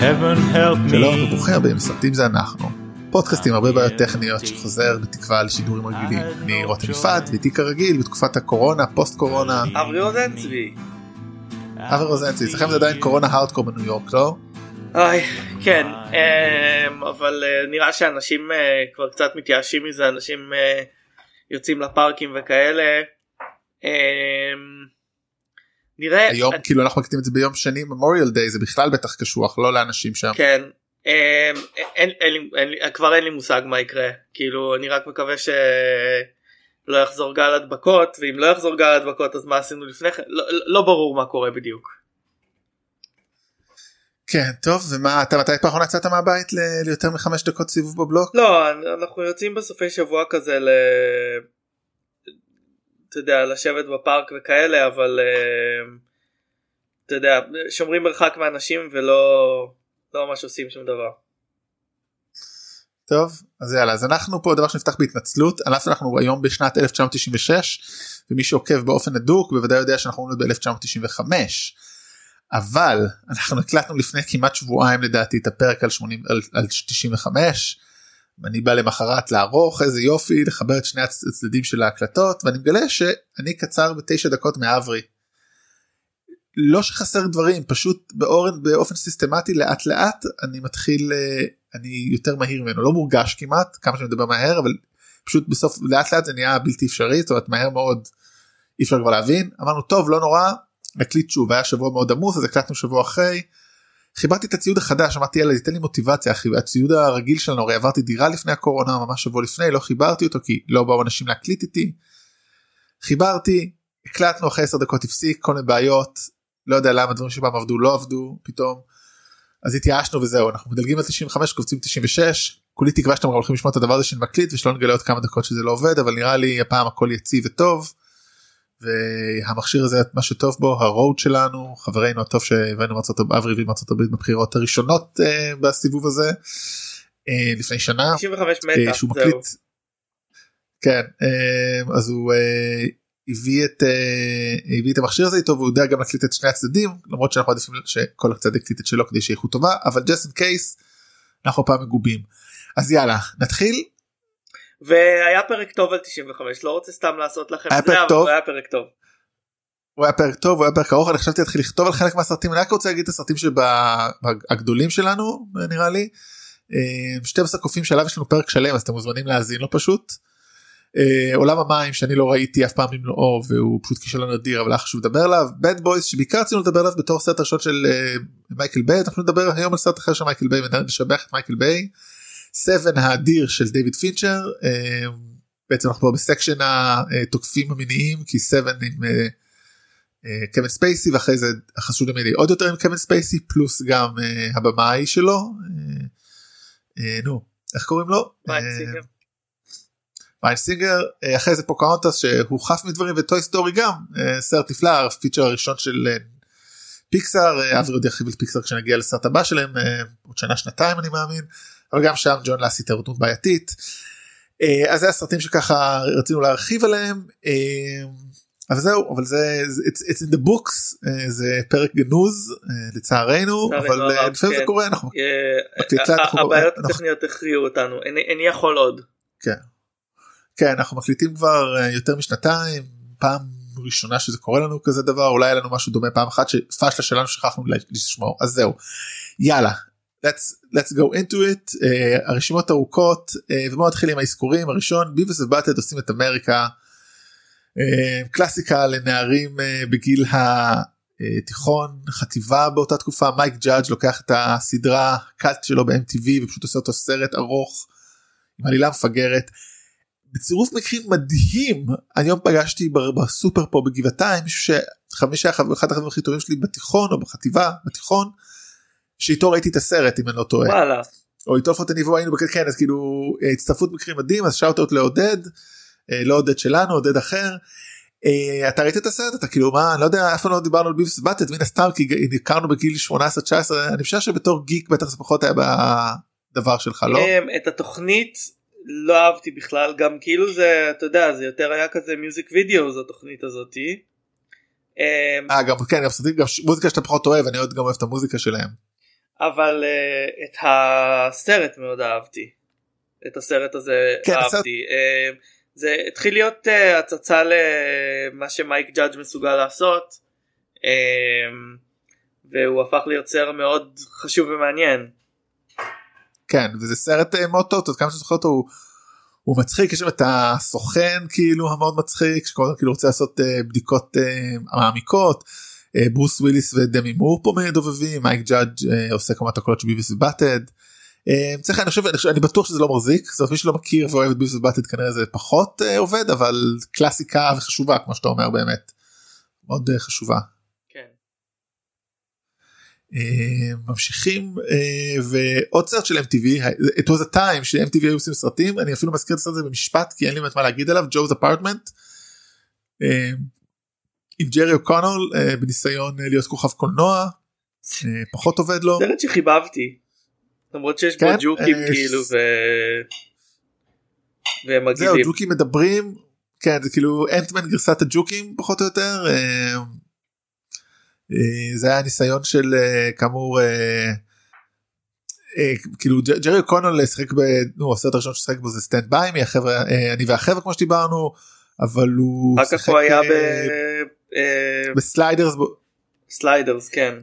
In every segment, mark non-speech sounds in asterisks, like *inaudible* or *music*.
heaven help שלום me. וברוכים הבאים לסרטים זה אנחנו. פודקאסט עם הרבה בעיות טכניות שחוזר בתקווה לשידורים רגילים. אני רותם יפעת ואיתי כרגיל בתקופת הקורונה פוסט קורונה. אברי רוזן צבי. אבי רוזנצי אצלכם זה עדיין קורונה הארדקור בניו יורק לא? אוי, כן, אמ, אבל אה, נראה שאנשים אה, כבר קצת מתייאשים מזה, אנשים אה, יוצאים לפארקים וכאלה. נראה, היום אני- כאילו אנחנו מקליטים את זה ביום שני ממוריאל דיי זה בכלל בטח קשוח לא לאנשים שם. כן, אמ, אין, אין, לי- אין, לי- כבר אין לי מושג מה יקרה, כאילו אני רק מקווה שלא יחזור גל הדבקות, ואם לא יחזור גל הדבקות אז מה עשינו לפני כן, לא, לא ברור מה קורה בדיוק. כן טוב ומה אתה מתי פעם אחרונה יצאת מהבית ל- ליותר מחמש דקות סיבוב בבלוק? לא, אנחנו יוצאים בסופי שבוע כזה ל... אתה יודע, לשבת בפארק וכאלה, אבל אה, אתה יודע, שומרים מרחק מאנשים ולא לא ממש עושים שום דבר. טוב אז יאללה אז אנחנו פה דבר שנפתח בהתנצלות על אף אנחנו היום בשנת 1996 ומי שעוקב באופן הדוק בוודאי יודע שאנחנו ב-1995 אבל אנחנו הקלטנו לפני כמעט שבועיים לדעתי את הפרק על 80 על, על 95 ואני בא למחרת לערוך איזה יופי לחבר את שני הצ- הצדדים של ההקלטות ואני מגלה שאני קצר בתשע דקות מאברי. לא שחסר דברים פשוט באורן באופן סיסטמטי לאט לאט אני מתחיל אה, אני יותר מהיר ממנו לא מורגש כמעט כמה שאני מדבר מהר אבל פשוט בסוף לאט לאט זה נהיה בלתי אפשרי זאת אומרת מהר מאוד אי אפשר כבר להבין אמרנו טוב לא נורא נקליט שוב היה שבוע מאוד עמוס אז הקלטנו שבוע אחרי. חיברתי את הציוד החדש אמרתי יאללה תיתן לי מוטיבציה אחי הציוד הרגיל שלנו הרי עברתי דירה לפני הקורונה ממש שבוע לפני לא חיברתי אותו כי לא באו אנשים להקליט איתי. חיברתי הקלטנו אחרי 10 דקות הפסיק כל מיני בעיות לא יודע למה דברים שפעם עבדו לא עבדו פתאום. אז התייאשנו וזהו אנחנו מדלגים על 95 קופצים 96 כולי תקווה שאתם הולכים לשמוע את הדבר הזה שאני מקליט ושלא נגלה עוד כמה דקות שזה לא עובד אבל נראה לי הפעם הכל יציב וטוב. והמכשיר הזה מה שטוב בו הרוד שלנו חברינו הטוב שהבאנו מארצות הברית אברי מארצות הברית בבחירות הראשונות אה, בסיבוב הזה אה, לפני שנה 95 אה, מתה, שהוא זהו. מקליט. כן אה, אז הוא אה, הביא את אה, הביא את המכשיר הזה איתו והוא יודע גם להקליט את שני הצדדים למרות שאנחנו עדיפים שכל הצד יקליט את שלו כדי שיהיה איכות טובה אבל just in case אנחנו הפעם מגובים אז יאללה נתחיל והיה פרק טוב על 95, לא רוצה סתם לעשות לכם היה את זה, אבל טוב. הוא היה פרק טוב. הוא היה פרק טוב הוא היה פרק ארוך אני חשבתי להתחיל לכתוב על חלק מהסרטים אני רק רוצה להגיד את הסרטים שהגדולים שלנו נראה לי. אה, 12 קופים שעליו יש לנו פרק שלם אז אתם מוזמנים להאזין לו פשוט. אה, עולם המים שאני לא ראיתי אף פעם במלואו והוא פשוט כישלון אדיר אבל היה חשוב לדבר עליו בד בויס שבעיקר רצינו לדבר עליו בתור סרט הראשון של אה, מייקל ביי אנחנו נדבר היום על סרט אחר של מייקל ביי ונשבח את מייקל ביי. 7 האדיר של דיוויד פינצ'ר אה, בעצם אנחנו פה בסקשן התוקפים המיניים כי 7 עם אה, אה, קווין ספייסי ואחרי זה החשוד המיני עוד יותר עם קווין ספייסי פלוס גם הבמאי שלו. נו איך קוראים לו? בריאן סינגר. אחרי זה פוקהונטס שהוא חף מדברים וטוי סטורי גם סרט נפלא ה feature הראשון של פיקסאר. אברי עוד ירחיב על פיקסאר כשנגיע לסרט הבא שלהם עוד שנה שנתיים אני מאמין אבל גם שם ג'ון לאסיטר דמות בעייתית. אה, אז זה הסרטים שככה רצינו להרחיב עליהם. אה, אבל זהו אבל זה it's, it's in the books אה, זה פרק גנוז אה, לצערנו אבל אה, לפעמים זה כן. קורה אנחנו אה, הבעיות הטכניות הכריעו אותנו, איני יכול עוד. כן אנחנו מקליטים כבר אה, יותר משנתיים פעם ראשונה שזה קורה לנו כזה דבר אולי היה לנו משהו דומה פעם אחת שפשלה שלנו שכחנו לשמור אז זהו יאללה let's let's go into it. uh, הרשימות ארוכות uh, ובואו נתחיל עם האזכורים. הראשון ביבס ובאטד עושים את אמריקה. uh, קלאסיקה לנערים uh, בגיל התיכון חטיבה באותה תקופה. מייק ג'אדג' לוקח את הסדרה קאלט שלו ב-MTV ופשוט עושה אותו סרט ארוך עם עלילה מפגרת. בצירוף מקרים מדהים היום פגשתי בסופר פה בגבעתיים מישהו אחד החברים הכי טובים שלי בתיכון או בחטיבה בתיכון שאיתו ראיתי את הסרט אם אני לא טועה וואלה. או איתו אני והוא היינו בקטע כן אז כאילו אה, הצטרפות מקרים מדהים אז שאוט לעודד אה, לא עודד שלנו עודד אחר. אה, אתה ראית את הסרט אתה כאילו מה אני לא יודע אף פעם לא דיברנו על ביבס באטד מן הסתם כי הכרנו בגיל 18-19 אני חושב שבתור גיק בטח זה פחות היה בדבר שלך לא? אמ, את התוכנית לא אהבתי בכלל גם כאילו זה אתה יודע זה יותר היה כזה מיוזיק וידאו זו התוכנית הזאתי. אה גם כן גם מוזיקה שאתה פחות אוהב אני עוד גם אוהב את המוזיקה שלהם. אבל uh, את הסרט מאוד אהבתי. את הסרט הזה כן, אהבתי. הסרט- Uh, זה התחיל להיות uh, הצצה למה שמייק ג'אדג' מסוגל לעשות. Uh, והוא הפך להיות סרט מאוד חשוב ומעניין. כן וזה סרט אה, מאוד טוב, יודע, כמה שאני זוכר אותו הוא, הוא מצחיק יש שם את הסוכן כאילו המאוד מצחיק שכל הזמן כאילו רוצה לעשות אה, בדיקות אה, מעמיקות. אה, ברוס וויליס ודמי מור פה מדובבים מייק ג'אדג' אה, עושה כמובן את הקולות של ביביס ובאטד. אה, צריך אני חושב אני, חושב- אני בטוח שזה לא מחזיק זאת אומרת מי שלא מכיר ואוהב את ביביס ובאטד כנראה זה פחות עובד אבל קלאסיקה וחשובה כמו שאתה אומר באמת. מאוד חשובה. כן. ממשיכים ועוד סרט של MTV it was a time ש-MTV היו עושים סרטים אני אפילו מזכיר את הסרט הזה במשפט כי אין לי באמת מה להגיד עליו ג'וז אפרטמנט. עם ג'רי אוקונול אה, בניסיון אה, להיות כוכב קולנוע אה, פחות עובד לו סרט שחיבבתי. למרות שיש בו כן? ג'וקים כאילו ו... והם זהו מגעילים. ג'וקים מדברים כן זה כאילו אנטמן גרסת הג'וקים פחות או יותר זה היה ניסיון של כאמור כאילו ג'רי אוקונל שיחק ב... נו, הסרט הראשון ששיחק בו זה סטנד ביי מי החבר'ה אה, אני והחבר'ה כמו שדיברנו אבל הוא אחר כך הוא היה אה, בסליידרס ב- בסליידרס כן.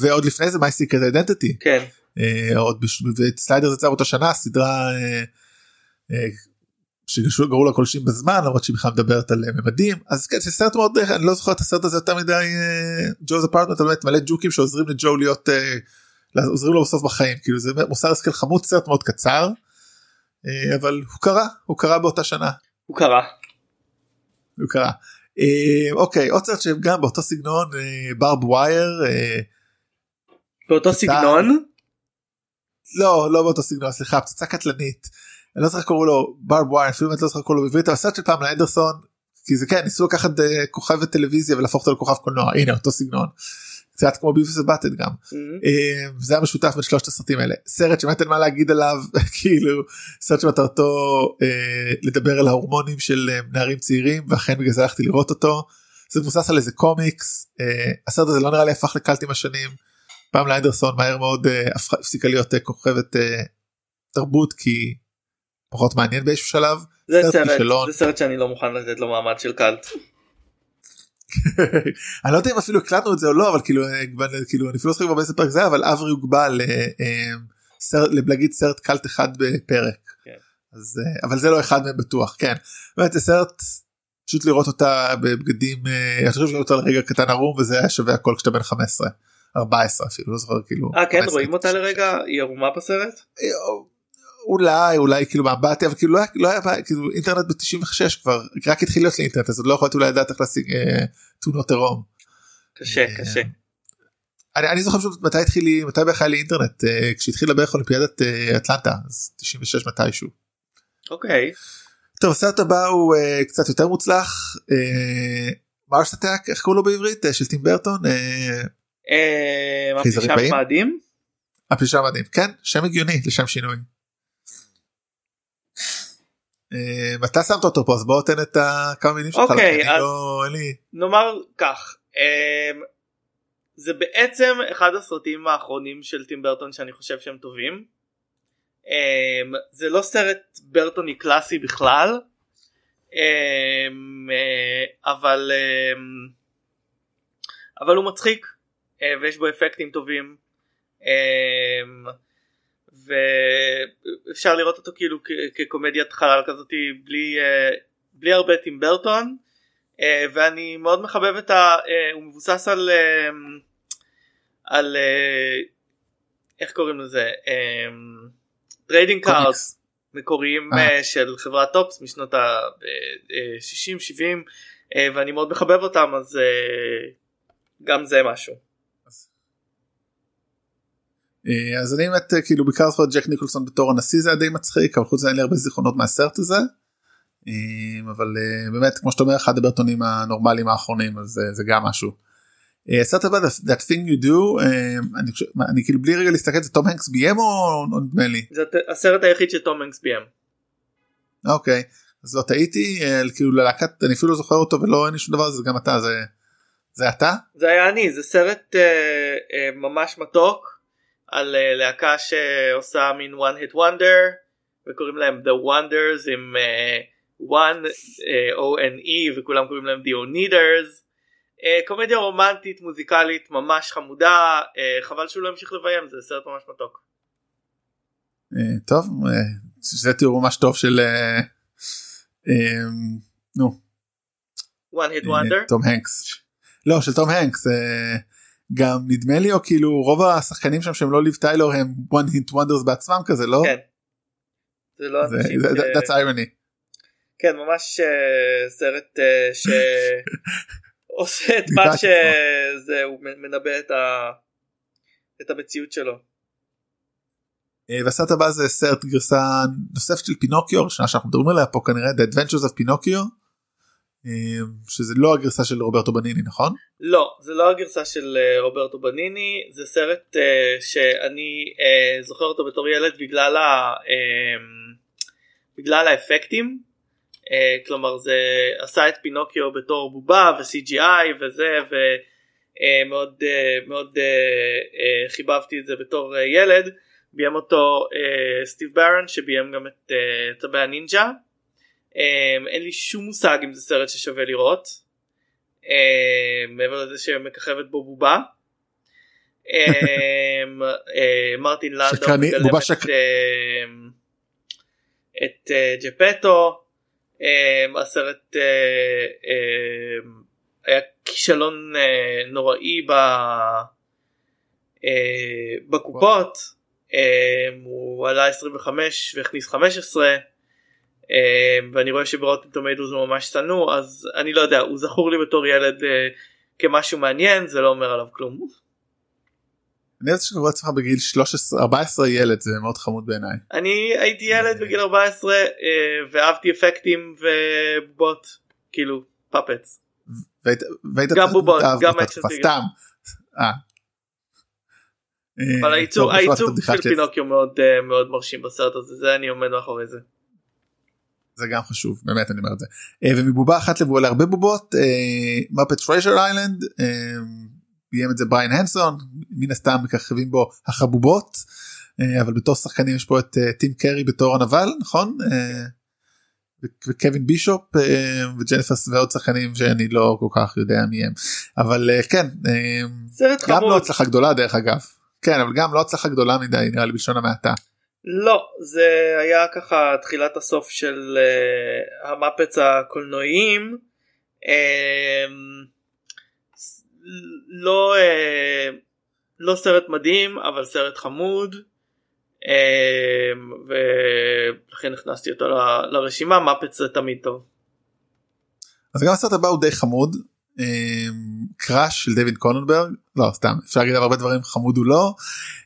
ועוד לפני זה מי סיקרט אידנטיטי כן. עוד בש- וסליידרס יצא באותה שנה סדרה אה, אה, שקראו לה גולשים בזמן למרות שהיא בכלל מדברת על אה, ממדים. אז כן זה סרט מאוד אה, אני לא זוכר את הסרט הזה יותר מדי ג'וז אפרטמנט באמת מלא ג'וקים שעוזרים לג'ו להיות אה, עוזרים לו בסוף בחיים. כאילו זה מוסר השכל חמוד סרט מאוד קצר אה, אבל הוא קרה הוא קרה באותה שנה. הוא קרה. הוא קרה. אה, אוקיי עוד סרט שגם באותו סגנון אה, ברב ווייר אה, באותו סגנון לא לא באותו סגנון סליחה פצצה קטלנית. אני לא זוכר קראו לו ברב ווייר אפילו באמת לא זוכר קראו לו בעברית אבל סרט של פמלה אנדרסון כי זה כן ניסו לקחת אה, כוכבת טלוויזיה ולהפוך אותו לכוכב קולנוע הנה אותו סגנון. קצת כמו ביבס ובאטד גם מהמם. אה, זה היה משותף בין שלושת הסרטים האלה סרט שבאמת אין מה להגיד עליו *laughs* כאילו סרט שמטרתו אה, לדבר על ההורמונים של אה, נערים צעירים ואכן בגלל זה הלכתי לראות אותו. זה מבוסס על איזה קומיקס אה, הסרט הזה לא נראה לי הפך לקלט עם השנים. פעם לאנדרסון מהר מאוד אה, הפסיקה להיות אה, כוכבת אה, תרבות כי פחות מעניין באיזשהו שלב. זה סרט. זה סרט שאני לא מוכן לתת לו מעמד של קאלט. אני לא יודע אם אפילו הקלטנו את זה או לא אבל כאילו אה, כבר- כאילו אני אפילו לא זוכר באיזה פרק זה אבל אברי הוגבל אה, אה, סרט קלט אחד בפרק. כן. אז אה, אבל זה לא אחד מהם בטוח כן. באמת זה סרט פשוט לראות אותה בבגדים אה, אני חושב שלראות אותה לרגע קטן ערום וזה היה שווה הכל כשאתה בן 15 14 אפילו לא זוכר כאילו. אה כן 15. רואים אותה לרגע היא ערומה בסרט? אולי אולי כאילו באמבטיה אבל כאילו לא היה, לא היה כאילו אינטרנט ב-96 כבר רק התחיל להיות לי אינטרנט אז עוד לא יכולתי אולי לדעת איך להשיג אה, תמונות עירום. קשה אה, קשה. אני, אני זוכר פשוט מתי התחיל לי מתי בערך היה לי אינטרנט אה, כשהתחילה בערך אולימפיאדת אה, אטלנטה אז 96 מתישהו. אוקיי. טוב הסרט הבא הוא אה, קצת יותר מוצלח אה, מרס אטאק איך קוראים לו בעברית אה, של טים ברטון אה, אה, הפלישה באים? במאדים? הפלישה המדהים כן שם הגיוני לשם שינוי. אה, אתה שמת אותו פה אז בוא תן את הכמה מילים שלך. אוקיי, אז- לא. נאמר כך אמ, זה בעצם אחד הסרטים האחרונים של טים ברטון שאני חושב שהם טובים. אמ, זה לא סרט ברטוני קלאסי בכלל אה, אבל אבל הוא מצחיק אה, ויש בו אפקטים טובים אמ, ואפשר לראות אותו כאילו כקומדיית חלל כזאת בלי אה, בלי הרבה טים ברטון. אה, ואני מאוד מחבב את ה... אה, הוא מבוסס על על איך קוראים לזה trading קומיקס. מקוריים אה. של חברת Topps משנות ה-60 70 ואני מאוד מחבב אותם אז גם זה משהו. אה, אז אני באמת אה, כאילו בעיקר זוכר את ג'ק ניקולסון בתור הנשיא זה היה די מצחיק אבל חוץ מזה אין לי הרבה זיכרונות מהסרט הזה. אה, אבל באמת כמו שאתה אומר אחד הברטונים הנורמליים האחרונים אז זה גם משהו. הסרט הבא That- thing you do אני כאילו בלי רגע להסתכל זה תום הנקס ביים או נדמה לי זה הסרט היחיד שתום הנקס ביים. אוקיי אז לא טעיתי כאילו ללהקת אני אפילו לא זוכר אותו ולא אין לי שום דבר זה גם אתה זה זה אתה זה היה אני זה סרט ממש מתוק על uh, להקה שעושה מין one hit wonder וקוראים להם the wonders עם uh, one uh, o n e וכולם קוראים להם the oneaters uh, קומדיה רומנטית מוזיקלית ממש חמודה uh, חבל שהוא לא המשיך לביים זה סרט ממש מתוק. Uh, טוב uh, זה תיאור ממש טוב של uh, um, נו. one hit wonder. תום הנקס. לא של תום הנקס. Uh, גם נדמה לי או כאילו רוב השחקנים שם שהם לא ליב טיילור הם one hit wonders בעצמם כזה לא? כן. זה לא זה, זה, ש... that's irony. כן ממש uh, סרט uh, שעושה *laughs* את מה שזה הוא מנבא את, ה... את המציאות שלו. והסרט הבא זה סרט גרסה נוספת של פינוקיו שאנחנו מדברים עליה פה כנראה The Adventures of Pinocchio. אמ, שזה לא הגרסה של רוברטו בניני נכון? לא זה לא הגרסה של אה, רוברטו בניני זה סרט uh, שאני uh, זוכר אותו בתור ילד בגלל, ה, uh, בגלל האפקטים. uh, כלומר זה עשה את פינוקיו בתור בובה ו-CGI וזה ומאוד uh, מאוד uh, חיבבתי את זה בתור ילד. ביים אותו סטיב ברן שביים גם את צבי הנינג'ה Um, אין לי שום מושג אם זה סרט ששווה לראות. um, מעבר לזה שמככבת בו בובה. um, *laughs* uh, מרטין לנדו מגלם שק... את, uh, את uh, ג'פטו. הסרט uh, היה כישלון נוראי ב, בקופות. הוא עלה 25 והכניס 15 אמ, ואני רואה שברוטן טומטוס הוא ממש שנוא אז אני לא יודע הוא זכור לי בתור ילד אה, כמשהו מעניין זה לא אומר עליו כלום. אני רוצה שקורא לעצמך בגיל 13 14 ילד זה מאוד חמוד בעיניי. אני הייתי ילד בגיל 14 אה, ואהבתי אפקטים ובובות כאילו puppets. גם בובות גם אקשן סתם. אה. אבל הייצוג של פינוקיו מאוד מרשים בסרט הזה זה אני עומד מאחורי זה. זה גם חשוב באמת אני אומר את זה. אה, ומבובה אחת לבוא להרבה בובות מפת פריישר איילנד ביים את זה בריין הנסון מן הסתם מככבים בו החבובות אה, אבל בתור שחקנים יש פה את אה, טים קרי בתור הנבל נכון? וקווין בישופ וג'ניפרס ועוד שחקנים שאני לא כל כך יודע מי הם. אבל כן גם לא הצלחה גדולה דרך אגב. כן אבל גם לא הצלחה גדולה מדי נראה לי בלשון המעטה. לא זה היה ככה תחילת הסוף של uh, המפץ הקולנועיים. uh, לא uh, לא סרט מדהים אבל סרט חמוד. uh, ולכן הכנסתי אותו ל, לרשימה מפץ זה תמיד טוב. אז גם הסרט הבא הוא די חמוד קראש של דויד קוננברג לא סתם אפשר להגיד הרבה דברים חמוד הוא לא.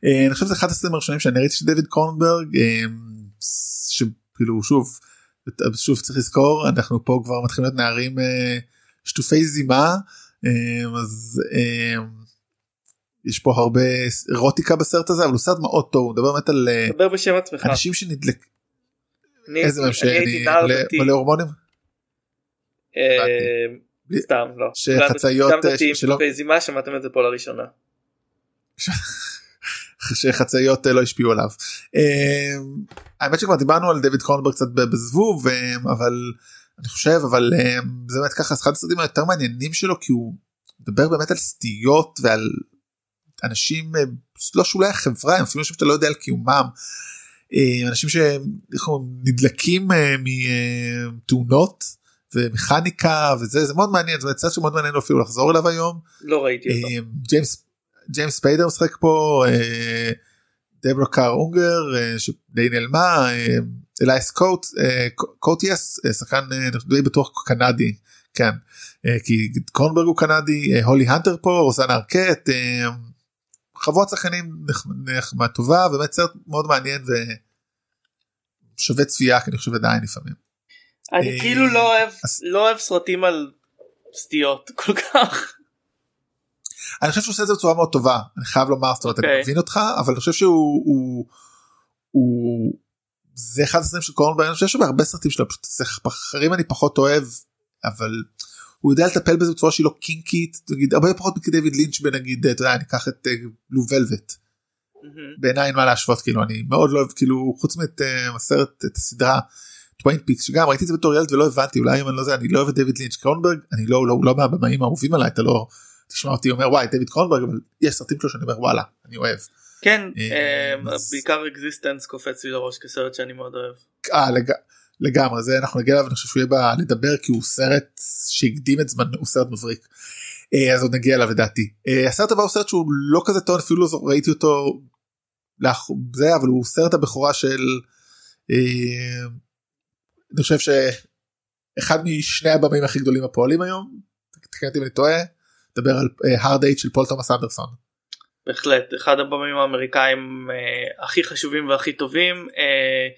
אה, אני חושב שזה אחד הסרטים הראשונים שאני ראיתי של דויד קוננברג אה, שכאילו שוב שוב צריך לזכור אנחנו פה כבר מתחילים להיות נערים אה, שטופי זימה אז יש פה הרבה אירוטיקה בסרט הזה אבל הוא סרט מאוד טוב הוא מדבר באמת על עצמך. אנשים שנדלק איזה שאני מלא הורמונים. סתם לא. שחצאיות גם דתיים שלא שמעתם את זה פה לראשונה. *laughs* שחצאיות אה, לא השפיעו עליו. אה, האמת שכבר דיברנו על דויד קורנברג קצת בזבוב אה, אבל אני חושב אבל זה באמת ככה אחד הסרטים היותר מעניינים שלו כי הוא מדבר באמת על סטיות ועל אנשים לא שאולי החברה הם אפילו שאתה לא יודע על קיומם. אנשים שנדלקים מתאונות ומכניקה וזה זה מאוד מעניין זה מצב שמאוד מעניין אפילו לחזור אליו היום. לא ראיתי אותו. אה, ג'יימס ג'יימס ספיידר משחק פה אה, דברה קארה אונגר אה, שדי נעלמה אליאס קוט קוטיאס שחקן די בטוח קנדי כן כי קורנברג הוא קנדי הולי הנטר פה רוזאנה ארקט חבורת שחקנים נחמד טובה באמת סרט מאוד מעניין ושווה צפייה כי אני חושב עדיין לפעמים. אני אה, כאילו לא אוהב לא אוהב סרטים על סטיות *laughs* כל כך. אני חושב שהוא עושה את זה בצורה מאוד טובה אני חייב לומר זאת אומרת אני אוקיי. מבין אותך אבל אני חושב שהוא הוא, זה אחד הסרטים של קורנברג אני חושב שבהרבה סרטים שלו פשוט אחרים אני פחות אוהב אבל הוא יודע לטפל בזה בצורה שהיא לא קינקית נגיד הרבה פחות מכדייוויד לינץ' בנגיד אתה יודע אני אקח את בלו אה, ולווט. בעיניי אין מה להשוות כאילו אני מאוד לא אוהב כאילו חוץ מהסרט את הסדרה Twin Peaks שגם ראיתי את זה בתור ילד ולא הבנתי אולי אם אני לא זה אני לא אוהב את דויד לינץ' קרוננברג אני לא לא לא מהבמאים האהובים עליי אתה לא תשמע אותי אומר וואי דויד קרוננברג אבל יש סרטים שלו שאני אומר וואלה אני אוהב. כן בעיקר eXistenZ קופץ לי לראש כסרט שאני מאוד אוהב. לגמרי זה אנחנו נגיע אליו אני חושב שהוא יהיה לדבר כי הוא סרט שהקדים את זמן הוא סרט מבריק. אז עוד נגיע אליו לדעתי. הסרט הבא הוא סרט שהוא לא כזה טוב אפילו לא ראיתי אותו. זה אבל הוא סרט הבכורה של אני חושב שאחד משני הבמים הכי גדולים הפועלים היום תקן אותי אם אני טועה דבר על hard date של פול תומאס אנדרסון. בהחלט אחד הבמים האמריקאים אה, הכי חשובים והכי טובים אה,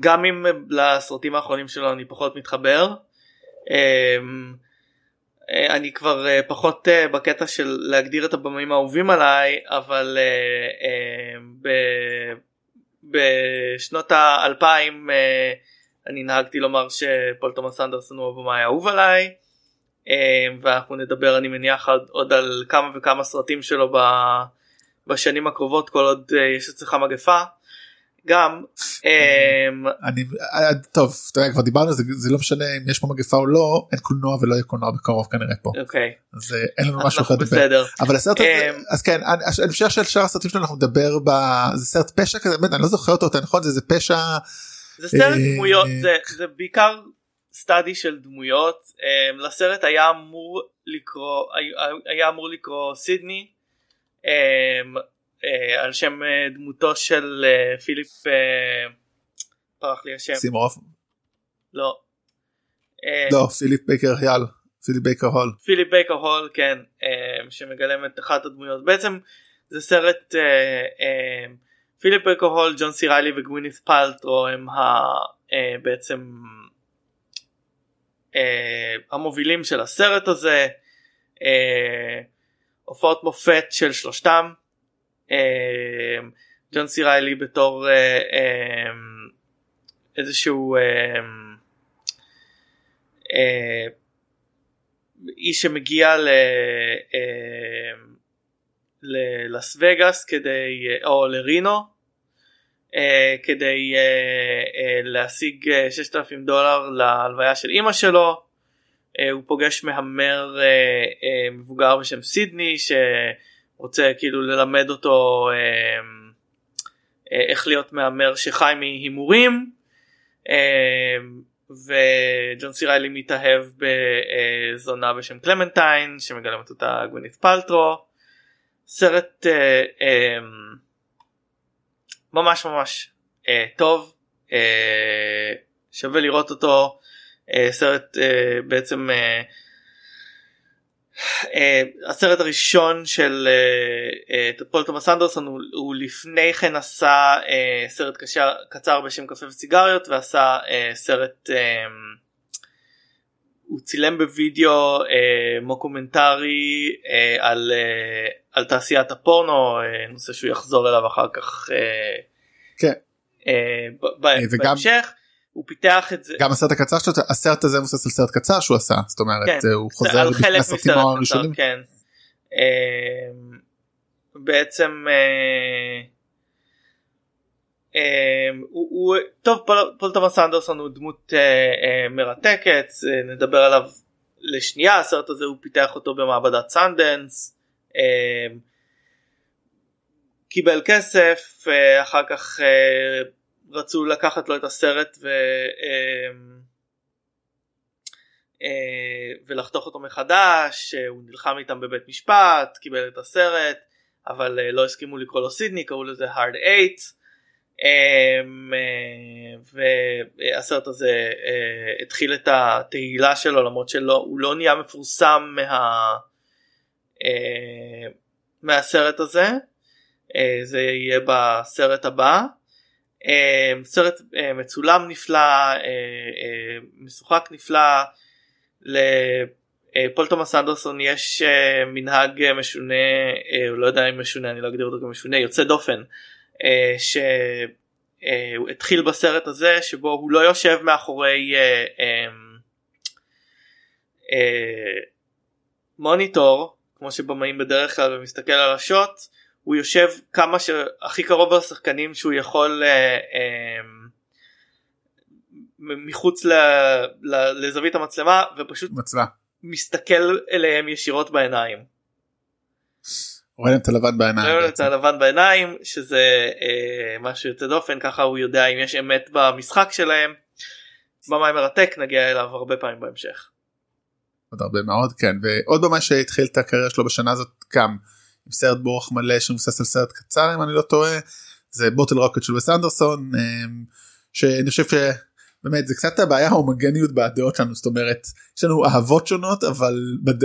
גם אם לסרטים האחרונים שלו אני פחות מתחבר. אה, אה, אני כבר אה, פחות אה, בקטע של להגדיר את הבמים האהובים עליי אבל אה, אה, בשנות האלפיים אה, אני נהגתי לומר שפול תומאס אנדרסון הוא הבמאי האהוב עליי ואנחנו נדבר אני מניח עוד על כמה וכמה סרטים שלו בשנים הקרובות כל עוד יש אצלך מגפה. גם אני טוב אתה יודע, כבר דיברנו זה זה לא משנה אם יש פה מגפה או לא אין קולנוע ולא יהיה קולנוע בקרוב כנראה פה. אוקיי. אז אין לנו משהו אחר בסדר. אבל הסרט הזה אז כן אני חושב שעל שאר הסרטים שלנו אנחנו נדבר זה סרט פשע כזה באמת אני לא זוכר אותו נכון זה פשע זה סרט דמויות זה, זה בעיקר סטאדי של דמויות. לסרט היה אמור לקרוא היה אמור לקרוא סידני על שם דמותו של פיליפ פרח לי השם. סימורוף לא. לא פיליפ בייקר יאל פיליפ בייקר הול. פיליפ בייקר הול כן שמגלם את אחת הדמויות. בעצם זה סרט פיליפ בייקר הול, ג'ון סיריילי וגווינית פלטרו הם ה, אה, בעצם אה, המובילים של הסרט הזה. אה, הופעות מופת של שלושתם. אה, ג'ון סיריילי בתור אה, אה, איזשהו אה, אה, איש שמגיע ל... אה, ללאס וגאס כדי או לרינו אה, כדי אה, אה, להשיג 6,000 דולר להלוויה של אימא שלו. אה, הוא פוגש מהמר אה, אה, מבוגר בשם סידני שרוצה כאילו ללמד אותו אה, אה, איך להיות מהמר שחי מהימורים. אה, וג'ון סיריילי מתאהב בזונה בשם קלמנטיין שמגלמת אותה גווינית פלטרו. סרט אה, אה, ממש ממש אה, טוב אה, שווה לראות אותו אה, סרט אה, בעצם אה, אה, הסרט הראשון של אה, אה, פול תומאס אנדרסון הוא, הוא לפני כן עשה אה, סרט קשר, קצר בשם קפה וסיגריות ועשה אה, סרט אה, הוא צילם בווידאו אה, מוקומנטרי אה, על, אה, על תעשיית הפורנו אה, נושא שהוא יחזור אליו אחר כך אה, כן. אה, בהמשך הוא פיתח את זה גם הסרט הקצר שלו הסרט הזה מבוסס על סרט קצר שהוא עשה זאת אומרת כן, הוא חוזר מסרט הראשונים. כן. בעצם הוא, הוא טוב פול, פול תומאס אנדרסון הוא דמות מרתקת נדבר עליו לשנייה הסרט הזה הוא פיתח אותו במעבדת סנדנס קיבל כסף אה, אחר כך אה, רצו לקחת לו את הסרט ו... אה, אה, ולחתוך אותו מחדש, הוא נלחם איתם בבית משפט, קיבל את הסרט, אבל לא הסכימו לקרוא לו סידני, קראו לזה hard 8. והסרט הזה התחיל את התהילה שלו למרות שהוא לא נהיה מפורסם מה, אה, מהסרט הזה, אה, זה יהיה בסרט הבא. אה, סרט אה, מצולם נפלא, אה, אה, משוחק נפלא. לפול תומאס אנדרסון יש אה, מנהג אה, משונה, אה, הוא לא יודע אם משונה, אני לא אגדיר אותו כמשונה, יוצא דופן, אה, שהוא התחיל בסרט הזה שבו הוא לא יושב מאחורי אה, אה, אה, מוניטור, כמו שבמאים בדרך כלל ומסתכל על השוט, הוא יושב כמה שהכי קרוב לשחקנים שהוא יכול אה, אה, מחוץ ל, ל, לזווית המצלמה ופשוט מצלמה. מסתכל אליהם ישירות בעיניים. רואה את הלבן בעיניים. רואה את הלבן בעיניים שזה אה, משהו יוצא דופן ככה הוא יודע אם יש אמת במשחק שלהם. במאי מרתק נגיע אליו הרבה פעמים בהמשך. עוד הרבה מאוד כן ועוד במאי שהתחיל את הקריירה שלו בשנה הזאת גם עם סרט בורח מלא שמבוסס על סרט קצר אם אני לא טועה זה בוטל רוקט של וס אנדרסון אה, שאני חושב שבאמת זה קצת הבעיה ההומוגניות בדעות שלנו זאת אומרת יש לנו אהבות שונות אבל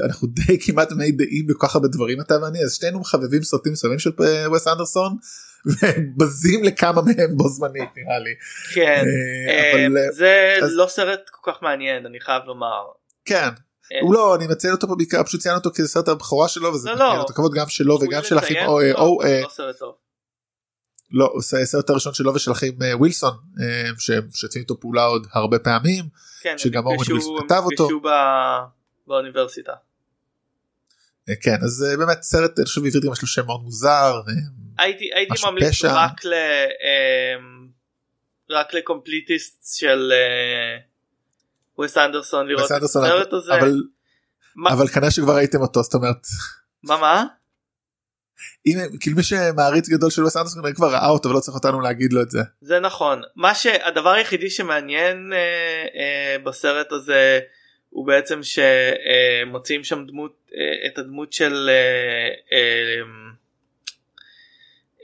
אנחנו די כמעט מי דעים בכל כך הרבה דברים אתה ואני אז שנינו מחבבים סרטים מסוימים של וס אנדרסון ובזים לכמה מהם בו זמנית נראה לי. כן אבל, זה אז... לא סרט כל כך מעניין אני חייב לומר. כן הוא לא אני מציין אותו פה בעיקר פשוט ציין אותו כסרט הבכורה שלו וזה לא, לא. את הכבוד גם שלו וגם של אחים או לא, לא עושה הסרט הראשון שלו ושל אחים ווילסון ששיתפים איתו פעולה עוד הרבה פעמים שגם אורן ווילסון כתב אותו. באוניברסיטה. כן אז באמת סרט אני חושב בעברית גם יש לו שם מאוד מוזר. הייתי הייתי ממליץ רק ל... רק לקומפליטיסט של ווס אנדרסון לראות את הסרט הזה. אבל, מה... אבל כנראה שכבר ראיתם אותו זאת אומרת. מה מה? אם כאילו מי שמעריץ גדול של ווס אנדרסון כבר ראה אותו ולא צריך אותנו להגיד לו את זה. זה נכון מה שהדבר היחידי שמעניין אה, אה, בסרט הזה הוא בעצם שמוצאים שם דמות אה, את הדמות של אה, אה,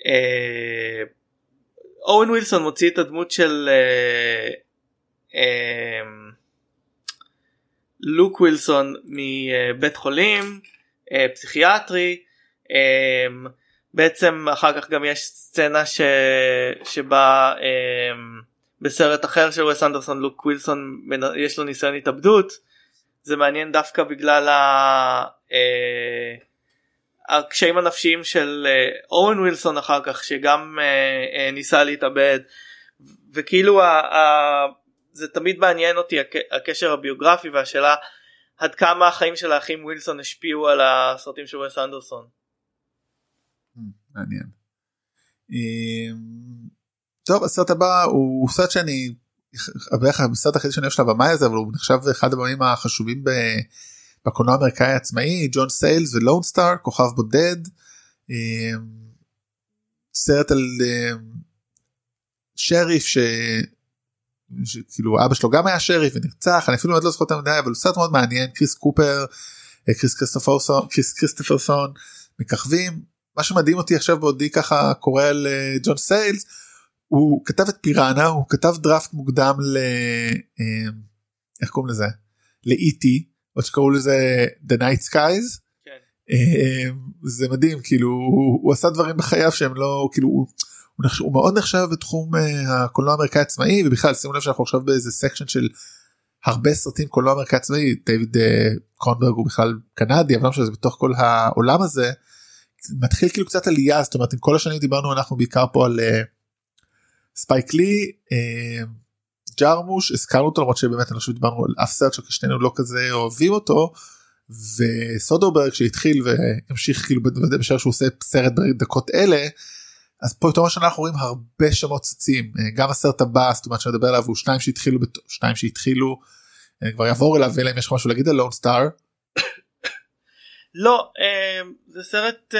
אה, אורן ווילסון מוציא את הדמות של אה, אה, לוק ווילסון מבית חולים אה, פסיכיאטרי אה, בעצם אחר כך גם יש סצנה ש... שבה אה, בסרט אחר של וס אנדרסון לוק ווילסון יש לו ניסיון התאבדות. זה מעניין דווקא בגלל ה... הקשיים הנפשיים של אורן ווילסון אחר כך שגם ניסה להתאבד. וכאילו זה תמיד מעניין אותי הקשר הביוגרפי והשאלה עד כמה החיים של האחים ווילסון השפיעו על הסרטים של וס אנדרסון. Hmm, מעניין. אמ, טוב הסרט הבא הוא סרט שאני בערך הסרט הכי שאני אוהב של הבמאי הזה אבל הוא נחשב אחד הבמים החשובים בקולנוע האמריקאי העצמאי ג'ון סיילס ולון סטאר כוכב בודד. אמ, סרט על אמ, שריף ש... כאילו אבא שלו גם היה שריף ונרצח אני אפילו עוד לא זוכר את המדינה אבל הוא סרט מאוד מעניין קריס קופר אה, קריס קריסטופרסון קריס קריסטופרסון מככבים מה שמדהים אותי עכשיו בעודי ככה קורא על אה, ג'ון סיילס הוא כתב את פיראנה הוא כתב דראפט מוקדם ל... אה, איך קוראים לזה? ל E.T. עוד שקראו לזה The Night Skies. כן. זה מדהים כאילו הוא, הוא עשה דברים בחייו שהם לא כאילו הוא, הוא, נחש, הוא מאוד נחשב בתחום uh, הקולנוע האמריקאי עצמאי ובכלל שימו לב שאנחנו עכשיו באיזה section של הרבה סרטים קולנוע אמריקאי עצמאי דיוויד uh, קרוננברג הוא בכלל קנדי אבל לא משנה זה בתוך כל העולם הזה מתחיל כאילו קצת עלייה זאת אומרת עם כל השנים דיברנו אנחנו בעיקר פה על uh, ספייק לי ג'רמוש הזכרנו אותו למרות שבאמת אני חושב שדיברנו על אף סרט ששנינו לא כזה אוהבים אותו. וסודרברג שהתחיל והמשיך כאילו בשעה שהוא עושה סרט בדקות אלה אז פה פתאום השנה אנחנו רואים הרבה שמות צצים אה, גם הסרט הבא זאת אומרת שאני מדבר עליו הוא שניים שהתחילו שניים שהתחילו אה, כבר יעבור אליו אלא אם יש לך משהו להגיד על לון סטאר. לא אה, זה סרט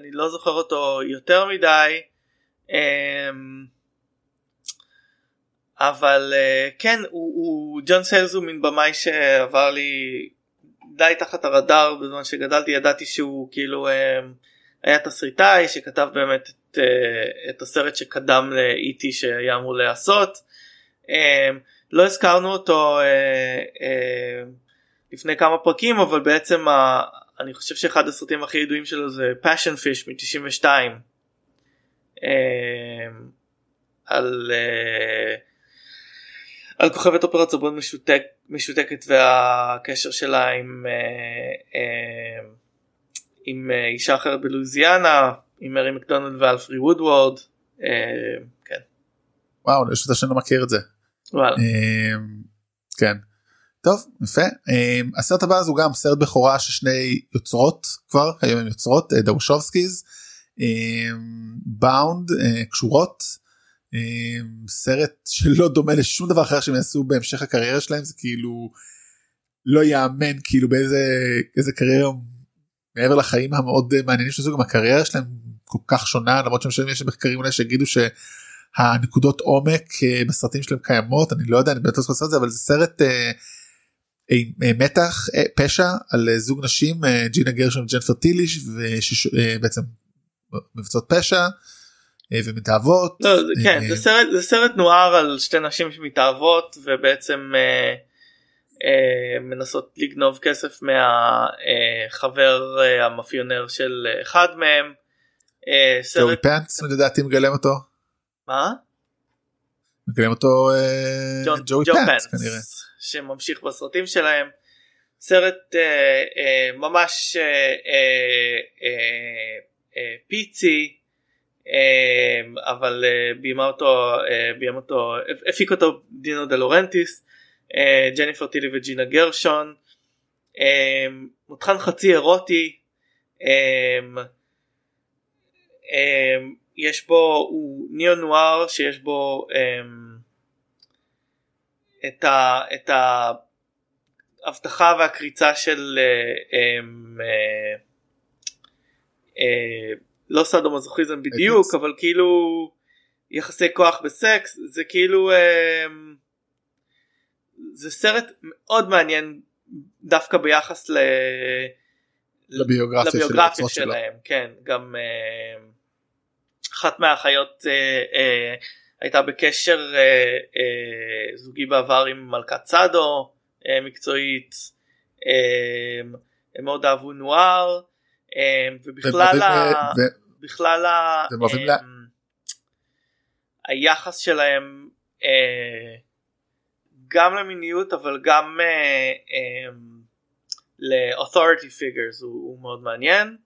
אני לא זוכר אותו יותר מדי אבל כן הוא ג'ון סיילס הוא מין במאי שעבר לי די תחת הרדאר בזמן שגדלתי ידעתי שהוא כאילו. היה תסריטאי שכתב באמת את, אה, את הסרט שקדם ל-E.T. שהיה אמור להיעשות. אה, לא הזכרנו אותו אה, לפני כמה פרקים אבל בעצם אני חושב שאחד הסרטים הכי ידועים שלו זה passion fish מ-92 על על כוכבת אופרת סבון משותק, משותקת והקשר שלה עם עם אה, אישה אחרת בלואיזיאנה עם מרי מקדונלד ואלפרי וודוורד. אה, כן. וואו יש אותה שאני לא מכיר את זה. וואלה. אה, כן. טוב יפה הסרט הבא הוא גם סרט בכורה של שני יוצרות כבר היום הם יוצרות דרושובסקיז באונד קשורות סרט שלא דומה לשום דבר אחר שהם יעשו בהמשך הקריירה שלהם זה כאילו לא יאמן כאילו באיזה איזה קריירה מעבר לחיים המאוד מעניינים שעשו גם הקריירה שלהם כל כך שונה למרות שמשלמים יש מחקרים אולי שיגידו שהנקודות עומק בסרטים שלהם קיימות אני לא יודע אני באמת לא זוכר את זה אבל זה סרט. מתח פשע על זוג נשים ג'ינה גרשון וג'נפר טיליש ובעצם מבצעות פשע ומתאהבות. לא, כן זה סרט זה סרט נוער על שתי נשים שמתאהבות ובעצם אה, אה, מנסות לגנוב כסף מהחבר אה, המאפיונר של אחד מהם. אה, ג'וי פנץ לדעתי מגלם אותו. מה? מגלם אותו ג'וי פנץ כנראה. שממשיך בסרטים שלהם. סרט אה, אה, ממש אה, אה, אה, פיצי אה, אבל אה, אה, ביים אותו, הפיק אותו דינו דה לורנטיס, אה, ג'ניפר טילי וג'ינה גרשון, אה, מותחן חצי אירוטי, אה, אה, יש בו, הוא ניאו נואר שיש בו אה, את, ה, את ההבטחה והקריצה של אה, אה, אה, לא סאדו-מזוכיזם בדיוק אבל כאילו יחסי כוח בסקס זה כאילו אה, זה סרט מאוד מעניין דווקא ביחס ל... לביוגרפיה, לביוגרפיה של שלהם כן גם אה, אחת מהאחיות אה, אה, הייתה בקשר אה, אה, זוגי בעבר עם מלכת צדו אה, מקצועית אה, הם מאוד אהבו נואר אה, ובכלל ה... בכלל ה... אה, היחס שלהם אה, גם למיניות אבל גם אה, אה, ל-authority figures הוא, הוא מאוד מעניין.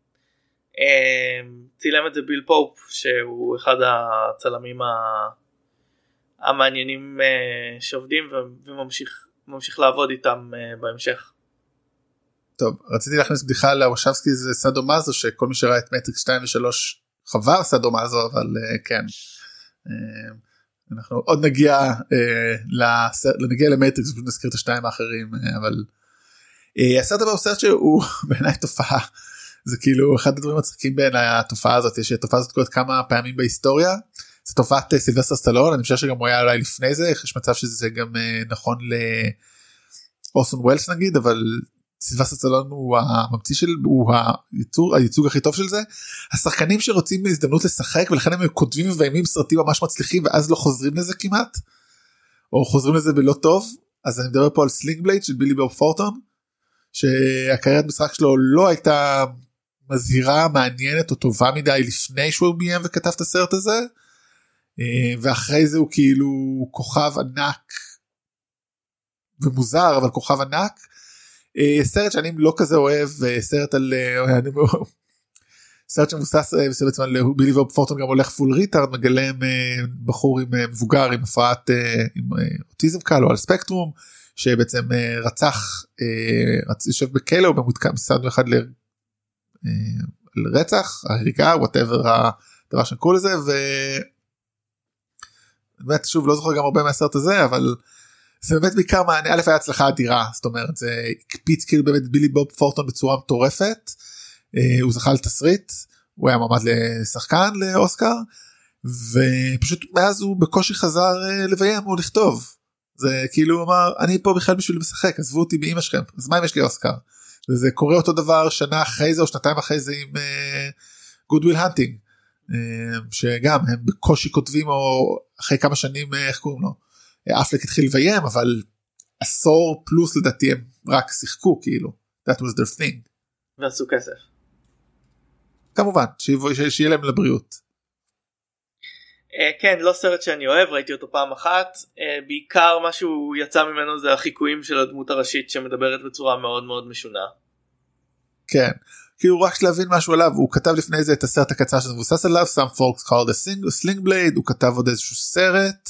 אה, צילם את זה ביל פופ שהוא אחד הצלמים ה... המעניינים uh, שעובדים וממשיך ממשיך לעבוד איתם uh, בהמשך. טוב רציתי להכניס בדיחה על וושאוסקי זה סאדו מאזו שכל מי שראה את מטריקס 2 ו3 חבר סאדו מאזו אבל uh, כן. אנחנו עוד נגיע uh, לסרט, נגיע למטריקס ונזכיר את השתיים האחרים uh, אבל uh, הסרט הבא הוא סרט שהוא *laughs* בעיניי תופעה זה כאילו אחד הדברים מצחיקים בעיניי התופעה הזאת יש תופעה הזאת קורית כמה פעמים בהיסטוריה. זה תופעת סילבסטר סטלון אני חושב שגם הוא היה אולי לפני זה יש מצב שזה גם נכון לאורסון וולס נגיד אבל סילבסטר סטלון הוא הממציא של הוא הייצוג, הייצוג הכי טוב של זה השחקנים שרוצים הזדמנות לשחק ולכן הם כותבים ומביימים סרטים ממש מצליחים ואז לא חוזרים לזה כמעט או חוזרים לזה בלא טוב אז אני מדבר פה על Sling Blade של בילי בוב ת'ורנטון שהקריירת משחק שלו לא הייתה מזהירה מעניינת או טובה מדי לפני שהוא ביים וכתב את הסרט הזה. ואחרי זה הוא כאילו כוכב ענק ומוזר אבל כוכב ענק. סרט שאני לא כזה אוהב סרט על סרט שמבוסס בעצם על בילי בוב ת'ורנטון גם הולך full retard מגלם בחור עם מבוגר עם הפרעת עם אוטיזם קל או על ספקטרום שבעצם רצח יושב בכלא או במתקן בסעד אחד לרצח הריגה whatever הדבר שקראו לזה. באמת שוב לא זוכר גם הרבה מהסרט הזה אבל זה באמת בעיקר מעניין א' היה הצלחה אדירה זאת אומרת זה הקפיץ כאילו באמת בילי בוב ת'ורנטון בצורה מטורפת אה, הוא זכה לתסריט הוא היה מועמד לשחקן לאוסקר ופשוט מאז הוא בקושי חזר אה, לביים או לכתוב. זה כאילו אמר אני פה בכלל בשביל לשחק עזבו אותי באמא שלכם אז מה אם יש לי אוסקר? וזה קורה אותו דבר שנה אחרי זה או שנתיים אחרי זה עם Good Will Hunting שגם הם בקושי כותבים או אחרי כמה שנים איך קוראים לו אפלק התחיל לביים אבל עשור פלוס לדעתי הם רק שיחקו כאילו that was their thing. ועשו כסף. כמובן שיהיה להם לבריאות. Uh, כן לא סרט שאני אוהב ראיתי אותו פעם אחת uh, בעיקר מה שהוא יצא ממנו זה החיקויים של הדמות הראשית שמדברת בצורה מאוד מאוד משונה. כן כאילו רק להבין משהו עליו הוא כתב לפני זה את הסרט הקצר שזה מבוסס עליו some folks called a sling blade הוא כתב עוד איזשהו סרט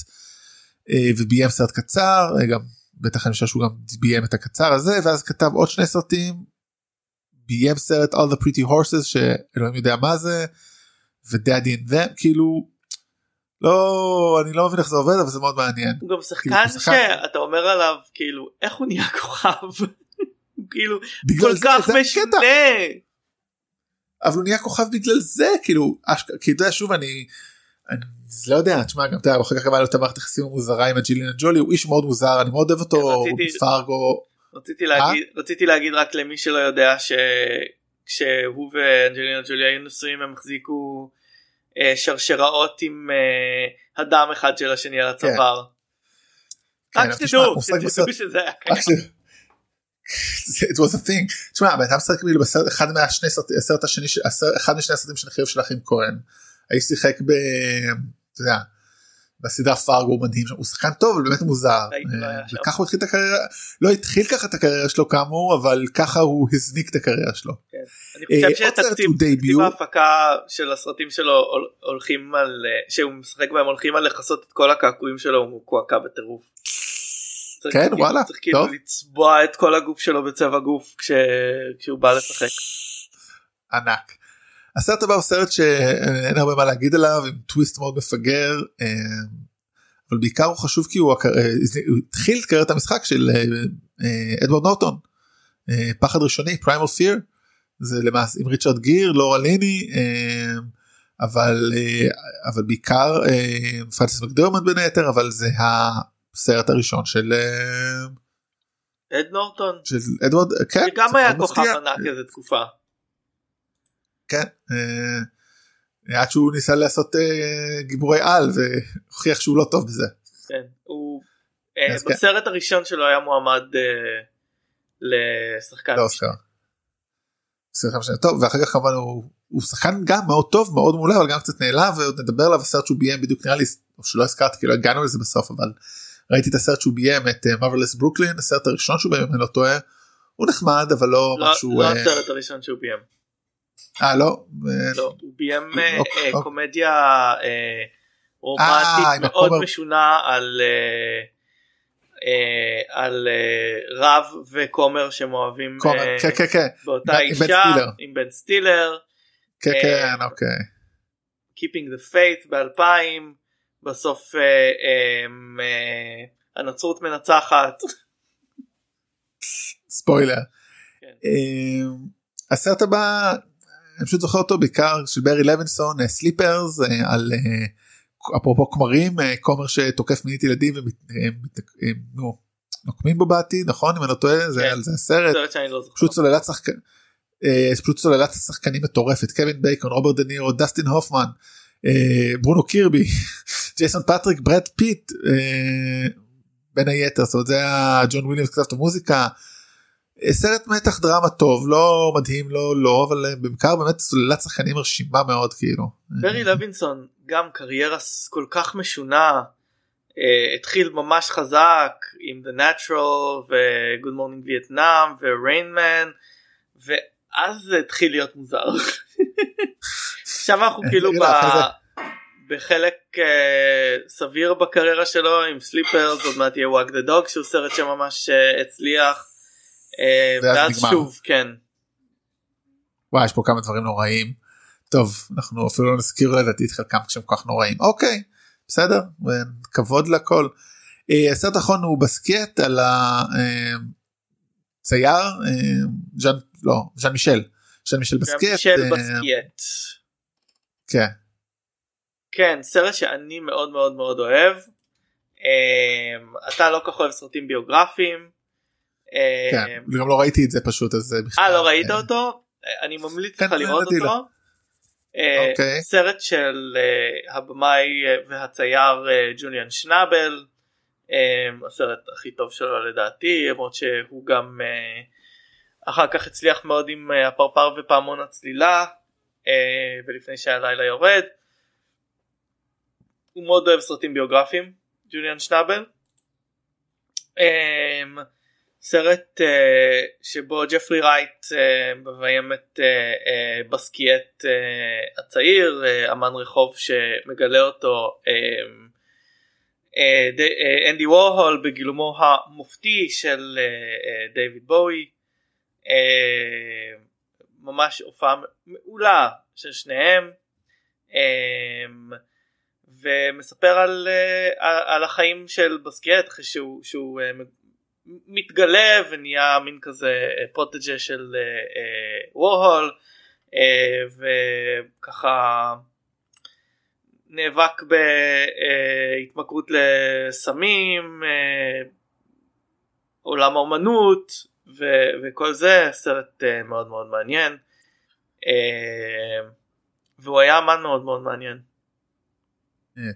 וביים סרט קצר אה, גם בטח אני חושב שהוא גם ביים את הקצר הזה ואז כתב עוד שני סרטים. ביים סרט All the Pretty Horses שאלוהים יודע מה זה ו-Daddy and them כאילו לא אני לא מבין איך זה עובד אבל זה מאוד מעניין. הוא גם שחקן שאתה אומר עליו כאילו איך הוא נהיה כוכב. *laughs* כאילו כל כך משונה. אבל הוא נהיה כוכב בגלל זה כאילו כי אתה יודע שוב אני. אני לא יודע תשמע גם אתה יודע אחר כך גם היה לו את המערכת היחסים המוזרה עם הג'ילינה ג'ולי הוא איש מאוד מוזר אני מאוד אוהב אותו פארגו. רציתי להגיד רציתי להגיד רק למי שלא יודע שכשהוא ואנג'לינה ג'ולי היו נשואים הם החזיקו אה, שרשראות עם אה, הדם אחד של השני על הצוואר. כן, רק שתדעו שזה היה קיים. it was a thing. תשמע, אתה משחק כאילו בסרט אחד מהשני הסרט השני אחד משני הסרטים של החיוב של אחים כהן. האיש שיחק ב... אתה יודע, בסדרה פארגו מדהים הוא שחקן טוב אבל באמת מוזר לא וככה הוא התחיל את הקריירה לא התחיל ככה את הקריירה שלו כאמור אבל ככה הוא הזניק את הקריירה שלו. כן. אני חושב שתקציב ההפקה של הסרטים שלו הולכים על שהוא משחק בהם הולכים על לכסות את כל הקעקועים שלו הוא קועקע בטירוף. כן וואלה צריך כאילו לצבוע את כל הגוף שלו בצבע גוף כשהוא בא לשחק. ענק. הסרט הבא הוא סרט שאין הרבה מה להגיד עליו עם טוויסט מאוד מפגר אה, אבל בעיקר הוא חשוב כי הוא, אה, הוא התחיל את קריירת המשחק של אה, אדוארד נורטון פחד ראשוני Primal Fear זה למעשה עם ריצ'רד גיר לורה ליני אבל אבל בעיקר פרנסס מקדורמנד בין היתר אבל זה הסרט הראשון של אד נורטון. של אדוארד כן גם היה כוכב ענק איזה תקופה. כן עד שהוא ניסה לעשות גיבורי על והוכיח שהוא לא טוב בזה. כן, הוא בסרט הראשון שלו היה מועמד לשחקן. לאוסקר. טוב ואחר כך כמובן הוא, הוא שחקן גם מאוד טוב מאוד מעולה אבל גם קצת נעלב ועוד נדבר עליו הסרט שהוא ביים בדיוק נראה לי או שלא הזכרתי כאילו הגענו לזה בסוף אבל ראיתי את הסרט שהוא ביים את מרווילס ברוקלין הסרט הראשון שהוא ביים אני לא טועה הוא נחמד אבל לא, לא משהו לא הסרט הראשון שהוא ביים. אה לא? לא, הוא ביים אוקיי. קומדיה רומנטית מאוד משונה על על רב וכומר שהם אוהבים כן, כן, כן. באותה אישה עם בן סטילר. כן כן אוקיי. Keeping the faith ב-2000 בסוף הנצרות מנצחת. ספוילר. הסרט הבא אני פשוט זוכר אותו בעיקר של ברי לוינסון סליפרס אה, על אה, אפרופו כמרים אה, כומר שתוקף מינית ילדים ונוקמים בו בעתיד נכון? אם אני לא טועה זה על זה הסרט. לא פשוט סוללת שחקנים. פשוט סוללת שחקנים מטורפת. קווין בייקון רוברט דנירו דסטין הופמן ברונו קירבי *laughs* ג'ייסון פטריק ברד פיט בין היתר. זאת אומרת זה היה ג'ון וויליאמס כתב את המוזיקה סרט מתח דרמה טוב לא מדהים לא לא אבל אה, בעיקר באמת סוללת שחקנים מרשימה מאוד כאילו. ברי לוינסון גם קריירה כל כך משונה uh, התחיל ממש חזק עם The Natural ו-Good Morning Vietnam ו- Rain Man ואז זה התחיל להיות מוזר. *laughs* עכשיו אנחנו כאילו ב... בחלק uh, סביר בקריירה שלו עם סליפרס עוד מעט יהיה וואג דה דוג שהוא סרט שממש uh, הצליח. אה, ואז שוב כן. וואי יש פה כמה דברים נוראים. טוב אנחנו אפילו לא נזכיר לדעתי את חלקם כשהם כל כך נוראים אוקיי בסדר כבוד לכל. אה, הסרט האחרון הוא בסקט על הצייר אה, ז'אן לא ז'אן מישל ז'אן מישל בסקט. מישל בסקט. כן. כן סרט שאני מאוד מאוד מאוד אוהב. אתה לא כך אוהב סרטים ביוגרפיים. כן, גם לא ראיתי את זה פשוט אז בכלל. אה לא ראית אותו? אני ממליץ לך כן, לראות אותו. אוקיי. סרט של הבמאי והצייר ג'וליאן שנאבל. הסרט הכי טוב שלו לדעתי למרות שהוא גם אחר כך הצליח מאוד עם הפרפר ופעמון הצלילה ולפני שהלילה יורד. הוא מאוד אוהב סרטים ביוגרפיים ג'וליאן שנאבל. סרט uh, שבו ג'פרי רייט uh, מביים את uh, uh, בסקיאט uh, הצעיר uh, אמן רחוב שמגלה אותו uh, אנדי וורהול בגילומו המופתי של דיוויד בואי. ממש הופעה מעולה של שניהם. ומספר על, על החיים של בסקט אחרי שהוא, שהוא מתגלה ונהיה מין כזה פרוטג'ה של וורהול וככה נאבק בהתמכרות לסמים, אה, עולם האומנות ו- וכל זה, סרט אה, מאוד מאוד מעניין. אה, והוא היה אמן מאוד מאוד מעניין.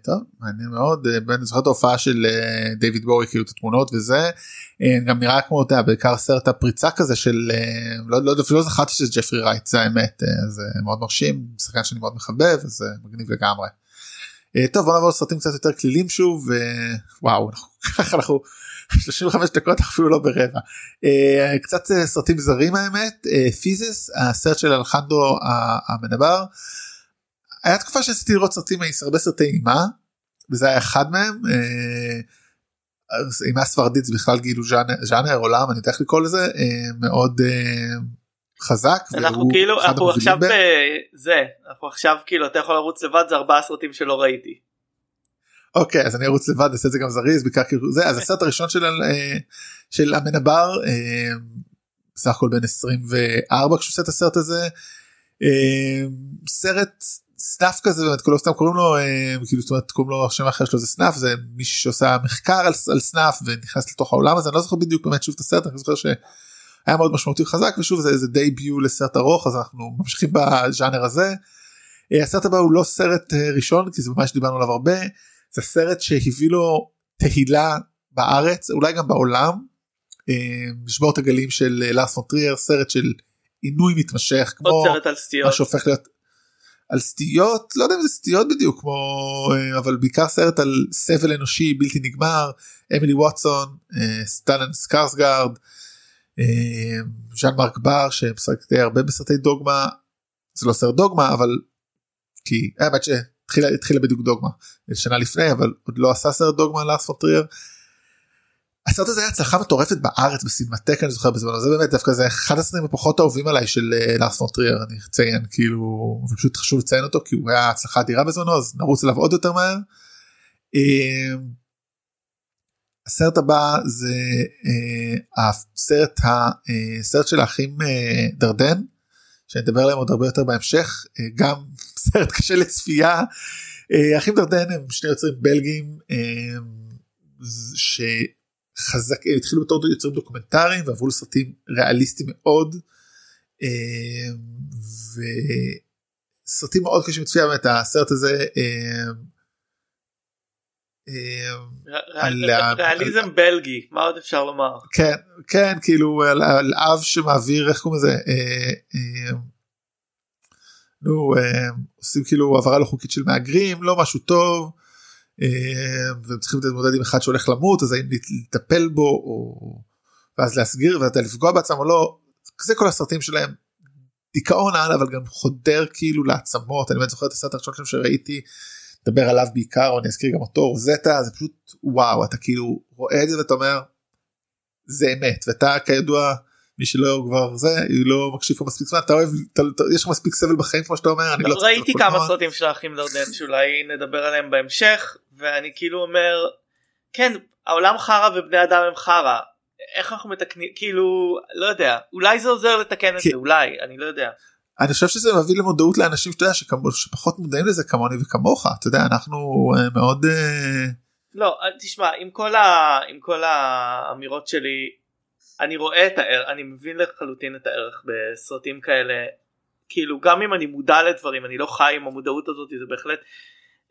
טוב מעניין מאוד אני זוכר את ההופעה של דיוויד בורי כאילו את התמונות וזה גם נראה כמו אתה בעיקר סרט הפריצה כזה של לא לא לא זכרתי שזה ג'פרי רייט זה האמת זה מאוד מרשים שחקן שאני מאוד מחבב אז מגניב לגמרי. אה, טוב בוא נעבור לסרטים קצת יותר כלילים שוב וואו *laughs* ככה אנחנו 35 דקות אפילו לא ברבע אה, קצת אה, סרטים זרים האמת פיזיס הסרט של אלחנדרו המדבר. היה תקופה שעשיתי לראות סרטים הרבה סרטי אימה וזה היה אחד מהם. אימה ספרדית זה בכלל כאילו ז'אנר עולם אני יודע איך לקרוא לזה מאוד חזק אנחנו כאילו אנחנו עכשיו בזה אנחנו עכשיו כאילו אתה יכול לרוץ לבד זה ארבעה סרטים שלא ראיתי. אוקיי אז אני ארוץ לבד אעשה את זה גם זריז בעיקר כאילו זה אז הסרט הראשון של אה, של אמנבר אה, בסך הכל בן 24 כשהוא עושה את הסרט הזה אה, סרט snuff כזה באמת כולו סתם קוראים לו כאילו זאת אומרת קוראים לו השם האחר שלו זה snuff זה מישהו שעושה מחקר על, על snuff ונכנס לתוך העולם הזה אני לא זוכר בדיוק באמת שוב את הסרט אני זוכר ש... היה מאוד משמעותי וחזק ושוב זה איזה דייביו לסרט ארוך אז אנחנו ממשיכים בז'אנר הזה. אה, הסרט הבא הוא לא סרט אה, ראשון כי זה ממש דיברנו עליו הרבה זה סרט שהביא לו תהילה בארץ אולי גם בעולם. אה, לשבור את הגלים של לארס פונטריאר סרט של עינוי מתמשך כמו. מה שהופך להיות על סטיות לא יודע אם זה סטיות בדיוק כמו אבל בעיקר סרט על סבל אנושי בלתי נגמר אמילי ווטסון סטלן סקרסגרד אה, ז'אן מרק בר שמשחק די הרבה בסרטי דוגמה זה לא סרט דוגמה אבל כי האמת שהתחילה התחילה בדיוק דוגמה שנה לפני אבל עוד לא עשה סרט דוגמה לארס פון טריר. הסרט הזה היה הצלחה מטורפת בארץ בסינמטק אני זוכר בזמנו זה באמת דווקא זה אחד הסרטים הפחות אהובים עליי של אה, לארס פון טריר אני אציין כאילו פשוט חשוב לציין אותו כי הוא היה הצלחה אדירה בזמנו אז נרוץ אליו עוד יותר מהר. אה, הסרט הבא זה אה, הסרט הסרט של האחים אה, דרדן שנדבר עליהם עוד הרבה יותר בהמשך אה, גם *laughs* סרט קשה לצפייה אה, האחים דרדן הם שני יוצרים בלגים אה, שחזק התחילו בתור יוצרים דוקומנטריים ועברו לסרטים ריאליסטיים מאוד. אה, וסרטים מאוד קשים לצפייה באמת הסרט הזה. אה, ריאליזם בלגי מה עוד אפשר לומר כן כן כאילו על אב שמעביר איך קוראים לזה אה, אה, נו אה, עושים כאילו העברה לא חוקית של מהגרים לא משהו טוב והם צריכים להתמודד עם אחד שהולך למות אז האם לטפל בו או ואז להסגיר ואתה לפגוע בעצמם או לא זה כל הסרטים שלהם. דיכאון על אבל גם חודר כאילו לעצמות. אני באמת זוכר את הסרט הראשון שראיתי. מדבר עליו בעיקר או אני אזכיר גם אותו רוזטה זה פשוט וואו אתה כאילו רואה את זה ואתה אומר זה אמת. ואתה כידוע מי שלא כבר זה לא מקשיב פה מספיק זמן אתה אוהב אתה, אתה, יש לך מספיק סבל בחיים כמו שאתה אומר אני לא ראיתי כמה סרטים של האחים דרדן שאולי נדבר עליהם בהמשך ואני כאילו אומר כן העולם חרא ובני אדם הם חרא איך אנחנו מתקנים כאילו לא יודע אולי זה עוזר לתקן את זה אולי אני לא יודע. אני חושב שזה מביא למודעות לאנשים שאתה יודע שכמו, שפחות מודעים לזה כמוני וכמוך אתה יודע אנחנו uh, מאוד uh... לא תשמע עם כל ה... עם כל האמירות שלי אני רואה את הערך אני מבין לחלוטין את הערך בסרטים כאלה כאילו גם אם אני מודע לדברים אני לא חי עם המודעות הזאת זה בהחלט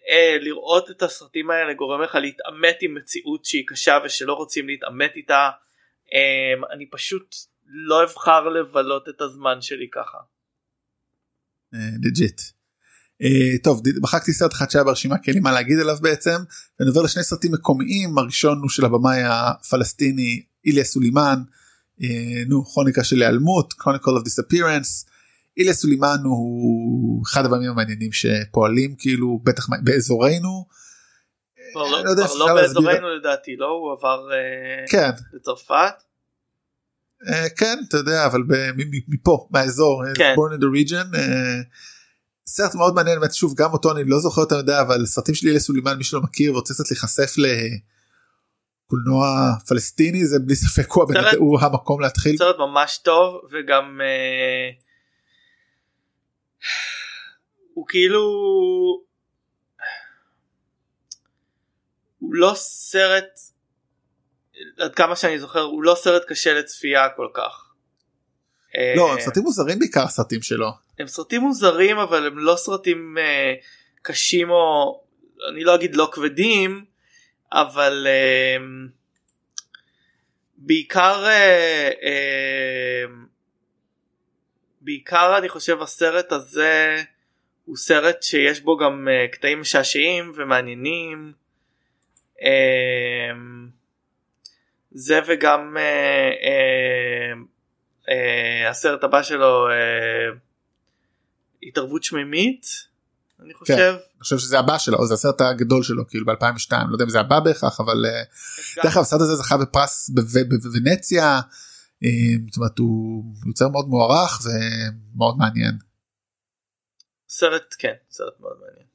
אה, לראות את הסרטים האלה גורם לך להתעמת עם מציאות שהיא קשה ושלא רוצים להתעמת איתה אה, אני פשוט לא אבחר לבלות את הזמן שלי ככה. legit. Uh, טוב מחקתי סרט אחד שהיה ברשימה כי אין לי מה להגיד עליו בעצם ואני עובר לשני סרטים מקומיים הראשון הוא של הבמאי הפלסטיני איליה סולימן uh, נו כרוניקה של היעלמות Chronicle of Disappearance איליה סולימן הוא אחד הבמים המעניינים שפועלים כאילו בטח באזורנו לא, לא יודע לא. באזורנו לדעתי לא הוא עבר אה, כן לצרפת אה, כן אתה יודע אבל מפה מהאזור אה, כן. born in the region אה, סרט מאוד מעניין באמת שוב גם אותו אני לא זוכר יותר מדי אבל סרטים שלי לסולימן מי שלא מכיר ורוצה קצת להיחשף לקולנוע פלסטיני זה בלי ספק הוא, סרט- הוא המקום להתחיל סרט ממש טוב וגם אה, הוא כאילו הוא לא סרט עד כמה שאני זוכר הוא לא סרט קשה לצפייה כל כך. אה, לא הם סרטים מוזרים בעיקר הסרטים שלו הם סרטים מוזרים אבל הם לא סרטים אה, קשים או אני לא אגיד לא כבדים אבל אה, בעיקר אה, אה, בעיקר אני חושב הסרט הזה הוא סרט שיש בו גם אה, קטעים משעשעים ומעניינים. אה, זה וגם אה, אה, אה, הסרט הבא שלו אה, התערבות שמימית אני חושב. אני חושב שזה הבא שלו זה הסרט הגדול שלו כאילו ב2002 לא יודע אם זה הבא בהכרח אבל דרך אגב הסרט הזה זכה בפרס בו- בו- בוונציה זאת אומרת הוא יוצר מאוד מוערך ומאוד מעניין. סרט כן סרט מאוד מעניין.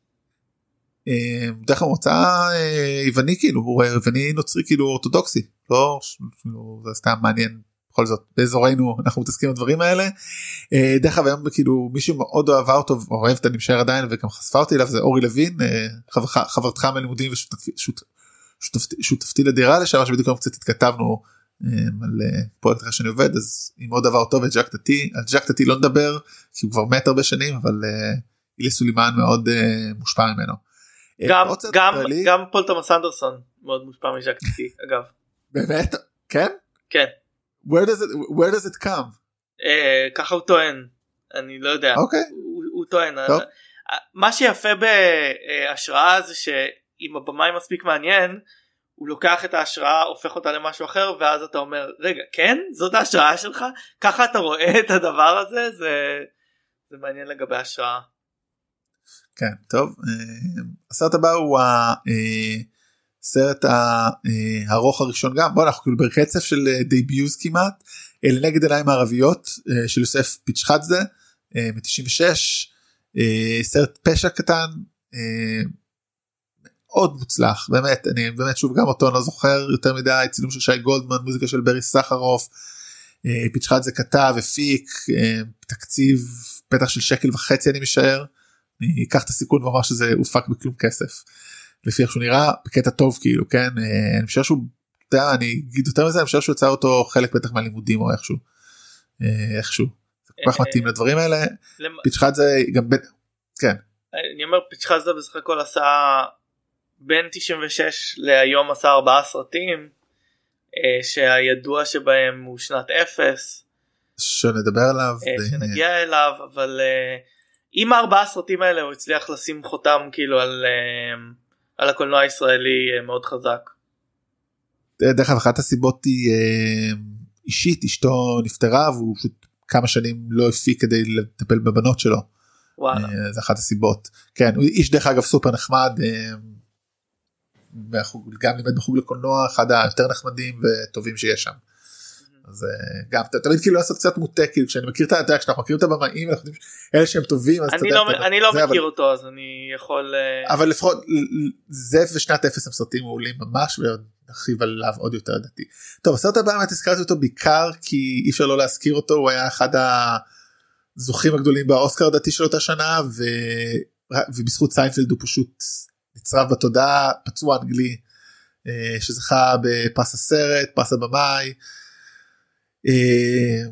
אה, דרך אגב הוא מוצא אה, יווני כאילו הוא יווני נוצרי כאילו אורתודוקסי לא כאילו, זה סתם מעניין בכל זאת באזורנו אנחנו מתעסקים בדברים האלה. אה, דרך אגב היום כאילו מישהו מאוד אוהבה אותו אוהבת אני משער עדיין וגם חשפה אותי אליו זה אורי לוין אה, חברתך מלימודים ושותפתי לדירה לשם שבדיוק היום קצת התכתבנו אה, על אה, פרויקט אחר שאני עובד אז היא מאוד אהבה אותו ואת ז'אק טאטי על ז'אק טאטי לא נדבר כי הוא כבר מת הרבה שנים אבל אה, איליה סולימן מאוד אה, מושפע ממנו. גם עוד גם גם פול תומאס אנדרסון מאוד מושפע מז'קטי *laughs* אגב. באמת כן כן. where does it where does it come ככה הוא טוען אני לא יודע אוקיי. הוא, הוא טוען טוב. מה שיפה בהשראה זה שאם הבמאי מספיק מעניין הוא לוקח את ההשראה הופך אותה למשהו אחר ואז אתה אומר רגע כן? זאת ההשראה שלך? ככה אתה רואה את הדבר הזה? זה זה מעניין לגבי השראה. כן טוב אה, הסרט הבא הוא הסרט הארוך הראשון גם. בוא אנחנו כאילו ברצף של debuts כמעט. אה, לנגד עיניים מערביות אה, של יוסף פיצ'חדזה מ-96 סרט פשע קטן אה, מאוד מוצלח באמת אני באמת שוב גם אותו אני לא זוכר יותר מדי צילום של שי גולדמן מוזיקה של ברי סחרוף אה, פיצ'חדזה כתב הפיק אה, תקציב בטח של שקל וחצי אני משער. אני אקח את הסיכון ואומר שזה הופק בכלום כסף. לפי איך שהוא נראה בקטע טוב כאילו כן אה, אני חושב שהוא אתה יודע, אני אגיד יותר מזה אני חושב שהוא יצא אותו חלק בטח מהלימודים או איכשהו. איכשהו. זה כל כך מתאים לדברים האלה פיצ'חד זה גם כן אני אומר פיצ'חזדה בסך הכל עשה בין 96 להיום עשה ארבעה סרטים אה, שהידוע שבהם הוא שנת אפס שנדבר עליו. אה, ו- שנגיע אליו אבל אה, עם הארבעה סרטים האלה הוא הצליח לשים חותם כאילו על אה, על הקולנוע הישראלי אה, מאוד חזק. דרך אגב אחת הסיבות היא אה, אישית אשתו נפטרה והוא פשוט כמה שנים לא הפיק כדי לטפל בבנות שלו. וואלה. אה, זה אחת הסיבות כן הוא איש דרך אגב סופר נחמד והחוג- גם לימד בחוג לקולנוע אחד היותר נחמדים וטובים שיש שם. אז אה, גם תמיד כאילו לעשות קצת מוטה כאילו כשאני מכיר את ה- אתה יודע, כשאנחנו מכירים את הבמאים אנחנו יודעים אלה שהם טובים אז אתה אני לא אני לא מכיר אותו אז אני יכול אה, אבל לפחות זה ושנת אפס הם סרטים מעולים ממש ועוד נרחיב עליו עוד יותר לדעתי. טוב הסרט הבא באמת הזכרתי אותו בעיקר כי אי אפשר לא להזכיר אותו הוא היה אחד הזוכים הגדולים באוסקר לדעתי של אותה שנה ו... ובזכות סיינפלד הוא פשוט נצרב בתודעה הפצוע האנגלי אה, שזכה בפרס הסרט פרס הבמאי. אה,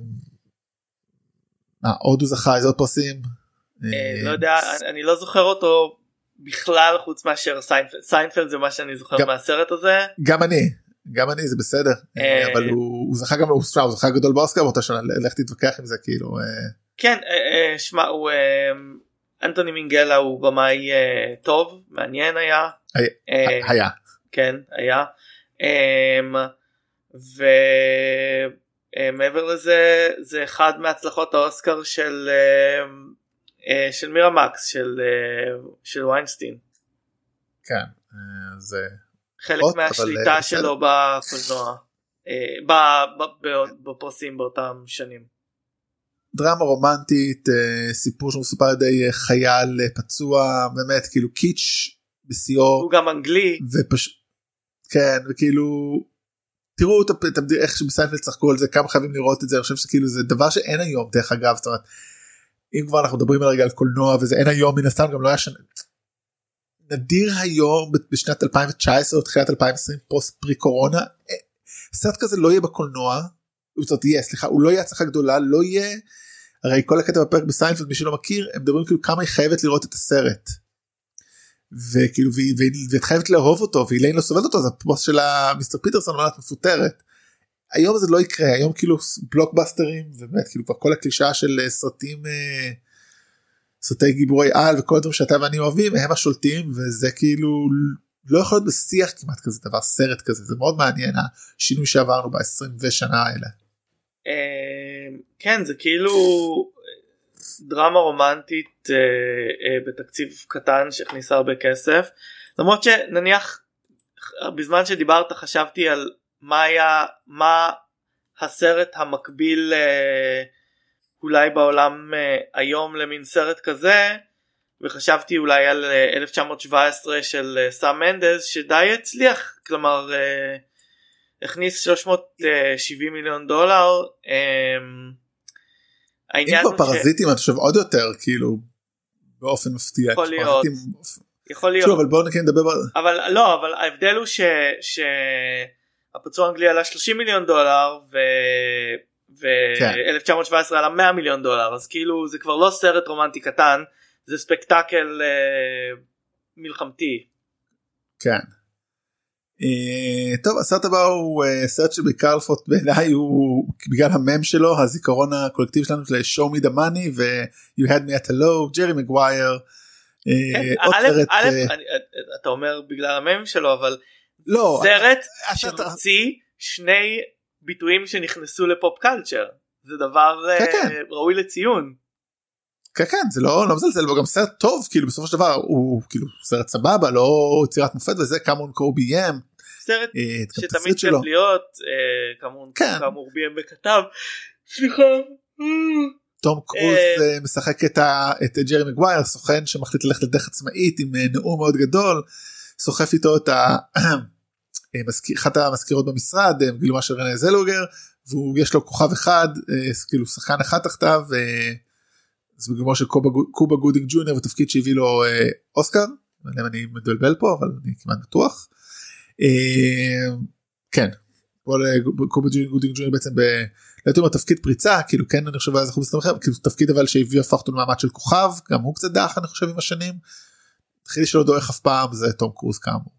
עוד הוא זכה איזה עוד פרסים? אה, לא יודע אני- אני לא זוכר אותו בכלל חוץ מאשר סיינפלד סיינפלד זה מה שאני זוכר גם- מהסרט הזה. גם אני גם אני זה בסדר אה, אבל הוא זכה גם הוא זכה גדול באוסקר באותה שנה לך תתווכח עם זה כאילו אה, כן אה, אה, שמע הוא אה, אנטוני מינגלה הוא במאי אה, טוב מעניין היה. היה. אה, כן היה. אמ, ומעבר לזה זה אחד מהצלחות האוסקר של אה, של מירה מקס של אה, של ויינסטין. כן אה, זה חלק מהשליטה אה, שלו בקולנוע. אה, בפרסים באותם שנים. דרמה רומנטית אה, סיפור שמסופר על ידי אה, חייל אה, פצוע באמת כאילו קיץ' בשיאו הוא גם אנגלי. ופשוט כן וכאילו תראו את את המד- איך שבסיינפלד צחקו על זה כמה חייבים לראות את זה אני חושב שזה כאילו זה דבר שאין היום דרך אגב זאת אומרת אם כבר אנחנו מדברים רגע על קולנוע וזה אין היום מן הסתם גם לא היה שנה. נדיר היום בשנת 2019 או תחילת 2020 פוסט pre קורונה סרט כזה לא יהיה בקולנוע. זאת אומרת יהיה סליחה הוא לא יהיה הצלחה גדולה לא יהיה. הרי כל הקטע בפרק בסיינפלד מי שלא מכיר הם מדברים כאילו כמה היא חייבת לראות את הסרט. וכאילו והיא, והיא, ואת חייבת לאהוב אותו ואיליין לא סובלת אותו אז הפוסט של המיסטר פיטרסון אומרת מפוטרת. היום זה לא יקרה היום כאילו בלוקבאסטרים ובאמת כאילו כל הקלישאה של אה, סרטים אה, סרטי גיבורי על וכל הדברים שאתה ואני אוהבים הם השולטים וזה כאילו לא יכול להיות בשיח כמעט כזה דבר סרט כזה זה מאוד מעניין השינוי שעברנו ב-20 ושנה האלה. אה, כן זה כאילו דרמה רומנטית אה, אה, בתקציב קטן שהכניסה הרבה כסף. למרות שנניח בזמן שדיברת חשבתי על מה היה מה הסרט המקביל אה, אולי בעולם אה, היום למין סרט כזה וחשבתי אולי על אה, 1917 של אה, סאם מנדס שדי הצליח. כלומר אה, הכניס 370 מיליון דולר. אה, אם כבר ש- פרזיטים אני חושב עוד יותר כאילו באופן מפתיע. יכול להיות. יכול להיות. שוב אבל בואו נדבר על- אבל לא אבל ההבדל הוא ש... שהפצוע האנגלי עלה 30 מיליון דולר ו... כן. ו-1917 עלה 100 מיליון דולר אז כאילו זה כבר לא סרט רומנטי קטן זה ספקטקל אה, מלחמתי. כן. אה, טוב הסרט הבא הוא אה, סרט שבעיקר לפחות בעיניי הוא בגלל המם שלו הזיכרון הקולקטיבי שלנו של show me the money ו- you had me at hello ג'רי מגווייר. אתה אומר בגלל המם שלו אבל לא סרט שמוציא שני ביטויים שנכנסו לפופ קלצ'ר זה דבר אה, כן, כן. ראוי לציון. כן כן זה לא לא מזלזל בו גם סרט טוב כאילו בסופו של דבר הוא כאילו סרט סבבה לא יצירת מופת וזה כמון קרו ביים. סרט אה, שתמיד כיף. להיות אה, כאמור ביים וכתב. סליחה. תום קרוז אה, אה, משחק את, ג'רי מגווייר סוכן שמחליט ללכת לדרך עצמאית עם אה, נאום מאוד גדול סוחף איתו את. *clears throat* אה, אחת המזכירות במשרד אה, גילומה של רנה זלוגר ויש לו כוכב אחד אה, כאילו שחקן אחד תחתיו זה בגילומו של קובה, קובה גודינג ג'וניור ותפקיד שהביא לו אה, אוסקר. לא אם אני מבלבל פה אבל אני כמעט בטוח. אה, כן. אה, קובה גודינג ג'וניור בעצם ב... לא הייתי אומר תפקיד פריצה כאילו כן אני חושב אז אנחנו מסתמכים כאילו תפקיד אבל שהביא הפך אותו למעמד של כוכב גם הוא קצת דעך אני חושב עם השנים. היחידי שלא דועך אף פעם זה תום קרוז כאמור.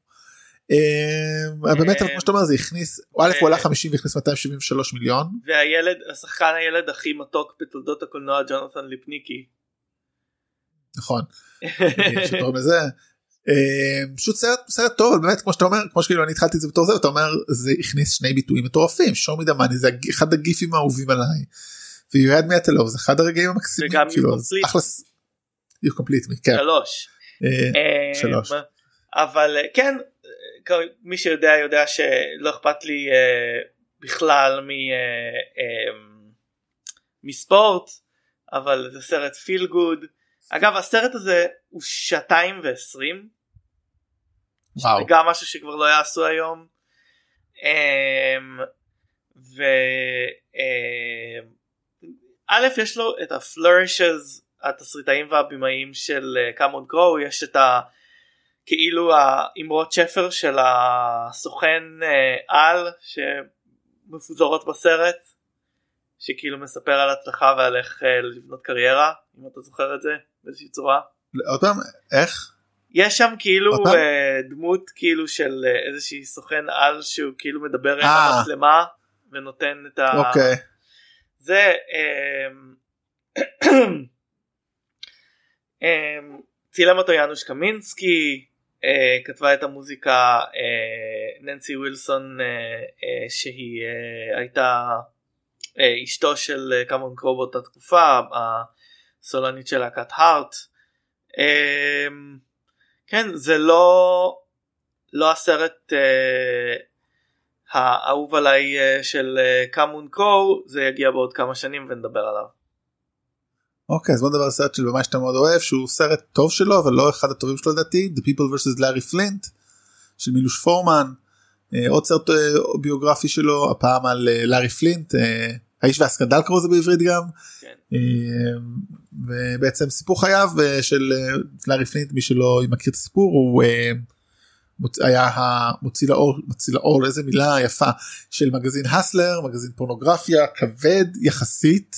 אה, באמת אבל כמו שאתה אומר זה הכניס א' הוא עלה 50 והכניס 273 מיליון והילד השחקן הילד הכי מתוק בתולדות הקולנוע ג'ונתן ליפניקי. נכון. אה. אה, פשוט סרט סרט טוב אבל באמת כמו שאתה אומר כמו שכאילו אני התחלתי את זה בתור זה ואתה אומר זה הכניס שני ביטויים מטורפים show me the money זה אחד הגיפים האהובים עליי. ו-you had me at hello זה אחד הרגעים המקסימים וגם you כאילו אז complete. אחלה. you complete me כן. שלוש. אה, אה, שלוש. אבל אה, כן אה, מי שיודע יודע שלא אכפת לי אה, בכלל מ, אה, אה, מספורט אבל זה סרט פיל גוד. אגב הסרט הזה הוא שעתיים ועשרים. וואו. גם משהו שכבר לא יעשו היום. אמ, ו... אמ, א' יש לו את הפלורשז התסריטאים והבימאים של קאמון קרו יש את ה... כאילו האמרות שפר של הסוכן אה, על שמפוזרות בסרט שכאילו מספר על הצלחה ועל איך אה, לבנות קריירה אם אתה זוכר את זה באיזושהי צורה. פעם איך יש שם כאילו פעם? אה, דמות כאילו של איזושהי סוכן על שהוא כאילו מדבר עם. המצלמה ונותן את ה... אוקיי זה אמ, *clears throat* אמ, צילם אותו יאנוש קמינסקי אה, כתבה את המוזיקה אה, ננסי ווילסון אה, אה, שהיא אה, הייתה אה, אשתו של אה, קמון קרו באותה תקופה הסולנית של להקת הארט. אמ, כן זה לא לא הסרט אה, האהוב עליי אה, של קאמון קו זה יגיע בעוד כמה שנים ונדבר עליו. אוקיי אז בוא נדבר על סרט של במה שאתה מאוד אוהב שהוא סרט טוב שלו אבל לא אחד הטובים שלו לדעתי The People vs. Larry Flint של מילוש פורמן עוד סרט ביוגרפי שלו הפעם על לארי פלינט האיש והסקנדל קראו לזה בעברית גם. כן. ובעצם סיפור חייו של לארי פלינט מי שלא מכיר את הסיפור הוא היה המוציא לאור מוציא לאור איזה מילה יפה של מגזין הסלר מגזין פורנוגרפיה כבד יחסית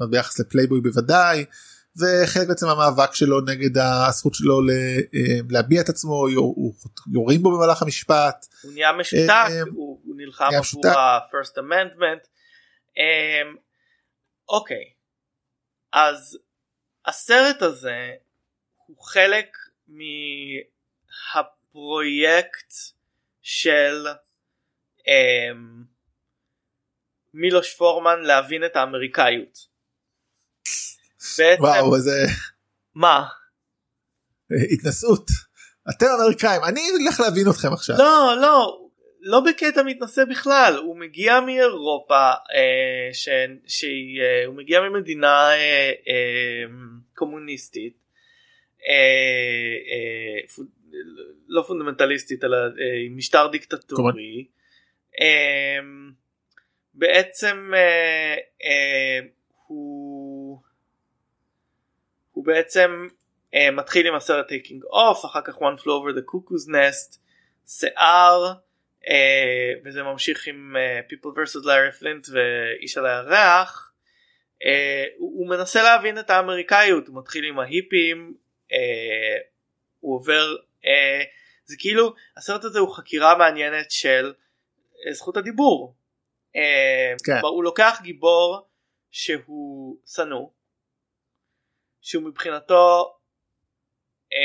זאת אומרת, ביחס לפלייבוי בוודאי וחלק בעצם המאבק שלו נגד הזכות שלו להביע את עצמו יורים בו במהלך המשפט. הוא נהיה משותק הוא נלחם עבור ה-first amendment. אוקיי אז הסרט הזה הוא חלק מה... פרויקט של מילוש פורמן להבין את האמריקאיות. בעצם, וואו איזה מה? התנסות אתם אמריקאים אני אלך להבין אתכם עכשיו. לא לא לא בקטע מתנשא בכלל. הוא מגיע מאירופה אה, ש, שהיא אה, הוא מגיע ממדינה אה, אה, קומוניסטית אה, אה, לא פונדמנטליסטית אלא אה, משטר דיקטטורי. אה, בעצם אה, אה, הוא הוא בעצם אה, מתחיל עם הסרט טייקינג אוף אחר כך one flew over the cuckoo's nest שיער אה, וזה ממשיך עם אה, people vs. Larry Flynt ואיש על הירח. אה, הוא, הוא מנסה להבין את האמריקאיות הוא מתחיל עם ההיפים אה, הוא עובר אה, זה כאילו הסרט הזה הוא חקירה מעניינת של אה, זכות הדיבור. אה, כן. הוא לוקח גיבור שהוא שנוא שהוא מבחינתו אה,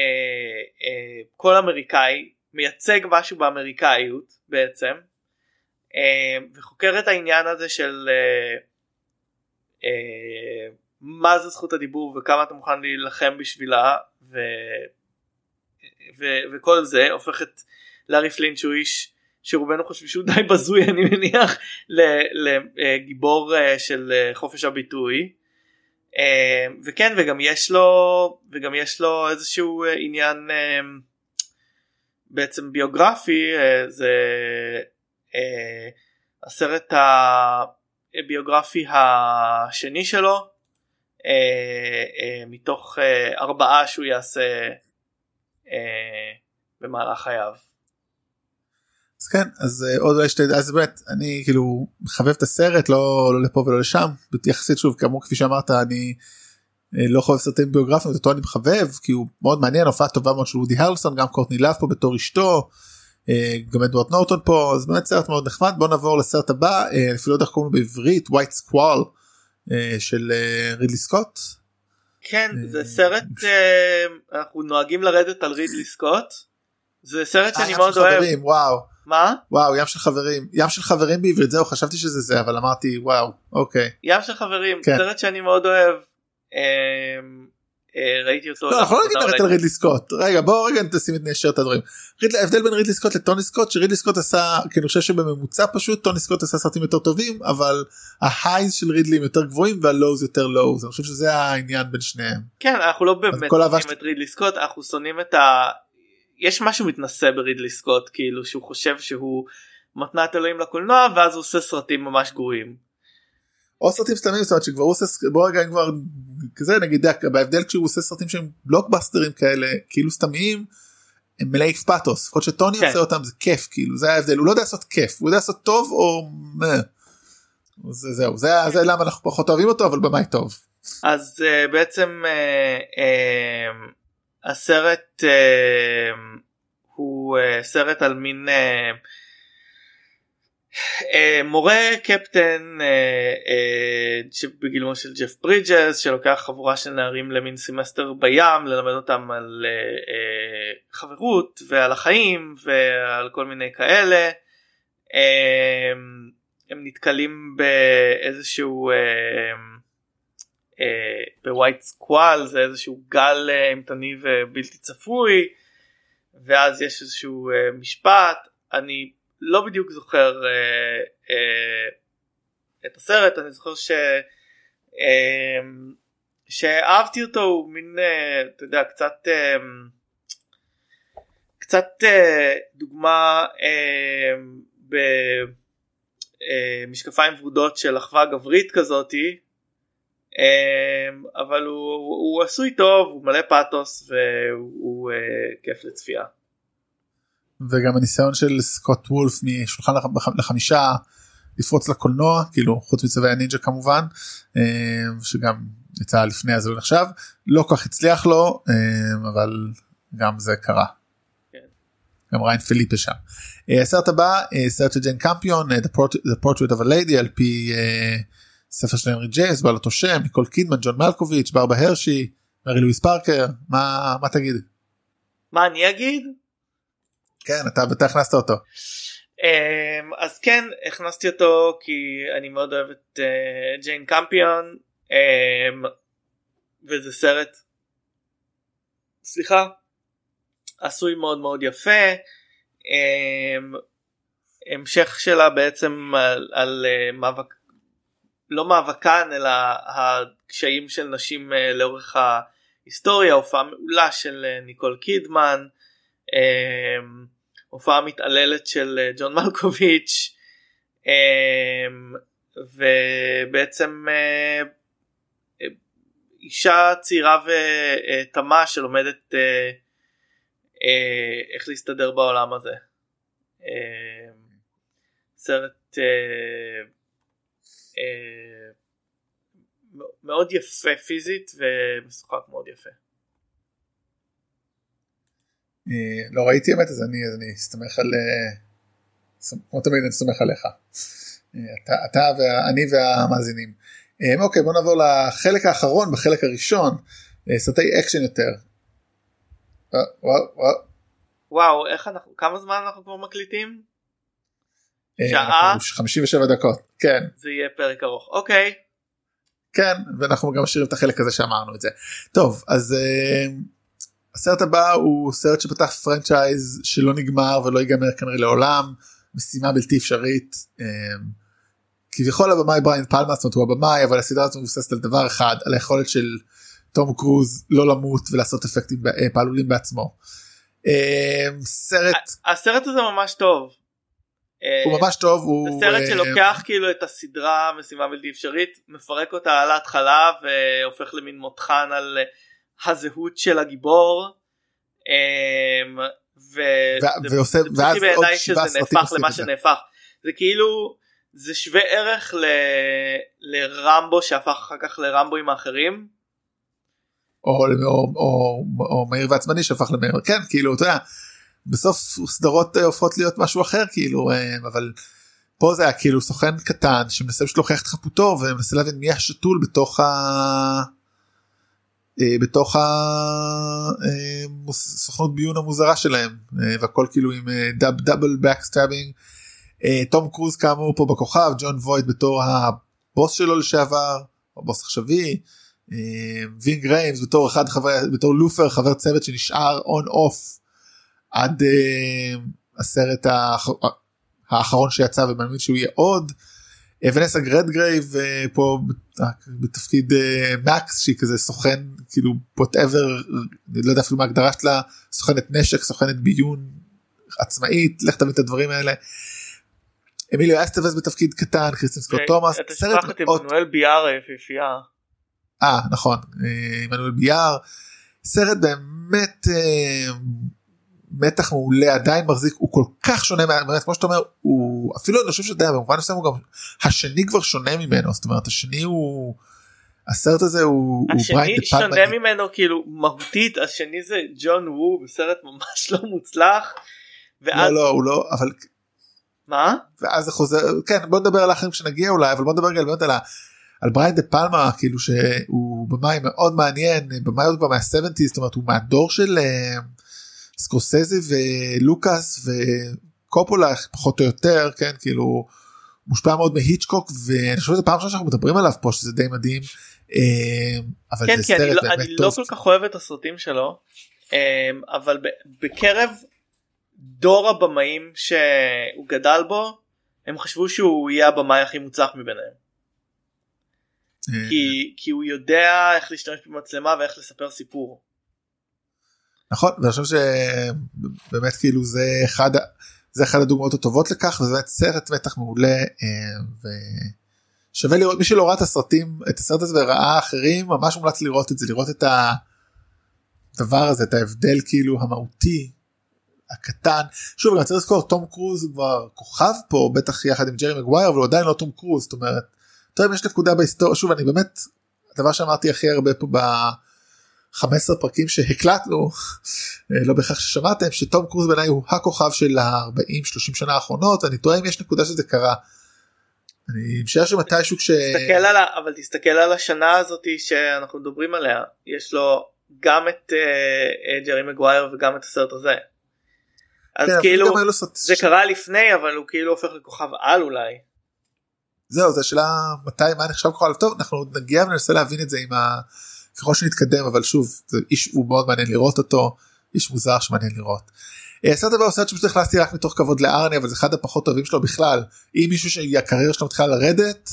אה, כל אמריקאי מייצג משהו באמריקאיות בעצם אה, וחוקר את העניין הזה של אה, אה, מה זה זכות הדיבור וכמה אתה מוכן להילחם בשבילה ו... ו- וכל זה הופך את לארי פלינט שהוא איש שרובנו חושבים שהוא די בזוי *laughs* אני מניח לגיבור אה, של אה, חופש הביטוי וכן וגם יש לו וגם יש לו איזשהו עניין בעצם ביוגרפי זה הסרט הביוגרפי השני שלו מתוך ארבעה שהוא יעשה אה, במהלך חייו. אז כן אז אה, עוד אולי שתי אז באמת אני כאילו מחבב את הסרט לא, לא לפה ולא לשם יחסית שוב כאמור כפי שאמרת אני אה, לא חובב סרטים ביוגרפיים אותו אני מחבב כי הוא מאוד מעניין הופעה טובה מאוד של וודי הרלסון גם קורטני לאב פה בתור אשתו גם אדוארד נורטון פה אז באמת סרט מאוד נחמד בוא נעבור לסרט הבא אפילו לא יודע איך קוראים לו בעברית white squall של רידלי סקוט כן זה סרט אה, אנחנו נוהגים לרדת על רידלי סקוט זה סרט שאני מאוד אוהב. וואו. מה? וואו ים של חברים ים של חברים בעברית זהו חשבתי שזה זה אבל אמרתי וואו אוקיי. ים של חברים כן. סרט שאני מאוד אוהב. אמ, אה, ראיתי אותו. לא, אנחנו לא נגיד על רידלי סקוט רגע בוא רגע תשים את נשר את הדברים. ההבדל בין רידלי סקוט לטוני סקוט שרידלי סקוט עשה כי אני חושב שבממוצע פשוט טוני סקוט עשה סרטים יותר טובים אבל ההייז של רידלי הם יותר גבוהים והלואוז יותר לואוז אני חושב שזה העניין בין שניהם. כן אנחנו לא באמת שונאים את רידלי סקוט אנחנו שונאים את. יש משהו מתנשא ברידלי סקוט כאילו שהוא חושב שהוא מתנת אלוהים לקולנוע ואז הוא עושה סרטים ממש גרועים. או סרטים סתמים זאת אומרת שכבר הוא עושה בוא רגע כבר כזה נגיד בהבדל כשהוא עושה סרטים שהם בלוקבאסטרים כאלה כאילו סתמיים הם מלאי פאתוס לפחות שטוני כן. עושה אותם זה כיף כאילו זה ההבדל הוא לא יודע לעשות כיף הוא יודע לעשות טוב או זה זהו זה, זה למה אנחנו פחות אוהבים אותו אבל במאי טוב. אז uh, בעצם uh, uh, הסרט uh, הוא uh, סרט על מין uh, אה, מורה קפטן אה, אה, בגילומו של ג'ף ברידג'ס שלוקח חבורה של נערים למין סמסטר בים ללמד אותם על חברות ועל החיים ועל כל מיני כאלה. הם נתקלים באיזשהו בווייט סקואל זה איזשהו גל אימתני ובלתי צפוי ואז יש איזשהו משפט. אני לא בדיוק זוכר את הסרט אני זוכר ש... שאהבתי אותו הוא מין אתה יודע קצת קצת דוגמה במשקפיים ורודות של אחווה גברית כזאתי אמ, אבל הוא, הוא עשוי טוב הוא מלא פאתוס והוא uh, כיף לצפייה. וגם הניסיון של סקוט וולף משולחן לחמישה לפרוץ לקולנוע כאילו חוץ מצווי הנינג'ה כמובן אמ, שגם יצא לפני אז לא נחשב לא כל כך הצליח לו אמ, אבל גם זה קרה. כן. גם ריין פליפה שם. אה, הסרט הבא אה, סרט של ג'יין קמפיון The Portrait of a Lady על פי ספר של הנרי ג'ייס בעל אותו שם ניקול קידמן ג'ון מלקוביץ' ברבה הרשי מרי לואיס פארקר מה מה תגיד. מה אני אגיד? כן אתה אתה הכנסת אותו. Um, אז כן הכנסתי אותו כי אני מאוד אוהב את uh, ג'יין קמפיון um, וזה סרט סליחה עשוי מאוד מאוד יפה um, המשך שלה בעצם על, על uh, מאבק לא מאבקן אלא הקשיים של נשים אה, לאורך ההיסטוריה הופעה מעולה של אה, ניקול קידמן אמ, הופעה מתעללת של אה, ג'ון *laughs* מלקוביץ' אמ, ובעצם אישה צעירה ותמה שלומדת איך להסתדר בעולם הזה. אמ, סרט מאוד יפה פיזית ומשוחק מאוד יפה. אה, לא ראיתי אמת אז אני אז אני אסתמך על אה, כמו תמיד אני אסתמך עליך. אתה, אתה ואני והמאזינים. אוקיי בוא נעבור לחלק האחרון בחלק הראשון סרטי אקשן יותר. וואו איך אנחנו כמה זמן אנחנו כבר מקליטים? אה, שעה? 57 דקות כן. זה יהיה פרק ארוך. אוקיי. כן ואנחנו גם משאירים את החלק הזה שאמרנו את זה. טוב אז uh, הסרט הבא הוא סרט שפתח franchise שלא נגמר ולא ייגמר כנראה לעולם משימה בלתי אפשרית uh, כביכול הבמאי בריין פלמה זאת אומרת הוא הבמאי אבל הסדרה הזאת מבוססת על דבר אחד על היכולת של תום קרוז לא למות ולעשות אפקטים פעלולים בעצמו. סרט הסרט הזה ממש טוב הוא אה, ממש טוב הוא סרט אה, שלוקח כאילו את הסדרה משימה בלתי אפשרית מפרק אותה על ההתחלה והופך למין מותחן על אה, הזהות של הגיבור. ועושה ואז עוד שבעה סרטים נהפך למה שנהפך זה כאילו זה שווה ערך ל... לרמבו שהפך אחר כך לרמבוים האחרים. או, או, או, או מהיר ועצמני שהפך למהיר כן כאילו אתה יודע בסוף סדרות אה, הופכות להיות משהו אחר כאילו אה, אבל פה זה היה כאילו סוכן קטן שמנסה פשוט להוכיח את חפותו ומנסה להבין מי השתול בתוך ה... אה, בתוך הסוכנות ביון המוזרה שלהם והכל כאילו עם דאב דאבל בקסטאבינג. תום קרוז כאמור פה בכוכב ג'ון וויד בתור הבוס שלו לשעבר הבוס עכשווי וין גריימס בתור אחד חבר בתור לופר חבר צוות שנשאר און אוף עד uh, הסרט האח... האחרון שיצא ומאמין שהוא יהיה עוד. אה, ונסה גרדגרייב uh, פה בתפקיד מקס שהיא כזה סוכן כאילו ווטאבר אני לא יודע אפילו מה ההגדרה שלה סוכנת נשק סוכנת ביון עצמאית לך תבין את הדברים האלה. אמיליו אסטבס בתפקיד קטן קריסטין סקוט תומאס. סרט מאוד... עמנואל ביאר היפיפייה. אה נכון עמנואל ביאר. סרט באמת מתח מעולה עדיין מחזיק הוא כל כך שונה באמת כמו שאתה אומר הוא אפילו אני חושב שאתה יודע במובן מסוים הוא גם השני כבר שונה ממנו זאת אומרת השני הוא הסרט הזה הוא השני הוא שונה ממנו כאילו מהותית השני זה ג'ון וו בסרט ממש לא מוצלח. ואז... לא לא הוא לא אבל מה ואז זה חוזר כן בוא נדבר על האחרים כשנגיע אולי אבל בוא נדבר רגע באמת על, ה, על בריין דה פלמה כאילו שהוא במאי מאוד מעניין במאי עוד כבר מה-70's זאת אומרת הוא מהדור של. Uh, סקורסזי ולוקאס וקופולה פחות או יותר כן כאילו מושפע מאוד מהיצ'קוק ואני חושב שזה פעם ראשונה שאנחנו מדברים עליו פה שזה די מדהים. אה, אבל כן, זה כן, סרט אני, לא, אני לא כל כך אוהב את הסרטים שלו אמ, אבל בקרב דור הבמאים שהוא גדל בו הם חשבו שהוא יהיה הבמאי הכי מוצלח מביניהם. אה, כי, כי הוא יודע איך להשתמש במצלמה ואיך לספר סיפור. נכון ואני חושב שבאמת כאילו זה אחד זה אחד הדוגמאות הטובות לכך וזה באמת סרט מתח מעולה אה, ושווה לראות מי שלא ראה את הסרטים את הסרט הזה וראה אחרים ממש מומלץ לראות את זה לראות את הדבר הזה את ההבדל כאילו המהותי הקטן שוב אני רוצה לזכור תום קרוז הוא כבר כוכב פה בטח יחד עם ג'רי מגווייר אבל הוא עדיין לא תום קרוז זאת אומרת. טוב יש נקודה בהיסטוריה שוב אני באמת הדבר שאמרתי הכי הרבה פה ב-15 פרקים שהקלטנו לא בהכרח ששמעתם שתום קרוז בעיניי הוא הכוכב של ה-40-30 שנה האחרונות ואני טועה אם יש נקודה שזה קרה. אני משער שמתישהו כש... תסתכל על ה... אבל תסתכל על השנה הזאתי שאנחנו מדברים עליה יש לו גם את uh, ג'רי מגווייר וגם את הסרט הזה. אז כן, כאילו זה קרה לפני אבל הוא כאילו הופך לכוכב על אולי. זהו זה שאלה מתי מה נחשב כוכב טוב אנחנו נגיע וננסה להבין את זה עם ה... ככל שנתקדם אבל שוב זה איש הוא מאוד מעניין לראות אותו איש מוזר שמעניין לראות. אה, הסרט הבא הוא סרט שפשוט הכנסתי רק מתוך כבוד לארני אבל זה אחד הפחות טובים שלו בכלל אם מישהו שהקריירה שלו מתחילה לרדת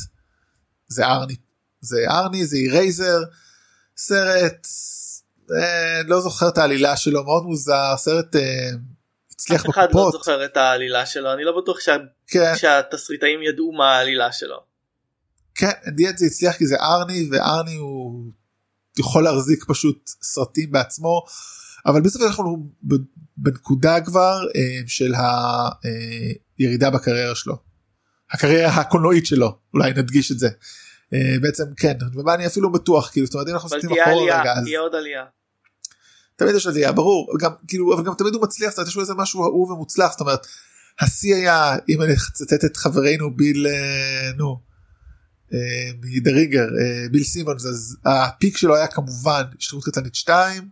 זה ארני זה ארני זה אירייזר סרט אה, לא זוכר את העלילה שלו מאוד מוזר סרט אה, הצליח אף אחד לא בקופות זוכר את העלילה שלו אני לא בטוח שה... כן, שהתסריטאים ידעו מה העלילה שלו. כן, דיאט זה הצליח כי זה ארני וארני הוא יכול להחזיק פשוט סרטים בעצמו אבל בסוף אנחנו ב- בנקודה כבר אה, של הירידה בקריירה שלו. הקריירה הקולנועית שלו אולי נדגיש את זה. אה, בעצם כן ומה אני אפילו בטוח כאילו זאת אומרת אם אנחנו אבל מסתכלים אחורה רגע אז תהיה עוד עלייה. תמיד יש עלייה ברור גם כאילו אבל גם תמיד הוא מצליח זאת אומרת יש לו איזה משהו אהוב ומוצלח זאת אומרת השיא היה אם אני אצטט את חברנו ביל אה, נו אה, מדריגר אה, ביל סימונס אז הפיק שלו היה כמובן השתתפות קטנית 2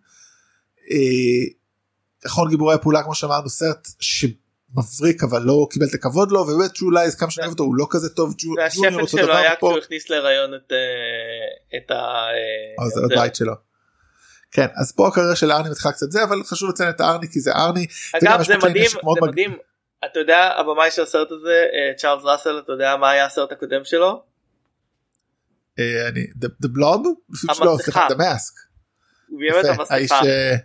אחרון גיבורי הפעולה כמו שאמרנו סרט שמבריק אבל לא קיבל את הכבוד לו ובאמת ג'ו לייז כמה שאני אוהב אותו הוא לא כזה טוב והשפל אותו שלו היה כשהוא הכניס להיריון את אה. אה, אה, זה זה. הבית שלו. כן אז פה הקריירה של ארני מתחילה קצת זה אבל חשוב לציין את ארני כי זה ארני. אגב זה מדהים זה מדהים אתה יודע הבמאי של הסרט הזה אה, צ'ארלס ראסל אתה יודע מה היה הסרט הקודם שלו? אה, אני the blob? המסכה. סליחה, the mask. האיש אה,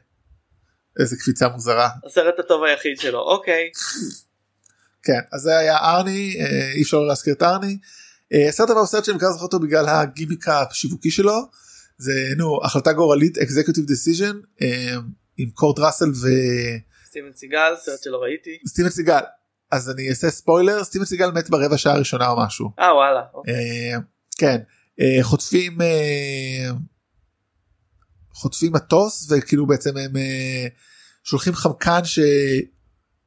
איזה קפיצה מוזרה. הסרט הטוב היחיד שלו אוקיי כן אז זה היה ארני אה, אי אפשר לא להזכיר את ארני. הסרט הבא הוא סרט שאני בעיקר זוכר אותו בגלל הגימיק השיווקי שלו. זה נו החלטה גורלית executive decision עם קורט ראסל סטיבן סיגל סרט שלא ראיתי וסטיבן סיגל. אז אני אעשה ספוילר סטיבן סיגל מת ברבע שעה הראשונה או משהו. אה וואלה אוקיי. כן חוטפים אה, חוטפים מטוס וכאילו בעצם הם אה, שולחים חמקן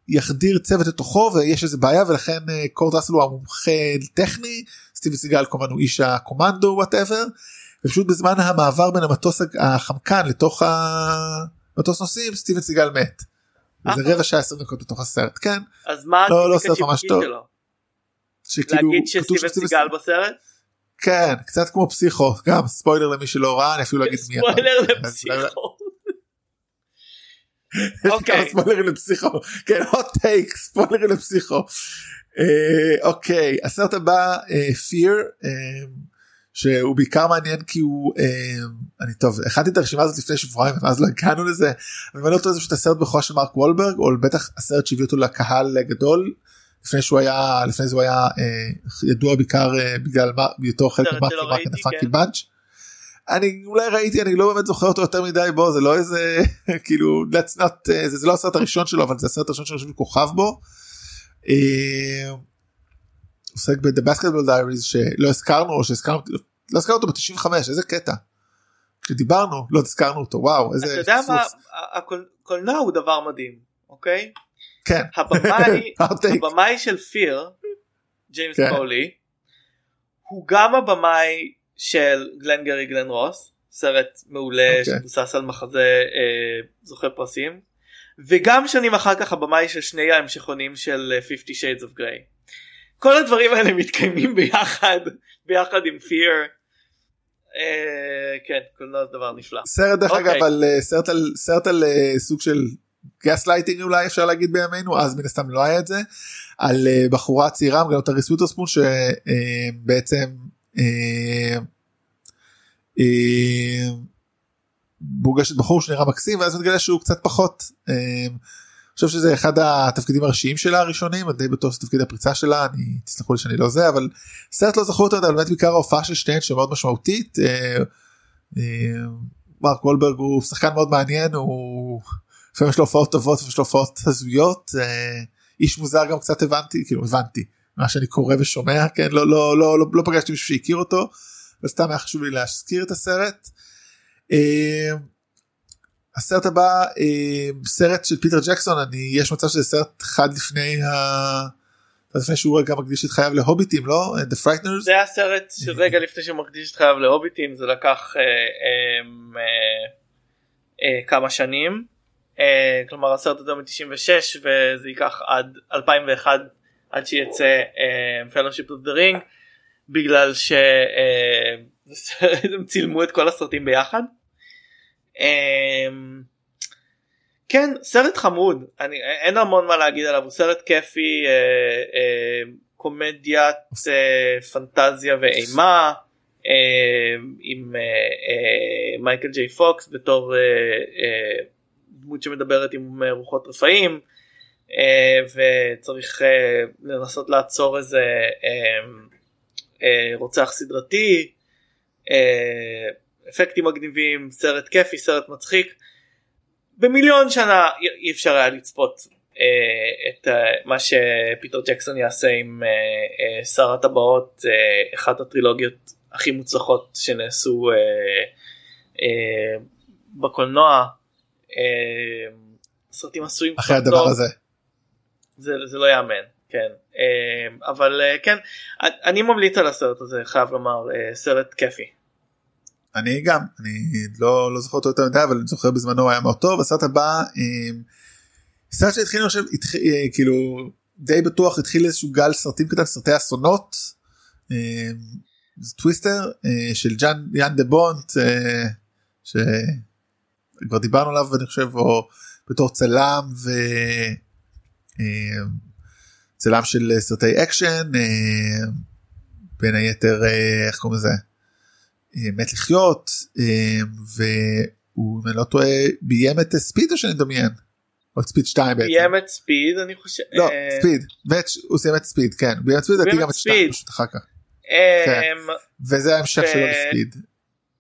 שיחדיר צוות לתוכו ויש איזה בעיה ולכן אה, קורט ראסל הוא המומחה טכני סטיבן סיגל כמובן הוא איש הקומנדו whatever ופשוט בזמן המעבר בין המטוס החמקן לתוך המטוס נוסעים סטיבן סיגל מת. אה. רבע שעה 20 דקות בתוך הסרט כן אז מה לא, לא סרט ממש טוב. שכאילו להגיד שסטיבן סיגל בסרט? כן קצת כמו פסיכו גם ספוילר למי שלא ראה אני אפילו לא אגיד מי אמר. ספוילר אז- לפסיכו. אוקיי. כמה ספוילרים לפסיכו כן hot take ספוילרים לפסיכו. אה, אוקיי הסרט הבא אה, fear אה, שהוא בעיקר מעניין כי הוא אני טוב הכנתי את הרשימה הזאת לפני שבועיים ואז לא הגענו לזה. אני לא טועה זה פשוט הסרט בכורה של מרק וולברג או בטח הסרט שהביא אותו לקהל גדול. לפני שהוא היה לפני זה הוא היה אה, ידוע בעיקר אה, בגלל מה בהיותו חלק סרט ממרקי שלא מרקי ראיתי, פאקי כן. בנץ'. אני אולי ראיתי אני לא באמת זוכר אותו יותר מדי בו זה לא איזה *laughs* כאילו that's not, אה, זה, זה לא הסרט הראשון שלו אבל זה הסרט הראשון שלו כוכב בו. אה, עוסק ב-The Basketball Diaries שלא הזכרנו או שהזכרנו לא הזכרנו אותו ב-95 איזה קטע. כשדיברנו לא הזכרנו אותו וואו איזה אתה יודע מה פספוס. הקול- קולנוע הוא דבר מדהים אוקיי כן. הבמאי. *laughs* הבמאי של פיר ג'יימס כן. פולי הוא גם הבמאי של גלן גרי גלן רוס סרט מעולה אוקיי. שמבוסס על מחזה אה, זוכה פרסים וגם שנים אחר כך הבמאי של שני ההמשכונים של אה, 50 Shades of Grey. כל הדברים האלה מתקיימים ביחד ביחד עם Fear אה, כן קולנוע זה דבר נפלא. סרט דרך אוקיי. אגב על אה, סרט על סרט על אה, סוג של גס לייטינג אולי אפשר להגיד בימינו אז מן הסתם לא היה את זה על אה, בחורה צעירה גם אותה ריס ווית'רספון שבעצם פוגשת בחור שנראה מקסים ואז מתגלה שהוא קצת פחות. אה, אני חושב שזה אחד התפקידים הראשיים שלה הראשונים אני די בטוח שזה תפקיד הפריצה שלה אני תסלחו לי שאני לא זה אבל סרט לא זכור יותר אבל באמת בעיקר ההופעה של שתיהן שמאוד משמעותית. אה, אה, מרק וולברג הוא שחקן מאוד מעניין הוא לפעמים יש לו הופעות טובות ויש לו הופעות הזויות אה, איש מוזר גם קצת הבנתי כאילו הבנתי מה שאני קורא ושומע כן לא לא לא לא, לא פגשתי מישהו שהכיר אותו וסתם היה חשוב לי להזכיר את הסרט. אה, הסרט הבא אה, סרט של פיטר ג'קסון אני יש מצב שזה סרט אחד לפני ה... לפני שהוא רגע מקדיש את חייו להוביטים לא? The Frighteners? זה הסרט שרגע לפני שהוא מקדיש את חייו להוביטים זה לקח אה, אה, אה, אה, כמה שנים. אה, כלומר הסרט הזה מ-96 וזה ייקח עד 2001 עד שיצא אה, Fellowship of the Ring בגלל שהם *laughs* צילמו את כל הסרטים ביחד. אה, כן סרט חמוד אני אין המון מה להגיד עליו הוא סרט כיפי אה, אה, קומדיית אה, פנטזיה ואימה אה, עם אה, אה, מייקל ג'יי פוקס בתור אה, אה, דמות שמדברת עם רוחות רפאים אה, וצריך אה, לנסות לעצור איזה אה, רוצח סדרתי אפקטים מגניבים סרט כיפי סרט מצחיק. במיליון שנה אי- אפשר היה לצפות את מה שפיטר ג'קסון יעשה עם שר הטבעות אחת הטרילוגיות הכי מוצלחות שנעשו בקולנוע. אה, סרטים עשויים אחרי הדבר טוב. הזה. זה, זה לא יאמן כן אה, אבל אה, כן אני ממליץ על הסרט הזה חייב לומר אה, סרט כיפי. אני גם אני לא לא זוכר אותו יותר מדי אבל אני זוכר בזמנו הוא היה מאוד טוב הסרט הבא אה, סרט שהתחיל חושב התחיל, אה, כאילו די בטוח התחיל איזשהו גל סרטים קטן סרטי אסונות. זה טוויסטר של ג'אן יאן דה בונט שכבר דיברנו עליו אני חושב או בתור צלם ו... אה, צלם של סרטי אקשן אה, בין היתר אה, איך קוראים לזה מת לחיות והוא אם אני לא טועה ביים את ספיד או שאני מדמיין? או את ספיד 2 בעצם. ביים את ספיד אני חושב. לא ספיד הוא סיים את ספיד כן ביים את ספיד לדעתי גם את את 2 ספיד. פשוט אחר כך אה, וזה ההמשך שלו לספיד.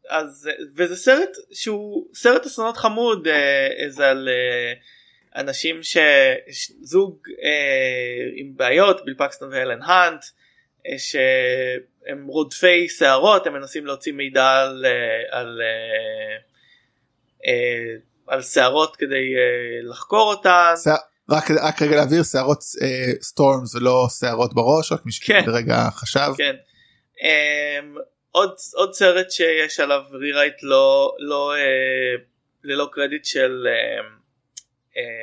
אז וזה סרט שהוא סרט אסונות חמוד אה, זה על אה, אנשים שזוג אה, עם בעיות ביל פקסטון ואלן האנט אה, שהם רודפי שערות הם מנסים להוציא מידע על אה, על אה, אה, על שערות כדי אה, לחקור אותן רק רק רגע להבהיר שערות storms ולא שערות בראש רק מי כן. שרגע חשב כן. Um, עוד עוד סרט שיש עליו rewrite לא לא uh, ללא קרדיט של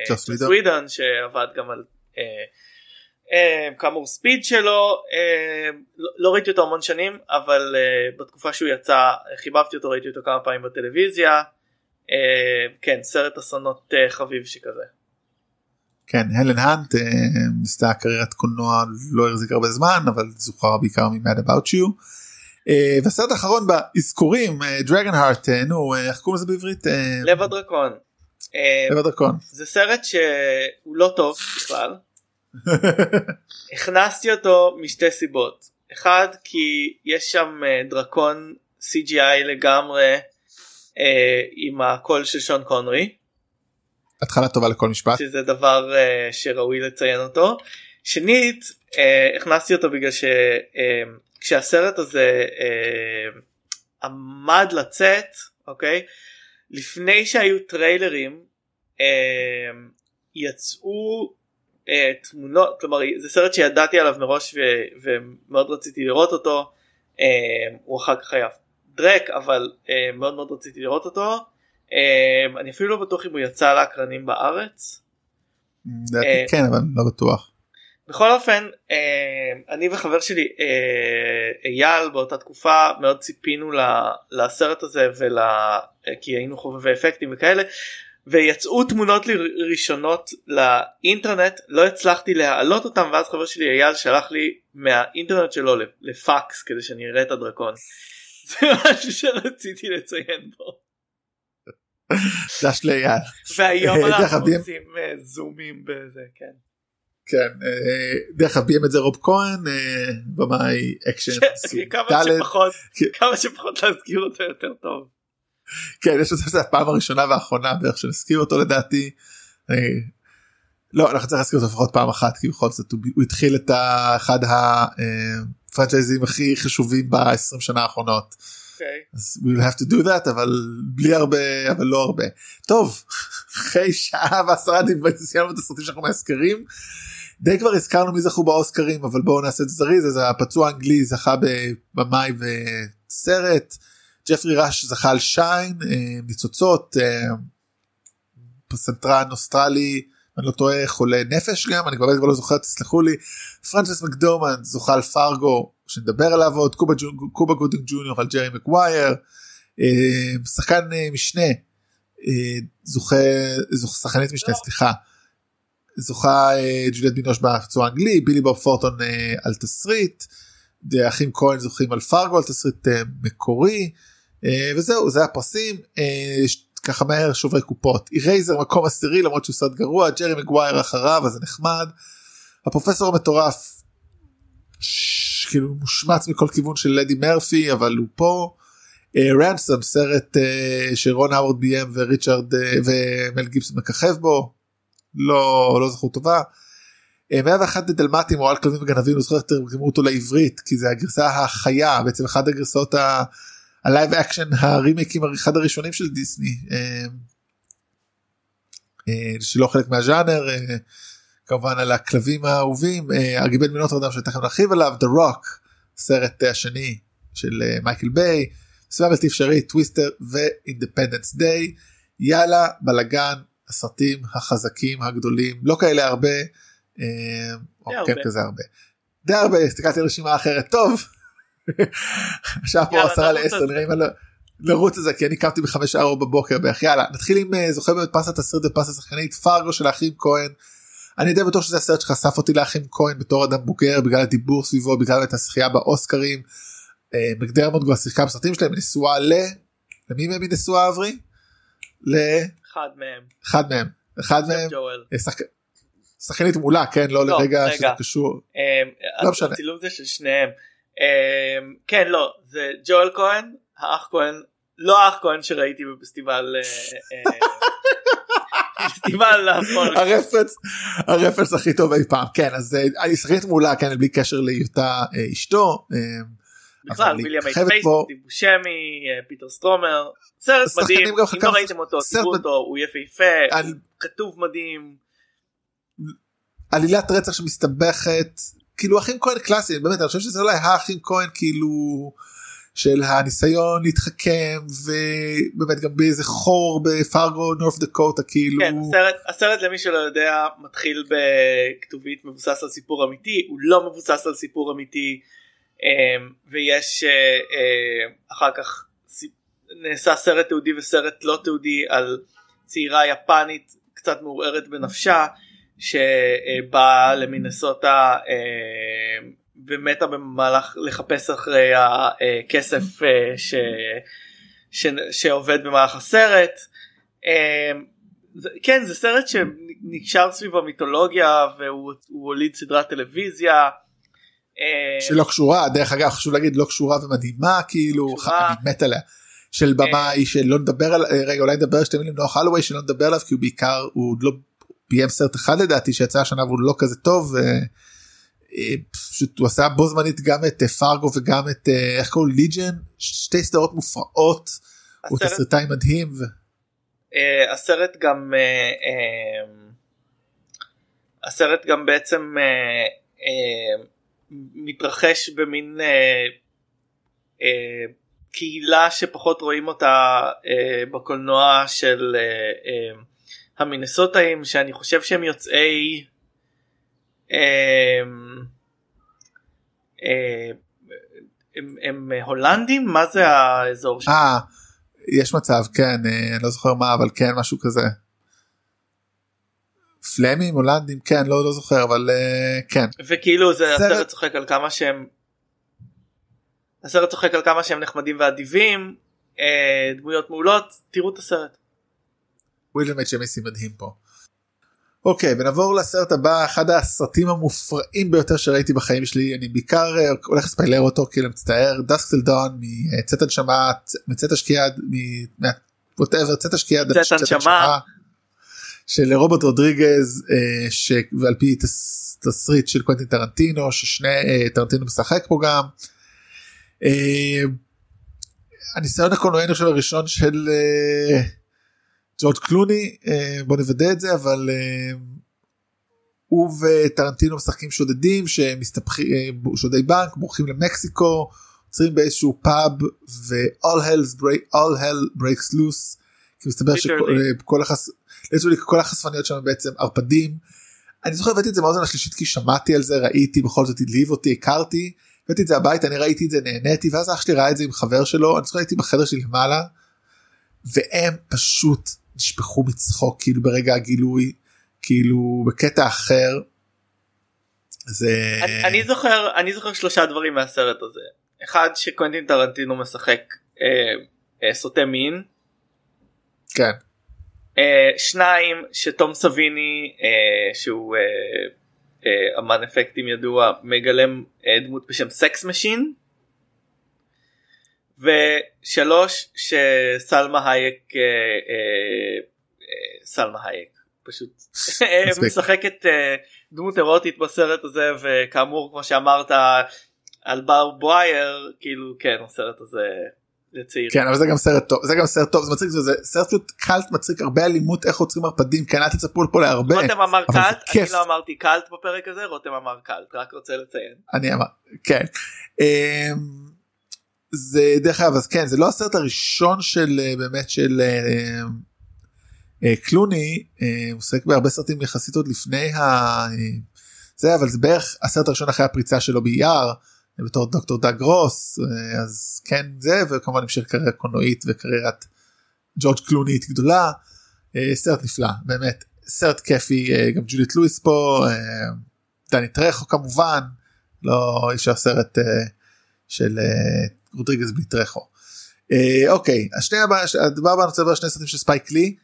ג'וס ג'וס ווידון. ווידון שעבד גם על uh, uh, כאמור ספיד שלו uh, לא, לא ראיתי אותו המון שנים אבל uh, בתקופה שהוא יצא חיבבתי אותו ראיתי אותו כמה פעמים בטלוויזיה uh, כן סרט אסונות uh, חביב שכזה כן הלן האנט אה, ניסתה קריירת קולנוע לא החזיק הרבה זמן אבל זוכר בעיקר מ-Mad About You. אה, והסרט האחרון באזכורים דרגן הארט נו אה, איך קוראים לזה בעברית אה, לב הדרקון. לב הדרקון. זה סרט שהוא לא טוב בכלל. *laughs* הכנסתי אותו משתי סיבות. אחד כי יש שם אה, דרקון CGI לגמרי אה, עם הקול של שון קונרי התחלה טובה לכל משפט. שזה דבר אה, שראוי לציין אותו. שנית אה, הכנסתי אותו בגלל שכשהסרט הזה אה, עמד לצאת אוקיי? לפני שהיו טריילרים אה, יצאו אה, תמונות כלומר זה סרט שידעתי עליו מראש ו, ומאוד רציתי לראות אותו אה, הוא אחר כך היה דרק אבל אה, מאוד מאוד רציתי לראות אותו. אה, אני אפילו לא בטוח אם הוא יצא לאקרנים בארץ. אה, כן אבל לא בטוח. בכל אופן אה, אני וחבר שלי אה, אייל באותה תקופה מאוד ציפינו לסרט הזה ול... כי היינו חובבי אפקטים וכאלה ויצאו תמונות ראשונות לאינטרנט לא הצלחתי להעלות אותם ואז חבר שלי אייל שלח לי מהאינטרנט שלו לפקס כדי שאני אראה את הדרקון. *laughs* זה משהו שרציתי לציין פה. דש לאייל. והיום אנחנו עושים זומים בזה כן. כן דרך אגב ביים את זה רוב כהן במאי אקשן כמה שפחות להזכיר אותו יותר טוב. כן יש לזה הפעם הראשונה והאחרונה בערך שנזכיר אותו לדעתי. לא אנחנו צריכים להזכיר אותו לפחות פעם אחת כי בכל זאת הוא התחיל את אחד הפרנצ'ייזים הכי חשובים ב-20 שנה האחרונות. Okay. אז we'll have to do that אבל בלי הרבה אבל לא הרבה טוב אחרי שעה ועשרה דברים סיימנו את הסרטים שאנחנו מזכירים די כבר הזכרנו מי זכו באוסקרים אבל בואו נעשה את זה זריז אז הפצוע האנגלי זכה בבמאי וסרט ג'פרי ראש זכה על שיין אה, ניצוצות אה, פסנתרן אוסטרלי אני לא טועה חולה נפש גם אני כבר לא זוכר תסלחו לי. פרנסס מקדורמנד זוכה על פרגו שנדבר עליו עוד קובה, קובה גודינג ג'וניור על ג'רי מקווייר אה, שחקן משנה זוכה זוכה שחקנית משנה סליחה זוכה ג'וליאט בינוש בפצוע האנגלי בילי בוב ת'ורנטון על תסריט. אחים כהן זוכים על פרגו על תסריט מקורי וזהו זה הפרסים ככה מהר שוברי קופות אירייזר מקום עשירי למרות שהוא סרט גרוע ג'רי מגווייר אחריו אז זה נחמד. הפרופסור המטורף כאילו מושמץ מכל כיוון של לדי מרפי אבל הוא פה. רנסון סרט שרון האוורד ביים וריצ'רד ומל גיבסון מככב בו לא לא זכו טובה. 101 דלמטים או על כלבים וגנבים הוא זוכר תרגמו אותו לעברית כי זה הגרסה החיה בעצם אחת הגרסאות הלייב אקשן הרימייקים אחד הראשונים של דיסני שלא חלק מהז'אנר כמובן על הכלבים האהובים הגיבל מינות אדם שתכף נרחיב עליו The Rock סרט השני של מייקל ביי סביבה בלתי אפשרית טוויסטר ואינדפנדנס דיי יאללה בלאגן הסרטים החזקים הגדולים לא כאלה הרבה. או כן כזה הרבה. די הרבה הסתכלתי על רשימה אחרת טוב. עכשיו פה עשרה לעשר נראה אם לרוץ את זה כי אני קמתי בחמש ארבע בבוקר בערך יאללה נתחיל עם זוכה באמת פרס התסריט ופרס השחקנית פרגו של האחים כהן. אני די בטוח שזה הסרט שחשף אותי לאחים כהן בתור אדם בוגר בגלל הדיבור סביבו בגלל את השחייה באוסקרים. מקדרמוט כבר שיחקה בסרטים שלהם נשואה ל... למי מהם היא נשואה אברי? אחד מהם. אחד מהם. אחד מהם. שחקנית מולה כן לא, לא לרגע שזה קשור. לא משנה. הצילום זה של שניהם. כן לא זה ג'ואל כהן האח כהן לא האח כהן שראיתי בפסטיבל פסטיבל *laughs* הרפץ הרפץ הכי טוב אי פעם כן אז אני שחקנית מולה כן בלי קשר להיותה אשתו. בכלל ויליאם בושמי פיטר סטרומר סרט מדהים אם לא ראיתם אותו תראו אותו הוא יפהפה כתוב מדהים. עלילת רצח שמסתבכת כאילו אחים כהן קלאסי באמת אני חושב שזה אולי האחים כהן כאילו של הניסיון להתחכם ובאמת גם באיזה חור בפארגו נורף דקוטה כאילו כן, הסרט, הסרט למי שלא יודע מתחיל בכתובית מבוסס על סיפור אמיתי הוא לא מבוסס על סיפור אמיתי אמ, ויש אה, אה, אחר כך נעשה סרט תיעודי וסרט לא תיעודי על צעירה יפנית קצת מעורערת בנפשה שבאה למינסוטה אה, ומתה במהלך לחפש אחרי הכסף ש, ש, שעובד במהלך הסרט. כן זה סרט שנקשר סביב המיתולוגיה והוא הוליד סדרת טלוויזיה. שלא קשורה דרך אגב חשוב להגיד לא קשורה ומדהימה כאילו אני מת עליה של במאי שלא נדבר על רגע אולי נדבר שתי מילים נוח הלווי שלא נדבר עליו כי הוא בעיקר הוא לא ביים סרט אחד לדעתי שיצא השנה והוא לא כזה טוב. פשוט הוא עשה בו זמנית גם את פארגו וגם את איך קוראים ליג'ן שתי סדרות מופרעות. הוא תסריטאי מדהים. הסרט גם הסרט גם בעצם מתרחש במין אה, אה, קהילה שפחות רואים אותה אה, בקולנוע של אה, אה, המינסוטאים שאני חושב שהם יוצאי הם, הם הולנדים מה זה האזור שלהם? אה, יש מצב כן אני לא זוכר מה אבל כן משהו כזה. פלמים הולנדים כן לא לא זוכר אבל uh, כן. וכאילו זה סרט... הסרט צוחק על כמה שהם הסרט צוחק על כמה שהם נחמדים ואדיבים אה, דמויות מעולות תראו את הסרט. וויליאם אצ' אמסי מדהים פה. אוקיי ונעבור לסרט הבא אחד הסרטים המופרעים ביותר שראיתי בחיים שלי. אני בעיקר אה, הולך לספיילר אותו כאילו מצטער. דסקסל דון מצאת הנשמה מצאת השקיעה מווטאבר צאת השקיעה של רוברט רודריגז אה, שעל פי תסריט של קוונטין טרנטינו ששני אה, טרנטינו משחק פה גם. הניסיון הקולנועי חושב הראשון של ג'ורג' קלוני בוא נוודא את זה אבל הוא וטרנטינו משחקים שודדים שמסתבכים שודי בנק בורחים למקסיקו עוצרים באיזשהו פאב ו-all hell break, all hell breaks loose כי מסתבר שכל החס... כל החשפניות שם בעצם ערפדים. אני זוכר הבאתי את זה מהאוזן השלישית כי שמעתי על זה ראיתי בכל זאת הדליב אותי הכרתי הבאתי את זה הביתה אני ראיתי את זה נהניתי ואז אח שלי ראה את זה עם חבר שלו אני זוכר הייתי בחדר שלי למעלה והם פשוט נשפכו מצחוק כאילו ברגע הגילוי כאילו בקטע אחר. זה אני, אני זוכר אני זוכר שלושה דברים מהסרט הזה אחד שקוונטין טרנטינו משחק אה, אה, סוטה מין. כן. אה, שניים שטום סביני אה, שהוא אה, אה, אמן אפקטים ידוע מגלם אה, דמות בשם Sex Machine. ושלוש שסלמה הייק אה, אה, סלמה הייק פשוט משחקת דמות אירוטית בסרט הזה וכאמור כמו שאמרת על בר בווייר כאילו כן הסרט הזה לצעיר. כן אבל זה גם סרט טוב זה גם סרט טוב זה מצחיק זה סרט פשוט קאלט מצחיק הרבה אלימות איך עוצרים ערפדים כן אל תצפו פה להרבה. רותם אמר קאלט אני לא אמרתי קאלט בפרק הזה רותם אמר קאלט רק רוצה לציין. אני אמר כן. אמ, זה דרך אגב אז כן זה לא הסרט הראשון של אה, באמת של אה, אה, קלוני הוא עוסק בהרבה סרטים יחסית עוד לפני ה... זה אבל זה בערך הסרט הראשון אחרי הפריצה שלו באייר בתור דוקטור דאג רוס אז כן זה וכמובן המשיך קריירה קולנועית וקריירת ג'ורג' קלונית גדולה סרט נפלא באמת סרט כיפי גם ג'ולית לואיס פה דני טרחו כמובן לא אי אפשר סרט של רודריגז בלי טרחו. אה, אוקיי השני הבא הדבר הבא אני רוצה לדבר שני סרטים של ספייק לי.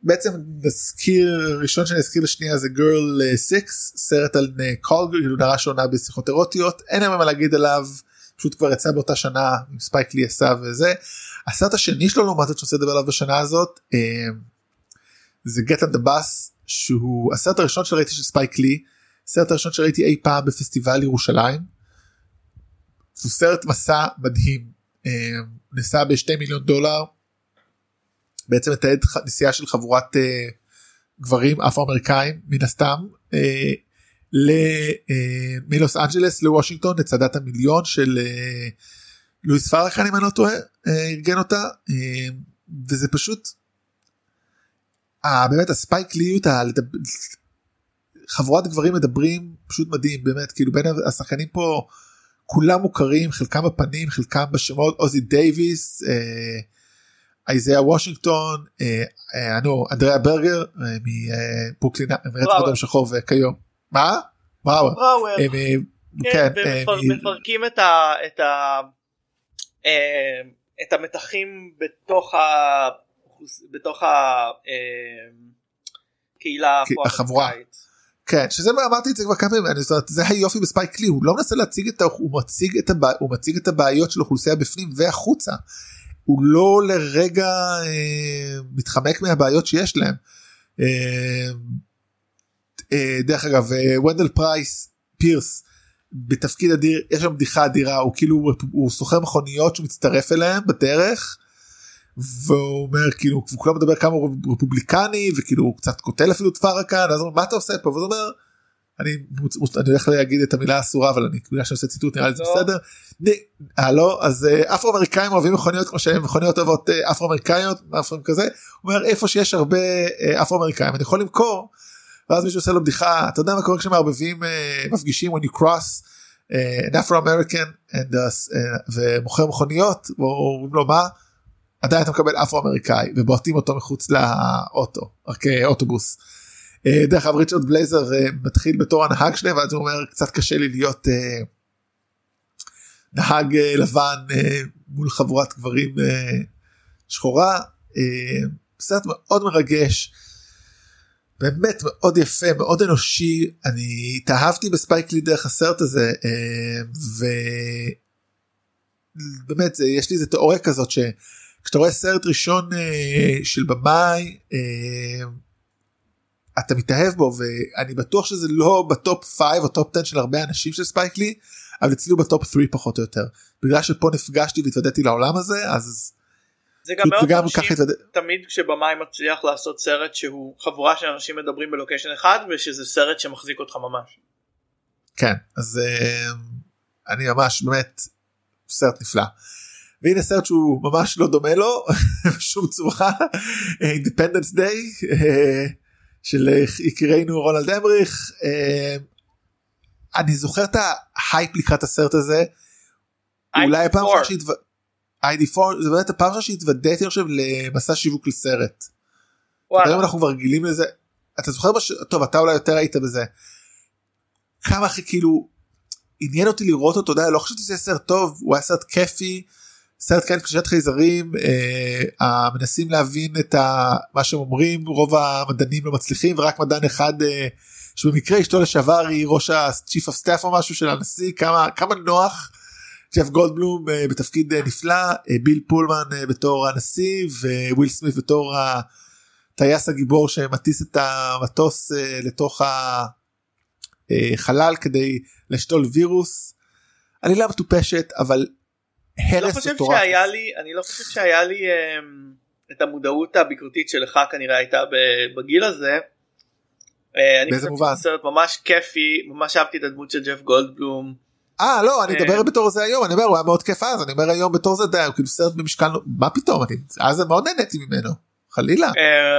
אה, בעצם נזכיר ראשון שאני אזכיר לשנייה זה Girl 6 אה, סרט על call girl כאילו נערה שעונה בשיחות אירוטיות אין הרבה מה להגיד עליו פשוט כבר יצא באותה שנה עם ספייק לי עשה וזה. הסרט השני שלו לעומת זאת שאני לדבר עליו בשנה הזאת אה, זה on the bus שהוא הסרט הראשון שראיתי של ספייק לי סרט הראשון שראיתי אי פעם בפסטיבל ירושלים. הוא סרט מסע מדהים אה, נסע בשתי מיליון דולר בעצם מתעד נסיעה של חבורת אה, גברים אפרו אמריקאים מן הסתם אה, מלוס אנג'לס לוושינגטון לצדת המיליון של לואיס פרחן אם אני לא טועה ארגן אותה. וזה פשוט באמת הספייקליות חבורת גברים מדברים פשוט מדהים באמת כאילו בין השחקנים פה כולם מוכרים חלקם בפנים חלקם בשמות עוזי דייוויס אה, אייזיה וושינגטון אה, אה, אנדריה ברגר מברוקלין מרצח אדם שחור וכיום מה? בראואר. כן, כן מפרקים את המתחים בתוך ה... בתוך הקהילה החבורה. כן שזה אמרתי את זה כבר כמה פעמים אני זאת זה היופי בספייק לי הוא לא מנסה להציג את הוא מציג את הבע... הוא מציג את הבעיות של אוכלוסייה בפנים והחוצה. הוא לא לרגע אה, מתחמק מהבעיות שיש להם. אה, אה, דרך אגב וונדל פרייס פירס בתפקיד אדיר יש שם בדיחה אדירה הוא כאילו הוא סוחר מכוניות שהוא מצטרף אליהם בדרך. והוא אומר כאילו הוא כולם מדבר כמה הוא רפובליקני וכאילו הוא קצת קוטל אפילו את פרקן אז הוא אומר מה אתה עושה פה וזה אומר אני אני הולך להגיד את המילה האסורה אבל אני בגלל שאני עושה ציטוט נראה לי זה לא. בסדר. הלו אז אה, אפרו אמריקאים אוהבים מכוניות כמו שהם מכוניות אוהבות אפרו אמריקאיות אפרו כזה הוא אומר איפה שיש הרבה אה, אפרו אמריקאים אני יכול למכור ואז מישהו עושה לו בדיחה אתה יודע מה קורה כשמערבבים מפגישים when you cross an Afro-American and, uh, ומוכר מכוניות ואומרים לו מה עדיין אתה מקבל אפרו-אמריקאי ובועטים אותו מחוץ לאוטו כאוטובוס. דרך אגב ריצ'רד בלזר מתחיל בתור הנהג שלהם ואז הוא אומר קצת קשה לי להיות נהג לבן מול חבורת גברים שחורה. סרט מאוד מרגש. באמת מאוד יפה מאוד אנושי. אני התאהבתי בספייק לי דרך הסרט הזה ובאמת יש לי איזה תיאוריה כזאת שכשאתה רואה סרט ראשון של במאי אתה מתאהב בו ואני בטוח שזה לא ב top 5 או top 10 של הרבה אנשים של ספייק לי אבל אצלי הוא ב top 3 פחות או יותר בגלל שפה נפגשתי והתוודעתי לעולם הזה אז. זה גם מאוד אנשים התווד... תמיד כשבמאי מצליח לעשות סרט שהוא חבורה של אנשים מדברים בלוקיישן אחד ושזה סרט שמחזיק אותך ממש. כן אז אה, אני ממש באמת סרט נפלא. והנה סרט שהוא ממש לא דומה לו *laughs* בשום צורה Independence Day של יקירנו רולנד אמריך אני זוכר את ההייפ לקראת הסרט הזה. אולי הפעם ID4 זה באמת הפעם שהתוודעתי עכשיו למסע שיווק לסרט. היום אנחנו כבר רגילים לזה. אתה זוכר בש... טוב אתה אולי יותר היית בזה. כמה הכי כאילו עניין אותי לראות אותו די לא חשבתי שזה סרט טוב הוא היה סרט כיפי. סרט כאן קשת חייזרים אה, מנסים להבין את ה, מה שהם אומרים רוב המדענים לא מצליחים ורק מדען אחד אה, שבמקרה אשתו לשעבר היא ראש ה-chief of staff או משהו של הנשיא כמה כמה נוח. ג'ף גולדבלום uh, בתפקיד uh, נפלא uh, ביל פולמן uh, בתור הנשיא וויל סמית בתור הטייס הגיבור שמטיס את המטוס uh, לתוך החלל כדי לשתול וירוס. עלילה מטופשת אבל הרס לא מטורף. לי אני לא חושב שהיה לי um, את המודעות הביקורתית שלך כנראה הייתה בגיל הזה. באיזה אני מובן? סרט ממש כיפי ממש אהבתי את הדמות של ג'ף גולדבלום. אה לא אני מדבר בתור זה היום אני אומר הוא היה מאוד כיף אז אני אומר היום בתור זה די הוא כאילו סרט במשקל מה פתאום אני אז מאוד נהניתי ממנו חלילה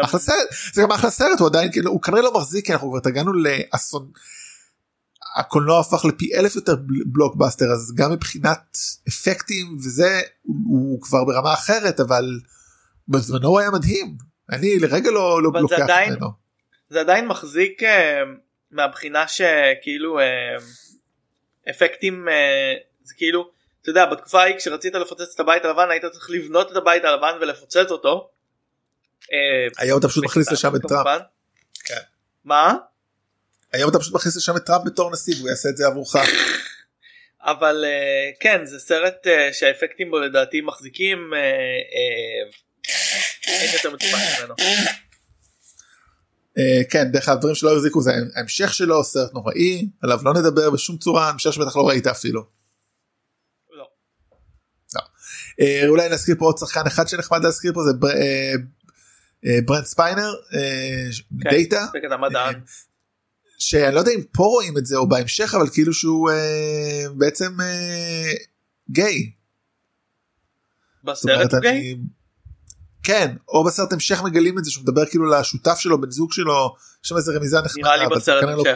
אחלה סרט זה גם אחלה סרט הוא עדיין כאילו הוא כנראה לא מחזיק כי אנחנו כבר הגענו לאסון. הקולנוע הפך לפי אלף יותר בלוקבאסטר אז גם מבחינת אפקטים וזה הוא כבר ברמה אחרת אבל בזמנו הוא היה מדהים אני לרגע לא, לא לוקח ממנו. זה עדיין מחזיק מהבחינה שכאילו. אפקטים אה, זה כאילו אתה יודע בתקופה ההיא כשרצית לפוצץ את הבית הלבן היית צריך לבנות את הבית הלבן ולפוצץ אותו. אה, היום אתה פשוט מכניס לשם את טראמפ. כן. מה? היום אתה פשוט מכניס לשם את טראמפ בתור נשיא והוא יעשה את זה עבורך. אבל אה, כן זה סרט שהאפקטים בו לדעתי מחזיקים אין יותר מטופש ממנו. כן דרך הדברים שלא החזיקו זה ההמשך שלו סרט נוראי עליו לא נדבר בשום צורה המשך שבטח לא ראית אפילו. לא. לא. אולי נזכיר פה עוד שחקן אחד שנחמד להזכיר פה זה בר, ברנט ספיינר כן, דאטה. שאני לא יודע אם פה רואים את זה או בהמשך אבל כאילו שהוא אה, בעצם uh, גיי. בסרט הוא גיי? כן או בסרט המשך מגלים את זה שהוא מדבר כאילו לשותף שלו בן זוג שלו יש שם איזה רמיזה נחמדה. נראה לי בסרט לא- המשך. לא...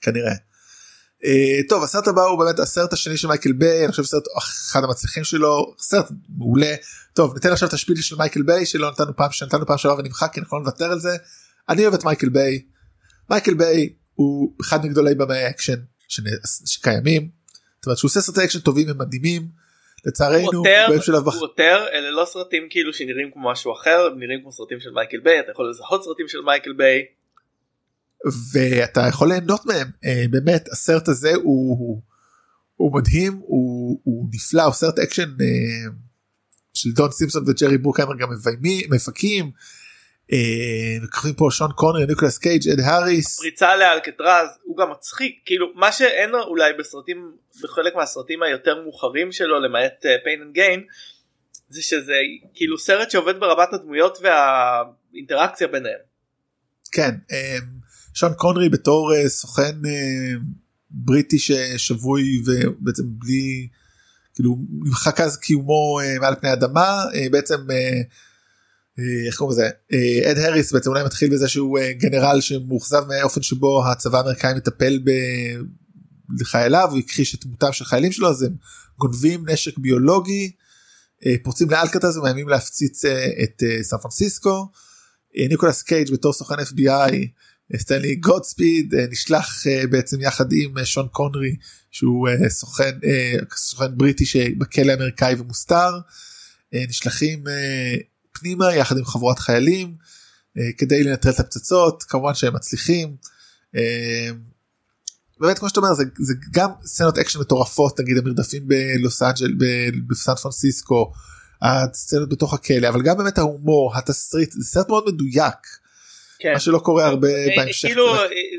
כנראה. אה, טוב הסרט הבא הוא באמת הסרט השני של מייקל ביי אני חושב סרט אחד המצליחים שלו סרט מעולה טוב ניתן עכשיו את ה spiel של מייקל ביי שלא נתנו פעם שנתנו פעם שעברה ונמחק כי אנחנו לא נוותר על זה אני אוהב את מייקל ביי. מייקל ביי הוא אחד מגדולי במאי האקשן שקיימים. זאת אומרת שהוא עושה סרטי אקשן טובים ומדהימים לצערנו הוא יותר אלה לא סרטים כאילו שנראים כמו משהו אחר הם נראים כמו סרטים של מייקל ביי אתה יכול לזהות סרטים של מייקל ביי. ואתה יכול ליהנות מהם אה, באמת הסרט הזה הוא, הוא, הוא מדהים הוא, הוא נפלא הוא סרט אקשן אה, של דון סימפסון וג'רי בורקהיימר גם מביימים מפיקים. לוקחים פה שון קונרי ניקולס קייג' אד האריס. פריצה לאלקטרז הוא גם מצחיק כאילו מה שאין אולי בסרטים בחלק מהסרטים היותר מאוחרים שלו למעט Pain and Gain זה שזה כאילו סרט שעובד בזכות הדמויות והאינטראקציה ביניהם. כן שון קונרי בתור סוכן בריטי ששבוי ובעצם בלי כאילו נמחק אז קיומו מעל פני אדמה בעצם איך קוראים לזה? אד הריס בעצם אולי מתחיל בזה שהוא גנרל שמאוכזב מהאופן שבו הצבא האמריקאי מטפל בחייליו הכחיש את דמותם של חיילים שלו אז הם גונבים נשק ביולוגי פורצים לאלקטאז ומאיימים להפציץ את סן פרנסיסקו. ניקולס קייג' בתור סוכן FBI סטנלי גודספיד נשלח בעצם יחד עם שון קונרי שהוא סוכן סוכן בריטי שבכלא האמריקאי ומוסתר. נשלחים פנימה יחד עם חבורת חיילים כדי לנטרל את הפצצות כמובן שהם מצליחים. באמת כמו שאתה אומר זה, זה גם סצנות אקשן מטורפות נגיד המרדפים בלוס אנג'ל בסן פרנסיסקו הסצנות בתוך הכלא אבל גם באמת ההומור התסריט זה סרט מאוד מדויק. כן. מה שלא קורה הרבה בהמשך. כאילו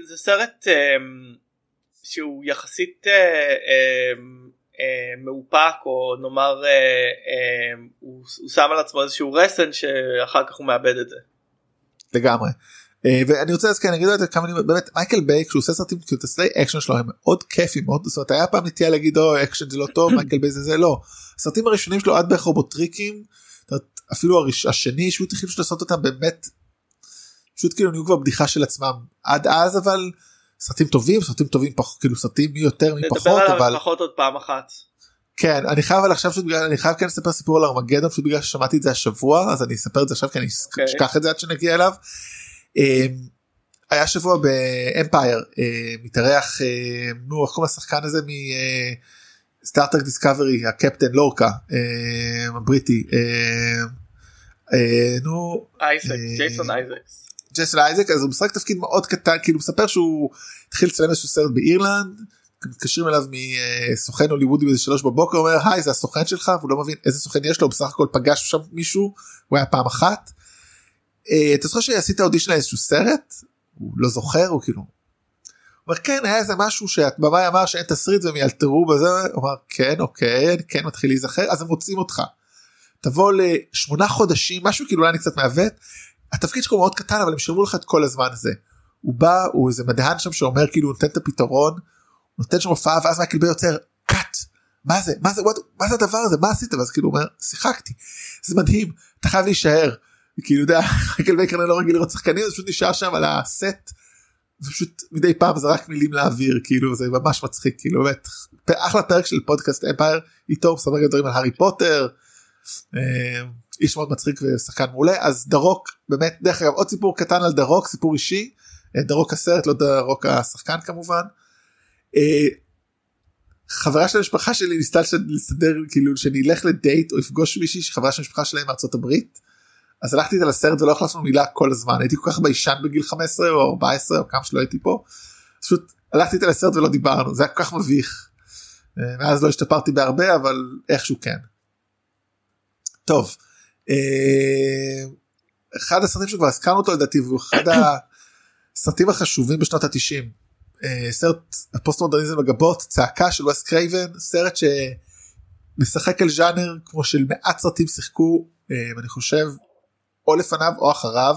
זה סרט שהוא יחסית מאופק או נאמר הוא, הוא שם על עצמו איזשהו רסן שאחר כך הוא מאבד את זה. לגמרי. ואני רוצה להזכיר אני אגיד את כמה מילים באמת מייקל ביי כשהוא עושה סרטים כאילו תסריטי אקשן שלו הם מאוד כיפים מאוד זאת אומרת היה פעם נטייה להגיד או אקשן זה לא טוב *coughs* מייקל ביי זה זה לא. הסרטים הראשונים שלו עד בערך רובוטריקים אפילו הראש, השני שהוא התחיל לעשות אותם באמת פשוט כאילו נהיו כבר בדיחה של עצמם עד אז אבל סרטים טובים סרטים טובים פחות כאילו סרטים יותר מי פחות אבל פחות עוד פעם אחת. כן אני חייב אבל עכשיו אני חייב כן לספר סיפור על ארמגדון פשוט בגלל ששמעתי את זה השבוע אז אני אספר את זה עכשיו כי אני okay. אוקיי. אשכח את זה עד שנגיע אליו. אמ, היה שבוע באמפייר אה, מתארח אה, נו איך קוראים לשחקן הזה מסטארטק דיסקאברי הקפטן לורקה אה, הבריטי נו ג'ייסון אייזקס. ג'ייסון אייזק אז הוא משחק תפקיד מאוד קטן כאילו מספר שהוא התחיל לצלם איזשהו סרט באירלנד מתקשרים אליו מסוכן הוליוודי באיזה שלוש בבוקר אומר היי זה הסוכן שלך והוא לא מבין איזה סוכן יש לו הוא בסך הכל פגש שם מישהו הוא היה פעם אחת. אתה זוכר שעשית אודישן לאיזשהו סרט הוא לא זוכר הוא כאילו. אומר כן היה איזה משהו שהבמאי אמר שאין תסריט והם יאלתרו בזה הוא אמר כן אוקיי כן מתחיל להיזכר אז הם מוצאים אותך. תבוא לשמונה חודשים משהו כאילו אולי אני קצת מעוות התפקיד שלך הוא מאוד קטן אבל הם שילמו לך את כל הזמן הזה. הוא בא הוא איזה מדען שם שאומר כאילו נותן את הפתרון נותן שם הופעה ואז מייקל ביי יוצר קאט מה זה מה זה מה זה הדבר הזה מה עשית ואז כאילו אומר שיחקתי זה מדהים אתה חייב להישאר. כאילו יודע מייקל ביי כנראה לא רגיל לראות שחקנים אז פשוט נשאר שם על הסט. ופשוט מדי פעם זרק מילים לאוויר כאילו זה ממש מצחיק כאילו באמת אחלה פרק של פודקאסט Empire איתו מספר דברים על הארי פוטר. איש מאוד מצחיק ושחקן מעולה אז The Rock באמת דרך אגב עוד סיפור קטן על The Rock סיפור אישי The Rock הסרט לא The Rock השחקן כמובן. חברה של המשפחה שלי ניסתה לסדר כאילו שאני אלך לדייט או אפגוש מישהי שחברה של המשפחה שלהם מארצות הברית. אז הלכתי איתה לסרט ולא החלפנו מילה כל הזמן הייתי כל כך ביישן בגיל 15 או 14 או כמה שלא הייתי פה. פשוט הלכתי איתה לסרט ולא דיברנו זה היה כל כך מביך. מאז לא השתפרתי בהרבה אבל איכשהו כן. טוב. אה, אחד הסרטים שכבר הזכרנו אותו לדעתי והוא אחד הסרטים החשובים בשנות התשעים. אה, סרט הפוסט מודרניזם לגבות צעקה של ווס קרייבן סרט שמשחק על ז'אנר כמו של מעט סרטים שיחקו אה, אני חושב או לפניו או אחריו.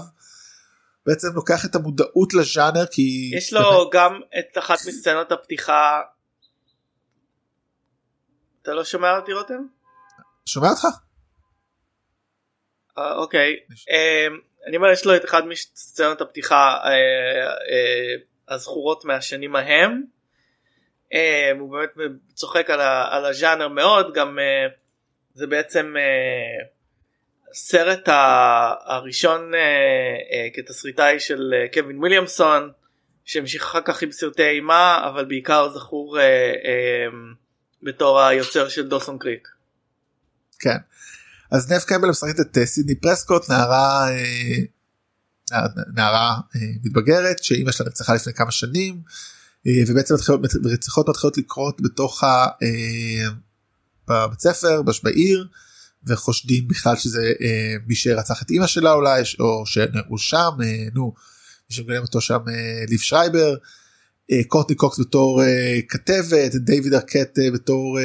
בעצם לוקח את המודעות לז'אנר כי יש לו באמת... גם את אחת מסצנות הפתיחה. אתה לא שומע אותי רותם? שומע אותך. אה, אוקיי אמ, אני אומר יש לו את אחד מסצנות הפתיחה אה, אה, הזכורות מהשנים ההם. אמ, הוא באמת צוחק על הז'אנר מאוד גם זה בעצם הסרט הראשון כתסריטאי של קווין וויליאמסון שהמשיך אחר כך עם סרטי אימה אבל בעיקר זכור בתור היוצר של דוסון קריק. כן. אז נף קמבל משחקת את אה, סידני פרסקוט נערה אה, נערה אה, מתבגרת שאימא שלה נרצחה לפני כמה שנים ובעצם רציחות מתחילות לקרות בתוך בבית ספר בעיר וחושדים בכלל שזה מי שרצח את אימא שלה אולי או שהוא שם נו מי שמגלם אותו שם ליב שרייבר. קורטני קוקס בתור כתבת דיוויד ארקט בתור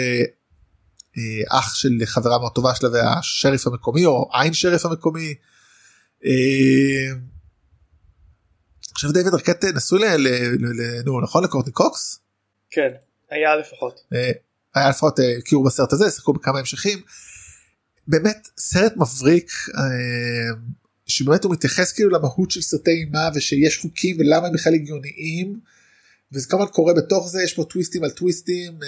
אח של חברה מאוד טובה שלה והשריף המקומי או עין שריף המקומי. אה, עכשיו דיוויד ארקט נשוי ל... נו נכון לקורטני קוקס? כן היה לפחות. אה, היה לפחות הכירו בסרט הזה שיחקו בכמה המשכים. באמת סרט מבריק שבאמת הוא מתייחס כאילו למהות של סרטי אימה ושיש חוקים ולמה הם בכלל הגיוניים. וזה כמובן קורה בתוך זה יש פה טוויסטים על טוויסטים.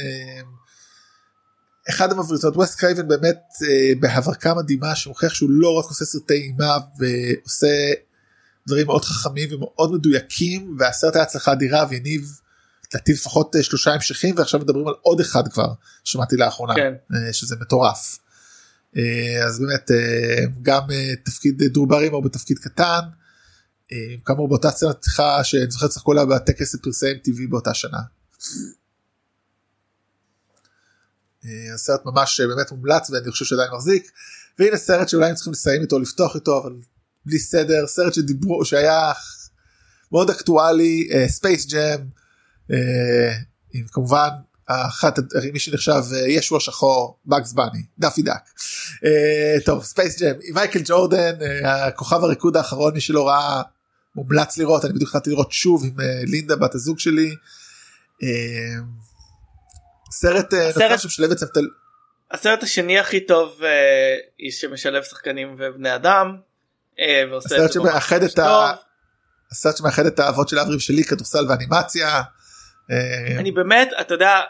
אה, אחד המבריצות ווס קרייבן באמת אה, בהברקה מדהימה שמוכיח שהוא לא רק עושה סרטי אימה ועושה דברים מאוד חכמים ומאוד מדויקים והסרט היה הצלחה אדירה והניב לדעתי לפחות שלושה המשכים ועכשיו מדברים על עוד אחד כבר שמעתי לאחרונה כן. שזה מטורף. אז באמת גם תפקיד דרו ברימור בתפקיד קטן. כאמור באותה פתיחה שאני זוכר שצחקו לה בטקס לפרסי MTV באותה שנה. הסרט ממש באמת מומלץ ואני חושב שעדיין מחזיק והנה סרט שאולי צריכים לסיים איתו לפתוח איתו אבל בלי סדר סרט שדיברו שהיה מאוד אקטואלי Space Jam עם כמובן אחת מי שנחשב ישו השחור באגס באני דאפי דאק טוב Space Jam עם מייקל ג'ורדן הכוכב הריקוד האחרון מי שלא ראה מומלץ לראות אני בדיוק התחלתי לראות שוב עם לינדה בת הזוג שלי. סרט הסרט שמשלב את סרט הסרט השני הכי טוב איש שמשלב שחקנים ובני אדם. הסרט שמאחד את ה... הסרט שמאחד את האהבות של האברים שלי כדורסל ואנימציה. אני באמת אתה יודע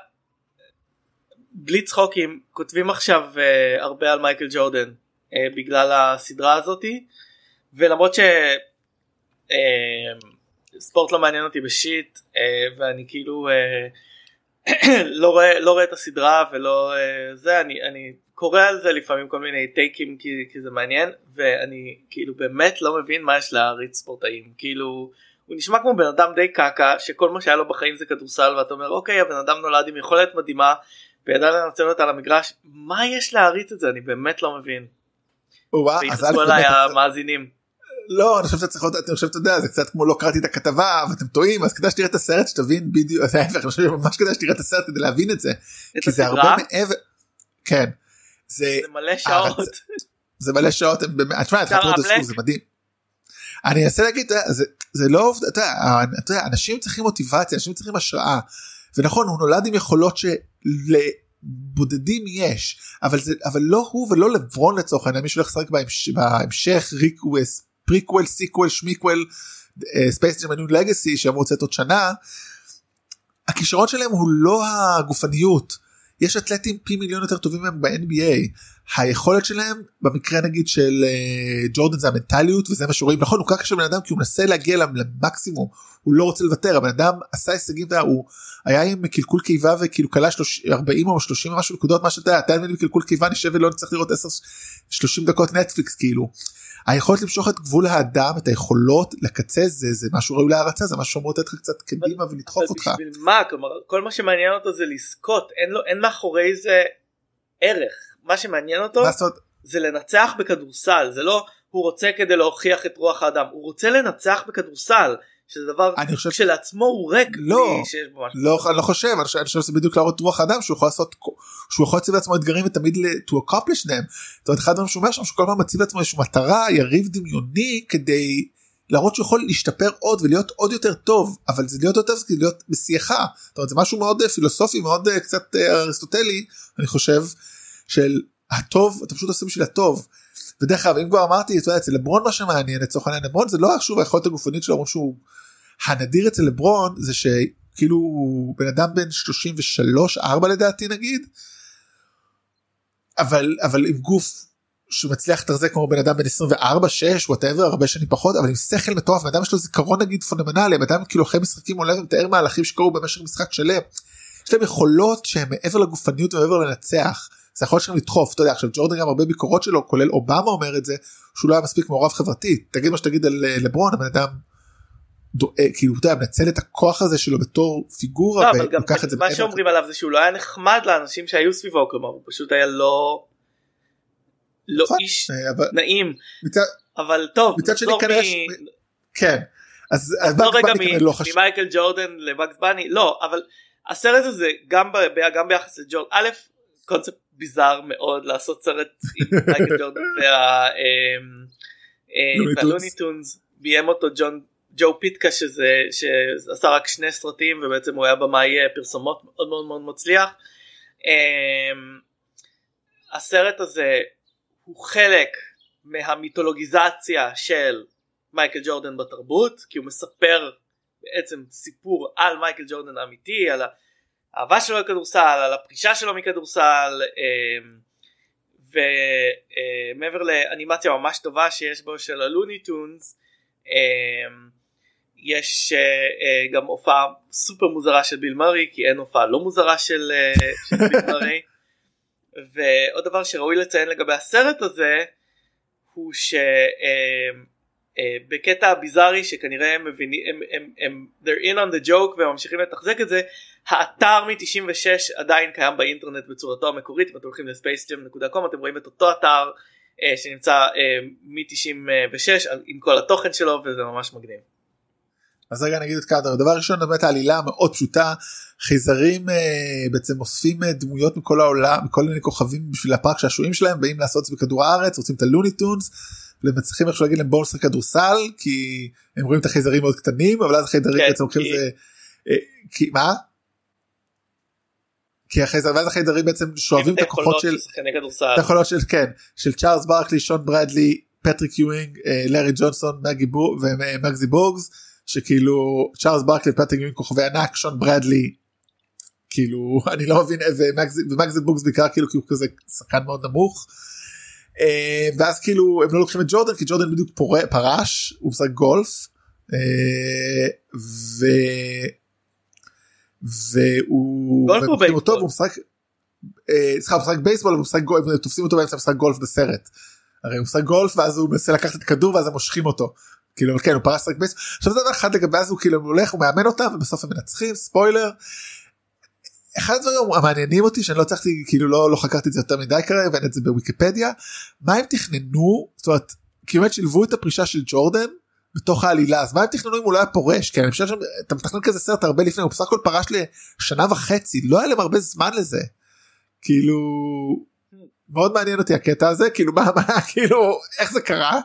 בלי צחוקים כותבים עכשיו הרבה על מייקל ג'ורדן בגלל הסדרה הזאתי ולמרות שספורט לא מעניין אותי בשיט ואני כאילו *coughs* לא רואה לא רואה את הסדרה ולא זה אני אני קורא על זה לפעמים כל מיני טייקים כי, כי זה מעניין ואני כאילו באמת לא מבין מה יש להריץ ספורטאים כאילו הוא נשמע כמו בן אדם די קקה שכל מה שהיה לו בחיים זה כדורסל ואתה אומר אוקיי הבן אדם נולד עם יכולת מדהימה וידע לנצל אותה למגרש מה יש להריץ את זה אני באמת לא מבין. ויתעשו עליי המאזינים. לא אני חושב שאתה צריך אני חושב אתה יודע זה קצת כמו לא קראתי את הכתבה ואתם טועים אז כדאי שתראה את הסרט שתבין בדיוק אני חושב ממש כדאי שתראה את הסרט כדי להבין את זה. כי זה הרבה מעבר. כן. זה מלא שעות. זה מלא שעות זה מדהים. אני אנסה להגיד זה, זה לא אתה יודע, אנשים צריכים מוטיבציה אנשים צריכים השראה ונכון הוא נולד עם יכולות שלבודדים יש אבל זה אבל לא הוא ולא לברון לצורך העניין מישהו הולך לשחק בהמש, בהמשך requel prequel sequel שמיקוול Space Jam New Legacy שאמור לצאת עוד שנה. הכישרון שלהם הוא לא הגופניות יש אתלטים פי מיליון יותר טובים מהם ב-NBA היכולת שלהם במקרה נגיד של אה, ג'ורדן זה המנטליות וזה מה שרואים נכון הוא ככה של בן אדם כי הוא מנסה להגיע למקסימום הוא לא רוצה לוותר הבן אדם עשה הישגים הוא היה עם קלקול קיבה וכאילו קלע 40 או 30 משהו נקודות מה שאתה יודע אתה עם קלקול קיבה נשב ולא נצטרך לראות 10 30 דקות נטפליקס כאילו. היכולת למשוך את גבול האדם את היכולות לקצה זה זה משהו ראוי להערצה זה משהו שאמור לתת לך קצת קדימה ולדחוף אותך. בשביל מה כלומר כל מה שמעניין אותו זה לזכות אין לו אין מאחורי זה ערך מה שמעניין אותו זה לנצח בכדורסל זה לא הוא רוצה כדי להוכיח את רוח האדם הוא רוצה לנצח בכדורסל שזה דבר אני חושב הוא ריק לא לא אני לא חושב אני חושב שזה בדיוק להראות רוח האדם שהוא יכול לעשות שהוא יכול להציב לעצמו אתגרים ותמיד to accomplish them. זאת אומרת אחד הדברים שהוא אומר שם שהוא כל פעם מציב לעצמו איזושהי מטרה יריב דמיוני כדי להראות שהוא יכול להשתפר עוד ולהיות עוד יותר טוב אבל זה להיות יותר זה להיות בשיאך זאת אומרת זה משהו מאוד פילוסופי מאוד קצת אריסטוטלי אני חושב של הטוב אתה פשוט עושה בשביל הטוב. ודרך אגב אם כבר אמרתי אתה יודע, אצל לברון מה שמעניין לצורך העניין לברון זה לא שוב היכולת הגופנית שלו שהוא הנדיר אצל לברון זה שכאילו בן אדם בן 33 4 לדעתי נגיד אבל אבל עם גוף שמצליח לתחזק כמו בן אדם בן 24 6 whatever הרבה שנים פחות אבל עם שכל מטורף בן אדם יש לו זיכרון נגיד פונומנלי בן אדם כאילו אחרי משחקים עולה ומתאר מהלכים שקרו במשך משחק שלם. יש להם יכולות שהן מעבר לגופניות ומעבר לנצח. זה יכול שלהם לדחוף אתה יודע עכשיו ג'ורדן גם הרבה ביקורות שלו כולל אובמה אומר את זה שהוא לא היה מספיק מעורב חברתית תגיד מה שתגיד על אה, לברון הבן אדם. דואג כאילו אתה יודע מנצל את הכוח הזה שלו בתור פיגורה לא, ולוקח את זה. מה שאומרים עליו זה שהוא לא היה נחמד לאנשים שהיו סביבו כלומר הוא פשוט היה לא. לא נכון, איש אה, נעים אבל טוב מצד שני כנראה כן אז לא רגע לא ממייקל ג'ורדן לבאגס בני לא אבל הסרט הזה גם גם ביחס לג'ורדן א' קונספט ביזאר מאוד לעשות סרט עם מייקל ג'ורדן והלוניטונס ביים אותו ג'ון ג'ו פיטקה שזה שעשה רק שני סרטים ובעצם הוא היה במאי פרסומות מאוד מאוד מאוד מצליח. אמ, הסרט הזה הוא חלק מהמיתולוגיזציה של מייקל ג'ורדן בתרבות כי הוא מספר בעצם סיפור על מייקל ג'ורדן האמיתי על האהבה שלו לכדורסל על הפרישה שלו מכדורסל אמ, ומעבר לאנימציה ממש טובה שיש בו של הלוני טונס אמ, יש אה, אה, גם הופעה סופר מוזרה של ביל מרי כי אין הופעה לא מוזרה של, אה, של ביל *laughs* מרי ועוד דבר שראוי לציין לגבי הסרט הזה הוא שבקטע אמ, ביזארי שכנראה הם מבינים הם, הם, הם they're in on the joke וממשיכים לתחזק את זה האתר מ-96 עדיין קיים באינטרנט בצורתו המקורית אם אתם הולכים לספייסג'ם.com אתם רואים את אותו אתר שנמצא מ-96 עם כל התוכן שלו וזה ממש מגניב. אז רגע נגיד את כמה דבר ראשון באמת העלילה מאוד פשוטה חייזרים אה, בעצם אוספים אה, דמויות מכל העולם מכל מיני כוכבים בשביל הפארק שעשועים שלהם באים לעשות את זה בכדור הארץ רוצים את הלוניטונס ומצליחים איכשהו להגיד להם בואו נשחק כדורסל כי הם רואים את החייזרים מאוד קטנים אבל אז החייזרים כן, בעצם לוקחים את זה אה, כי מה? כי החייזרים ואז החייזרים בעצם שואבים את הכוחות של את היכולות של כן של צ'ארלס ברקלי שון ברדלי פטריק יואינג לארי ג'ונסון ומגזי בורגס שכאילו צ'ארלס ברקלי ופטריק יואינג כוכבי ענק שון ברדלי כאילו *laughs* אני לא מבין ומגזי בורגס בעיקר כאילו כי הוא כזה שחקן מאוד נמוך. אה, ואז כאילו הם לא לוקחים את ג'ורדן כי ג'ורדן בדיוק פרש הוא משחק גולף. אה, ו... והוא גולף או בייסבול? הוא משחק אה, סליחה הוא משחק בייסבול הוא משחק גולף תופסים אותו באמצע משחק גולף בסרט. הרי הוא משחק גולף ואז הוא מנסה לקחת את הכדור ואז הם מושכים אותו. כאילו כן הוא פרס לשחק בייסבול. עכשיו זה דבר אחד לגבי אז הוא כאילו הולך הוא מאמן אותם ובסוף הם מנצחים ספוילר. אחד הדברים המעניינים אותי שאני לא הצלחתי כאילו לא לא חקרתי את זה יותר מדי כרגע ואין את זה בוויקיפדיה מה הם תכננו זאת אומרת כאילו שילבו את הפרישה של ג'ורדן בתוך העלילה אז מה הם תכננו אם הוא לא היה פורש כי אני חושב שאתה מתכנן כזה סרט הרבה לפני הוא בסך הכל פרש לשנה וחצי לא היה להם הרבה זמן לזה כאילו מאוד מעניין אותי הקטע הזה כאילו מה מה *laughs* כאילו איך זה קרה.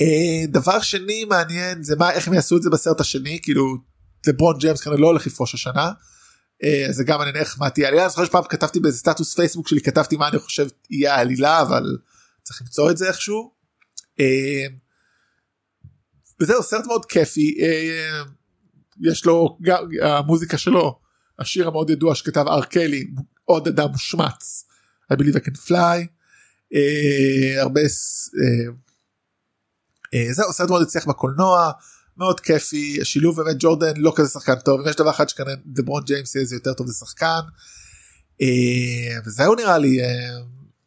אה, דבר שני מעניין זה מה איך הם יעשו את זה בסרט השני כאילו לברון ג'יימס כנראה לא הולך לפרוש השנה. אה, זה גם מעניין איך מה תהיה עלילה. אני זוכר שפעם כתבתי באיזה סטטוס פייסבוק שלי כתבתי מה אני חושב יהיה העלילה אבל צריך למצוא את זה איכשהו. אה, וזהו סרט מאוד כיפי אה, יש לו גם המוזיקה שלו השיר המאוד ידוע שכתב ארקלי עוד אדם מושמץ I believe I can fly הרבה זהו סרט מאוד הצליח בקולנוע מאוד כיפי השילוב באמת ג'ורדן לא כזה שחקן טוב אם יש דבר אחד שכנראה דברון ג'יימס יהיה זה יותר טוב זה שחקן. וזהו נראה לי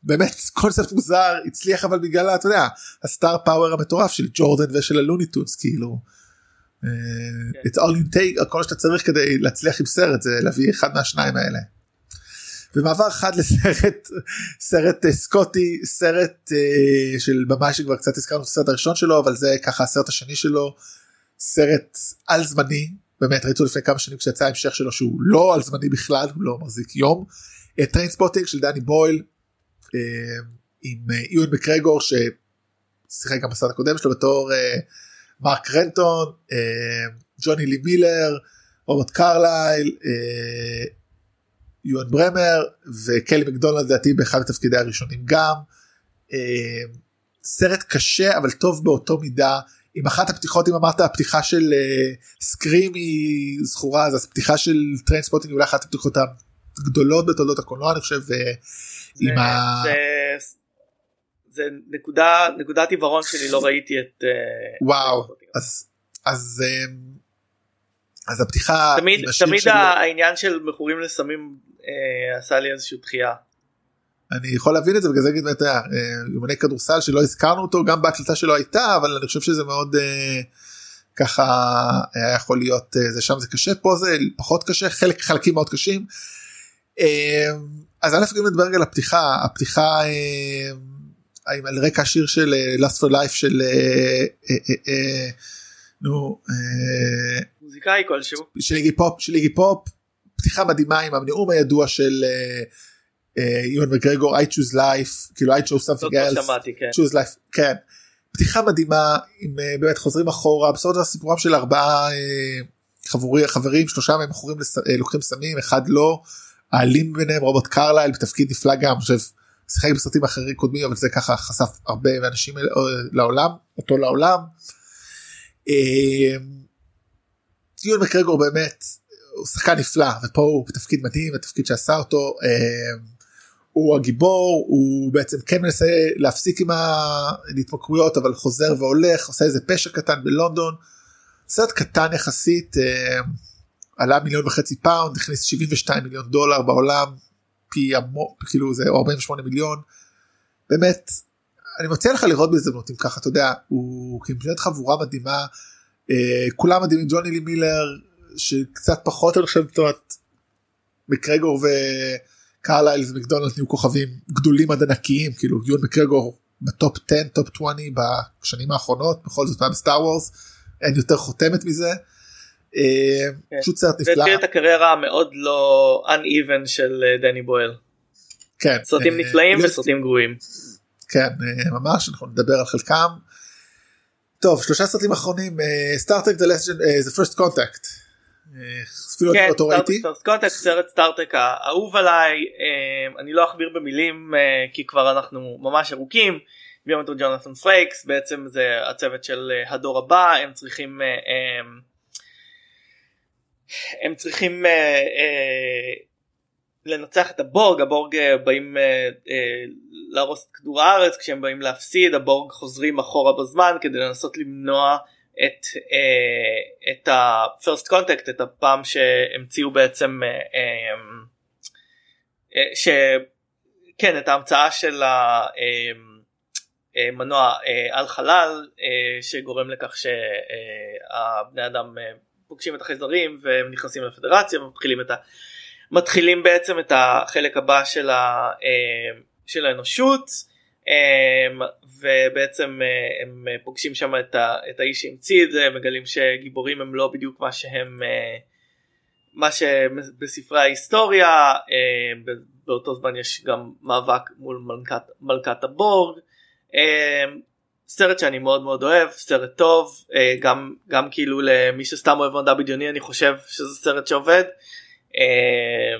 באמת קונספט מוזר הצליח אבל בגלל אתה יודע הסטאר פאוור המטורף של ג'ורדן ושל הלוניטונס כאילו. כן. it's all you take כל שאתה צריך כדי להצליח עם סרט זה להביא אחד מהשניים האלה. במעבר חד לסרט סרט סקוטי סרט של במאי שכבר קצת הזכרנו את הסרט הראשון שלו אבל זה ככה הסרט השני שלו סרט על זמני באמת ראיתי לפני כמה שנים כשיצא ההמשך שלו שהוא לא על זמני בכלל הוא לא מחזיק יום. Trainspotting של דני בויל אה, עם אה, יואן מקגרגור ששיחק גם בסרט הקודם שלו בתור אה, מרק רנטון ג'וני לי מילר רוברט קרלייל יואן ברמנר וקלי מקדונלד לדעתי באחד התפקידי הראשונים גם. סרט קשה אבל טוב באותו מידה עם אחת הפתיחות אם אמרת הפתיחה של Scream היא זכורה אז הפתיחה של Trainspotting אולי אחת הפתיחות הגדולות בתולדות הקולנוע אני חושב עם ה... זה, זה נקודה נקודת עיוורון שלי לא ראיתי את אה, וואו אז אז אז הפתיחה תמיד תמיד. העניין של מכורים לסמים אה, עשה לי איזושהי דחייה. אני יכול להבין את זה בגלל זה נגיד אה, יומני כדורסל שלא הזכרנו אותו גם בהקלטה שלו הייתה אבל אני חושב שזה מאוד אה, ככה היה יכול להיות אה, זה שם זה קשה פה זה פחות קשה חלק חלקים מאוד קשים. אה, אז א' גם נדבר על הפתיחה הפתיחה אה, על רקע השיר של אה, Last for Life של נו מוזיקאי כלשהו של איגי פופ של איגי פופ פתיחה מדהימה עם הנאום הידוע של יון מגרגור I choose life כאילו I chose something else כן. choose life כן פתיחה מדהימה עם באמת חוזרים אחורה בסוף הסיפורם של ארבעה חבורים חברים שלושה מהם לוקחים סמים אחד לא. האלים ביניהם רוברט קרלייל בתפקיד נפלא גם אני חושב שיחק בסרטים אחרים קודמים אבל זה ככה חשף הרבה אנשים לעולם אותו לעולם. יואן מקרגור באמת הוא שחקן נפלא ופה הוא בתפקיד מדהים התפקיד שעשה אותו הוא הגיבור הוא בעצם כן מנסה להפסיק עם ההתמכרויות אבל חוזר והולך עושה איזה פשע קטן בלונדון. סרט קטן יחסית אה, עלה מיליון וחצי פאונד הכניס 72 מיליון דולר בעולם פי עמו כאילו זה 48 מיליון באמת אני מציע לך לראות בהזדמנות אם ככה אתה יודע הוא באמת חבורה מדהימה אה, כולם מדהימים ג'וני לי מילר שקצת פחות אני חושב מקרגור וקרלייל ומקדונלד נהיו כוכבים גדולים עד ענקיים כאילו יואן מקגרגור ב top 10 top 20 בשנים האחרונות בכל זאת היה ב Star Wars אין יותר חותמת מזה. אה, כן. פשוט סרט נפלא. והתחיל את הקריירה המאוד לא uneven של אה, דני בויל. כן. סרטים אה, נפלאים וסרטים גרועים. כן ממש אנחנו נדבר על חלקם. טוב שלושה סרטים אחרונים Star Trek זה First Contact. אפילו כן, אותו ראיתי. Contact סרט Star Trek האהוב עליי אני לא אכביר במילים כי כבר אנחנו ממש ארוכים. אותו ג'ונתן פרייקס בעצם זה הצוות של הדור הבא הם צריכים הם, הם צריכים uh, uh, לנצח את הבורג הבורג באים להרוס את כדור הארץ כשהם באים להפסיד הבורג חוזרים אחורה בזמן כדי לנסות למנוע את uh, את ה-first contact את הפעם שהמציאו בעצם uh, um, uh, שכן את ההמצאה של המנוע uh, על חלל uh, שגורם לכך שהבני אדם uh, פוגשים את החייזרים והם נכנסים לפדרציה ומתחילים את ה... מתחילים בעצם את החלק הבא של, ה, אה, של האנושות. אה, ובעצם אה, הם פוגשים שם את, ה, את האיש שהמציא את זה מגלים שגיבורים הם לא בדיוק מה שהם מה שבספרי ההיסטוריה באותו זמן יש גם מאבק מול מלכת, מלכת הבורג סרט שאני מאוד מאוד אוהב סרט טוב אה, גם גם כאילו למי שסתם אוהב מדע בדיוני אני חושב שזה סרט שעובד אה,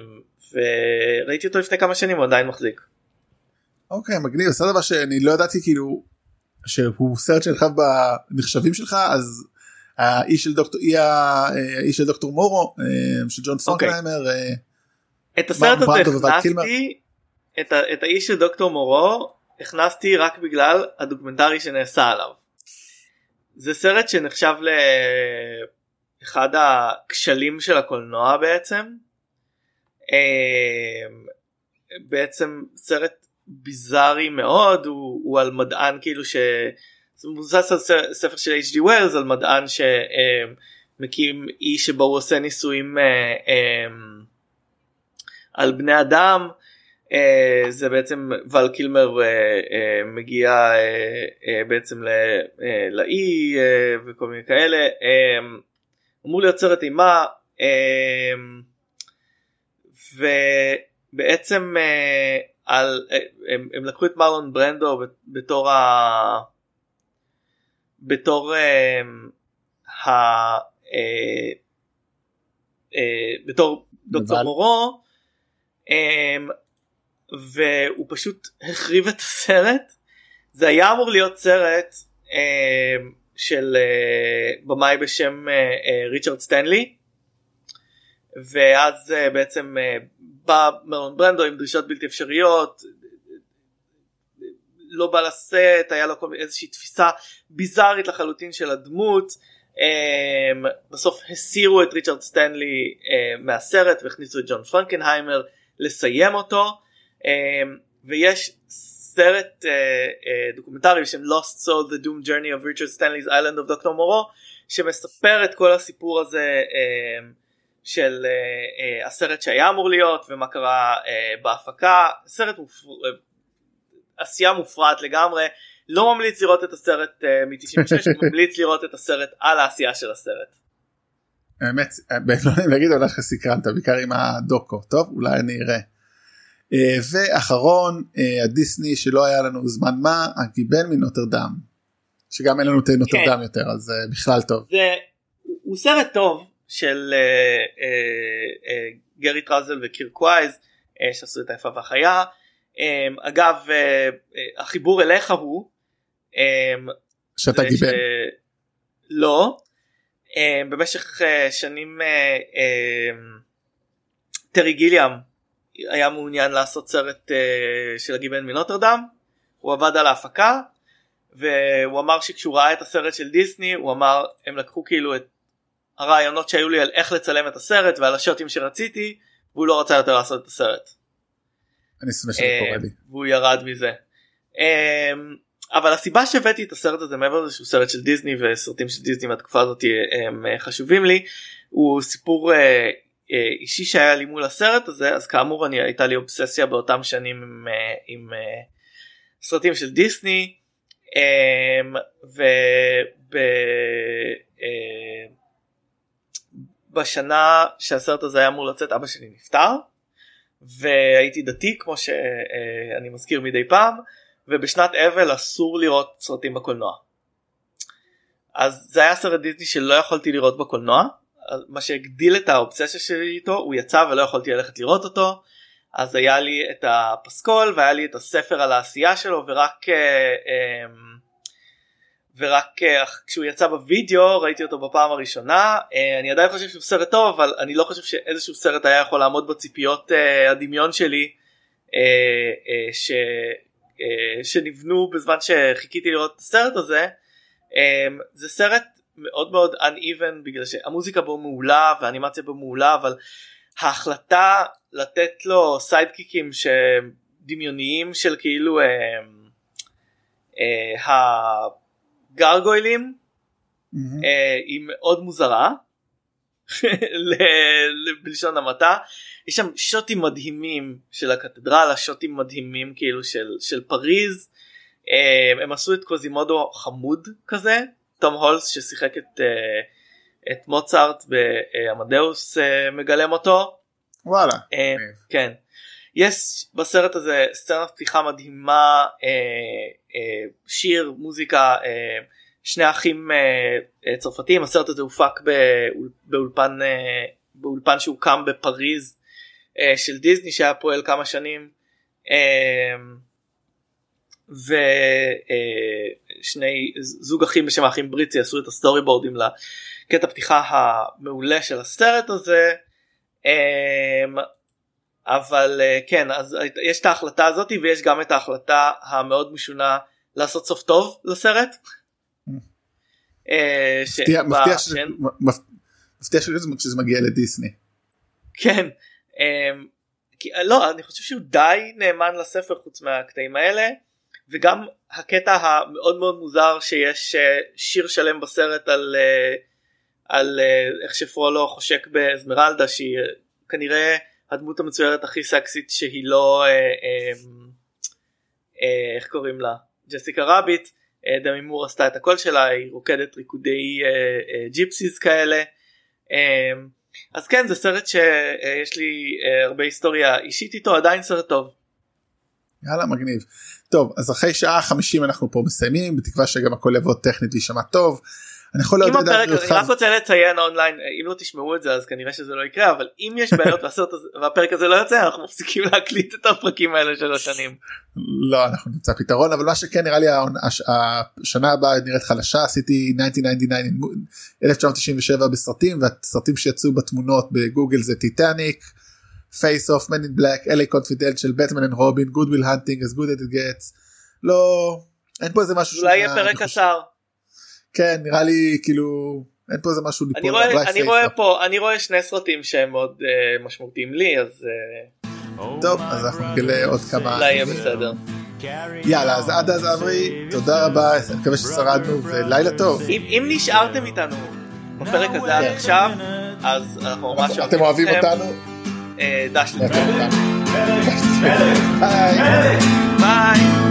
וראיתי אותו לפני כמה שנים הוא עדיין מחזיק. אוקיי מגניב זה דבר שאני לא ידעתי כאילו שהוא סרט שלך בנחשבים שלך אז האיש של דוקטור אי האיש של דוקטור מורו אה, של ג'ון אוקיי. פרנקנהיימר. את הסרט הזה הכנסתי את האיש של דוקטור מורו הכנסתי רק בגלל הדוקומנטרי שנעשה עליו. זה סרט שנחשב לאחד הכשלים של הקולנוע בעצם. בעצם סרט ביזארי מאוד הוא, הוא על מדען כאילו ש... זה מבוסס על ספר של H.G. ווילס על מדען שמקים אי שבו הוא עושה ניסויים אה, אמ, על בני אדם Uh, זה בעצם ואל קילמר uh, מגיע בעצם לאי וכל מיני כאלה uh, אמור להיות סרט אימה ובעצם על, uh, הם, הם לקחו את מרלון ברנדו בתור ה... בתור uh, ה... uh, uh, בתור דוקטור מורו um, והוא פשוט החריב את הסרט. זה היה אמור להיות סרט אה, של אה, במאי בשם אה, אה, ריצ'רד סטנלי ואז אה, בעצם אה, בא מרלון ברנדו עם דרישות בלתי אפשריות לא בא לסט היה לו כל מיני איזושהי תפיסה ביזארית לחלוטין של הדמות אה, בסוף הסירו את ריצ'רד סטנלי אה, מהסרט והכניסו את ג'ון פרנקנהיימר לסיים אותו אמ, ויש סרט דוקומנטרי בשם Lost Soul The Doomed Journey of Richard Stanley's Island of Dr. Moreau שמספר את כל הסיפור הזה uh, של uh, uh, הסרט שהיה אמור להיות ומה קרה uh, בהפקה סרט מופר... uh, עשייה מופרעת לגמרי לא ממליץ לראות את הסרט uh, מ-96 ממליץ לראות את הסרט על העשייה של הסרט. האמת, לא להגיד הולך סקרנת בעיקר עם הדוקו טוב אולי אני אראה. אה, ואחרון אה, הדיסני שלא היה לנו זמן מה הגיבן מנוטרדם שגם אין לנו את נוטרדם כן. יותר אז אה, בכלל טוב. זה הוא סרט טוב של אה, אה, אה, גרי טראזל וקירק ווייז אה, שעשו את היפה והחיה אמ, אגב אה, אה, החיבור אליך הוא אמ, שאתה גיבן. ש- לא. אמ, במשך אה, שנים אה, אמ, טרי גיליאם היה מעוניין לעשות סרט אה, של הגיבן מנוטרדם. הוא עבד על ההפקה והוא אמר שכשהוא ראה את הסרט של דיסני הוא אמר הם לקחו כאילו את הרעיונות שהיו לי על איך לצלם את הסרט ועל השוטים שרציתי והוא לא רצה יותר לעשות את הסרט. אני שונא שזה אה, קורה לי. והוא ירד מזה. אה, אבל הסיבה שהבאתי את הסרט הזה מעבר לזה שהוא סרט של דיסני וסרטים של דיסני מהתקופה הזאת אה, הם חשובים לי הוא סיפור אישי שהיה לי מול הסרט הזה אז כאמור אני הייתה לי אובססיה באותם שנים עם, עם סרטים של דיסני אה, ובשנה שהסרט הזה היה אמור לצאת אבא שלי נפטר והייתי דתי כמו שאני מזכיר מדי פעם ובשנת אבל אסור לראות סרטים בקולנוע. אז זה היה סרט דיסני שלא יכולתי לראות בקולנוע מה שהגדיל את האובססיה שלי איתו הוא יצא ולא יכולתי ללכת לראות אותו אז היה לי את הפסקול והיה לי את הספר על העשייה שלו ורק אה, אה, ורק כשהוא יצא בווידאו ראיתי אותו בפעם הראשונה. אה, אני עדיין חושב שהוא סרט טוב אבל אני לא חושב שאיזשהו סרט היה יכול לעמוד בציפיות אה, הדמיון שלי אה, ש, שנבנו בזמן שחיכיתי לראות את הסרט הזה. זה סרט מאוד מאוד uneven בגלל שהמוזיקה בו מעולה והאנימציה בו מעולה אבל ההחלטה לתת לו סיידקיקים שדמיוניים של כאילו אה, אה, הגרגוילים מהמם. אה, היא מאוד מוזרה בלשון המעטה יש שם שוטים מדהימים של הקתדרלה שוטים מדהימים כאילו של של פריז אה, הם עשו את קוזימודו חמוד כזה תום הולס ששיחק את אה, את מוצרט בעמדאוס אה, מגלם אותו וואלה. אה. כן. יש בסרט הזה סצנת פתיחה מדהימה, אה, שיר, מוזיקה, אה, שני אחים אה, אה, צרפתיים, הסרט הזה הופק באול, באולפן, אה, באולפן שהוקם בפריז אה, של דיסני שהיה פועל כמה שנים. אה, ושני זוג אחים בשם האחים בריצי עשו את ה storyboard ים לקטע פתיחה המעולה של הסרט הזה. אבל אה, כן אז יש את ההחלטה הזאת ויש גם את ההחלטה המאוד משונה לעשות סוף טוב לסרט. מפתיע- שזה- מגיע לדיסני. כן. אמ, לא אני חושב שהוא די נאמן לספר חוץ מהקטעים האלה וגם הקטע המאוד מאוד מוזר שיש אה, שיר שלם בסרט על אה, על איך שפרולו חושק באזמרלדה שהיא אה, כנראה הדמות המצוירת הכי סקסית שהיא לא אה, אה, אה, איך קוראים לה ג'סיקה רביט דמי מור עשתה את הקול שלה היא רוקדת ריקודי ג'יפסיס כאלה. אז כן זה סרט שיש לי הרבה היסטוריה אישית איתו עדיין סרט טוב. יאללה מגניב. טוב אז אחרי שעה 50 אנחנו פה מסיימים בתקווה שגם הכל יבוא טכנית ויישמע טוב. אני יכול לעודד הפרק, אותך. אני רק רוצה לציין אונליין אם לא תשמעו את זה אז כנראה שזה לא יקרה אבל אם יש בעיות *laughs* והסרט הזה והפרק הזה לא יוצא אנחנו מפסיקים להקליט את הפרקים האלה של השנים. לא אנחנו נמצא פתרון אבל מה שכן נראה לי השנה הבאה נראית חלשה עשיתי 1999 1997 בסרטים והסרטים שיצאו בתמונות בגוגל זה טיטניק. Face Off Men in Black L.A. Confidential Batman and Robin Good Will Hunting good as it gets לא אין פה איזה משהו אולי יהיה פרק קצר. כן נראה לי כאילו אין פה איזה משהו אני רואה אני רואה. פה אני רואה שני סרטים שהם מאוד אה, משמעותיים לי אז אה, טוב אז אנחנו נגלה עוד כמה אולי יהיה בסדר. יאללה אז עד אז אברי תודה רבה אני מקווה ששרדנו ולילה טוב. אם אם נשארתם איתנו בפרק הזה עד עכשיו אז אנחנו ממש אתם אוהבים. אותנו? אה, דש לנו. ביי. ביי.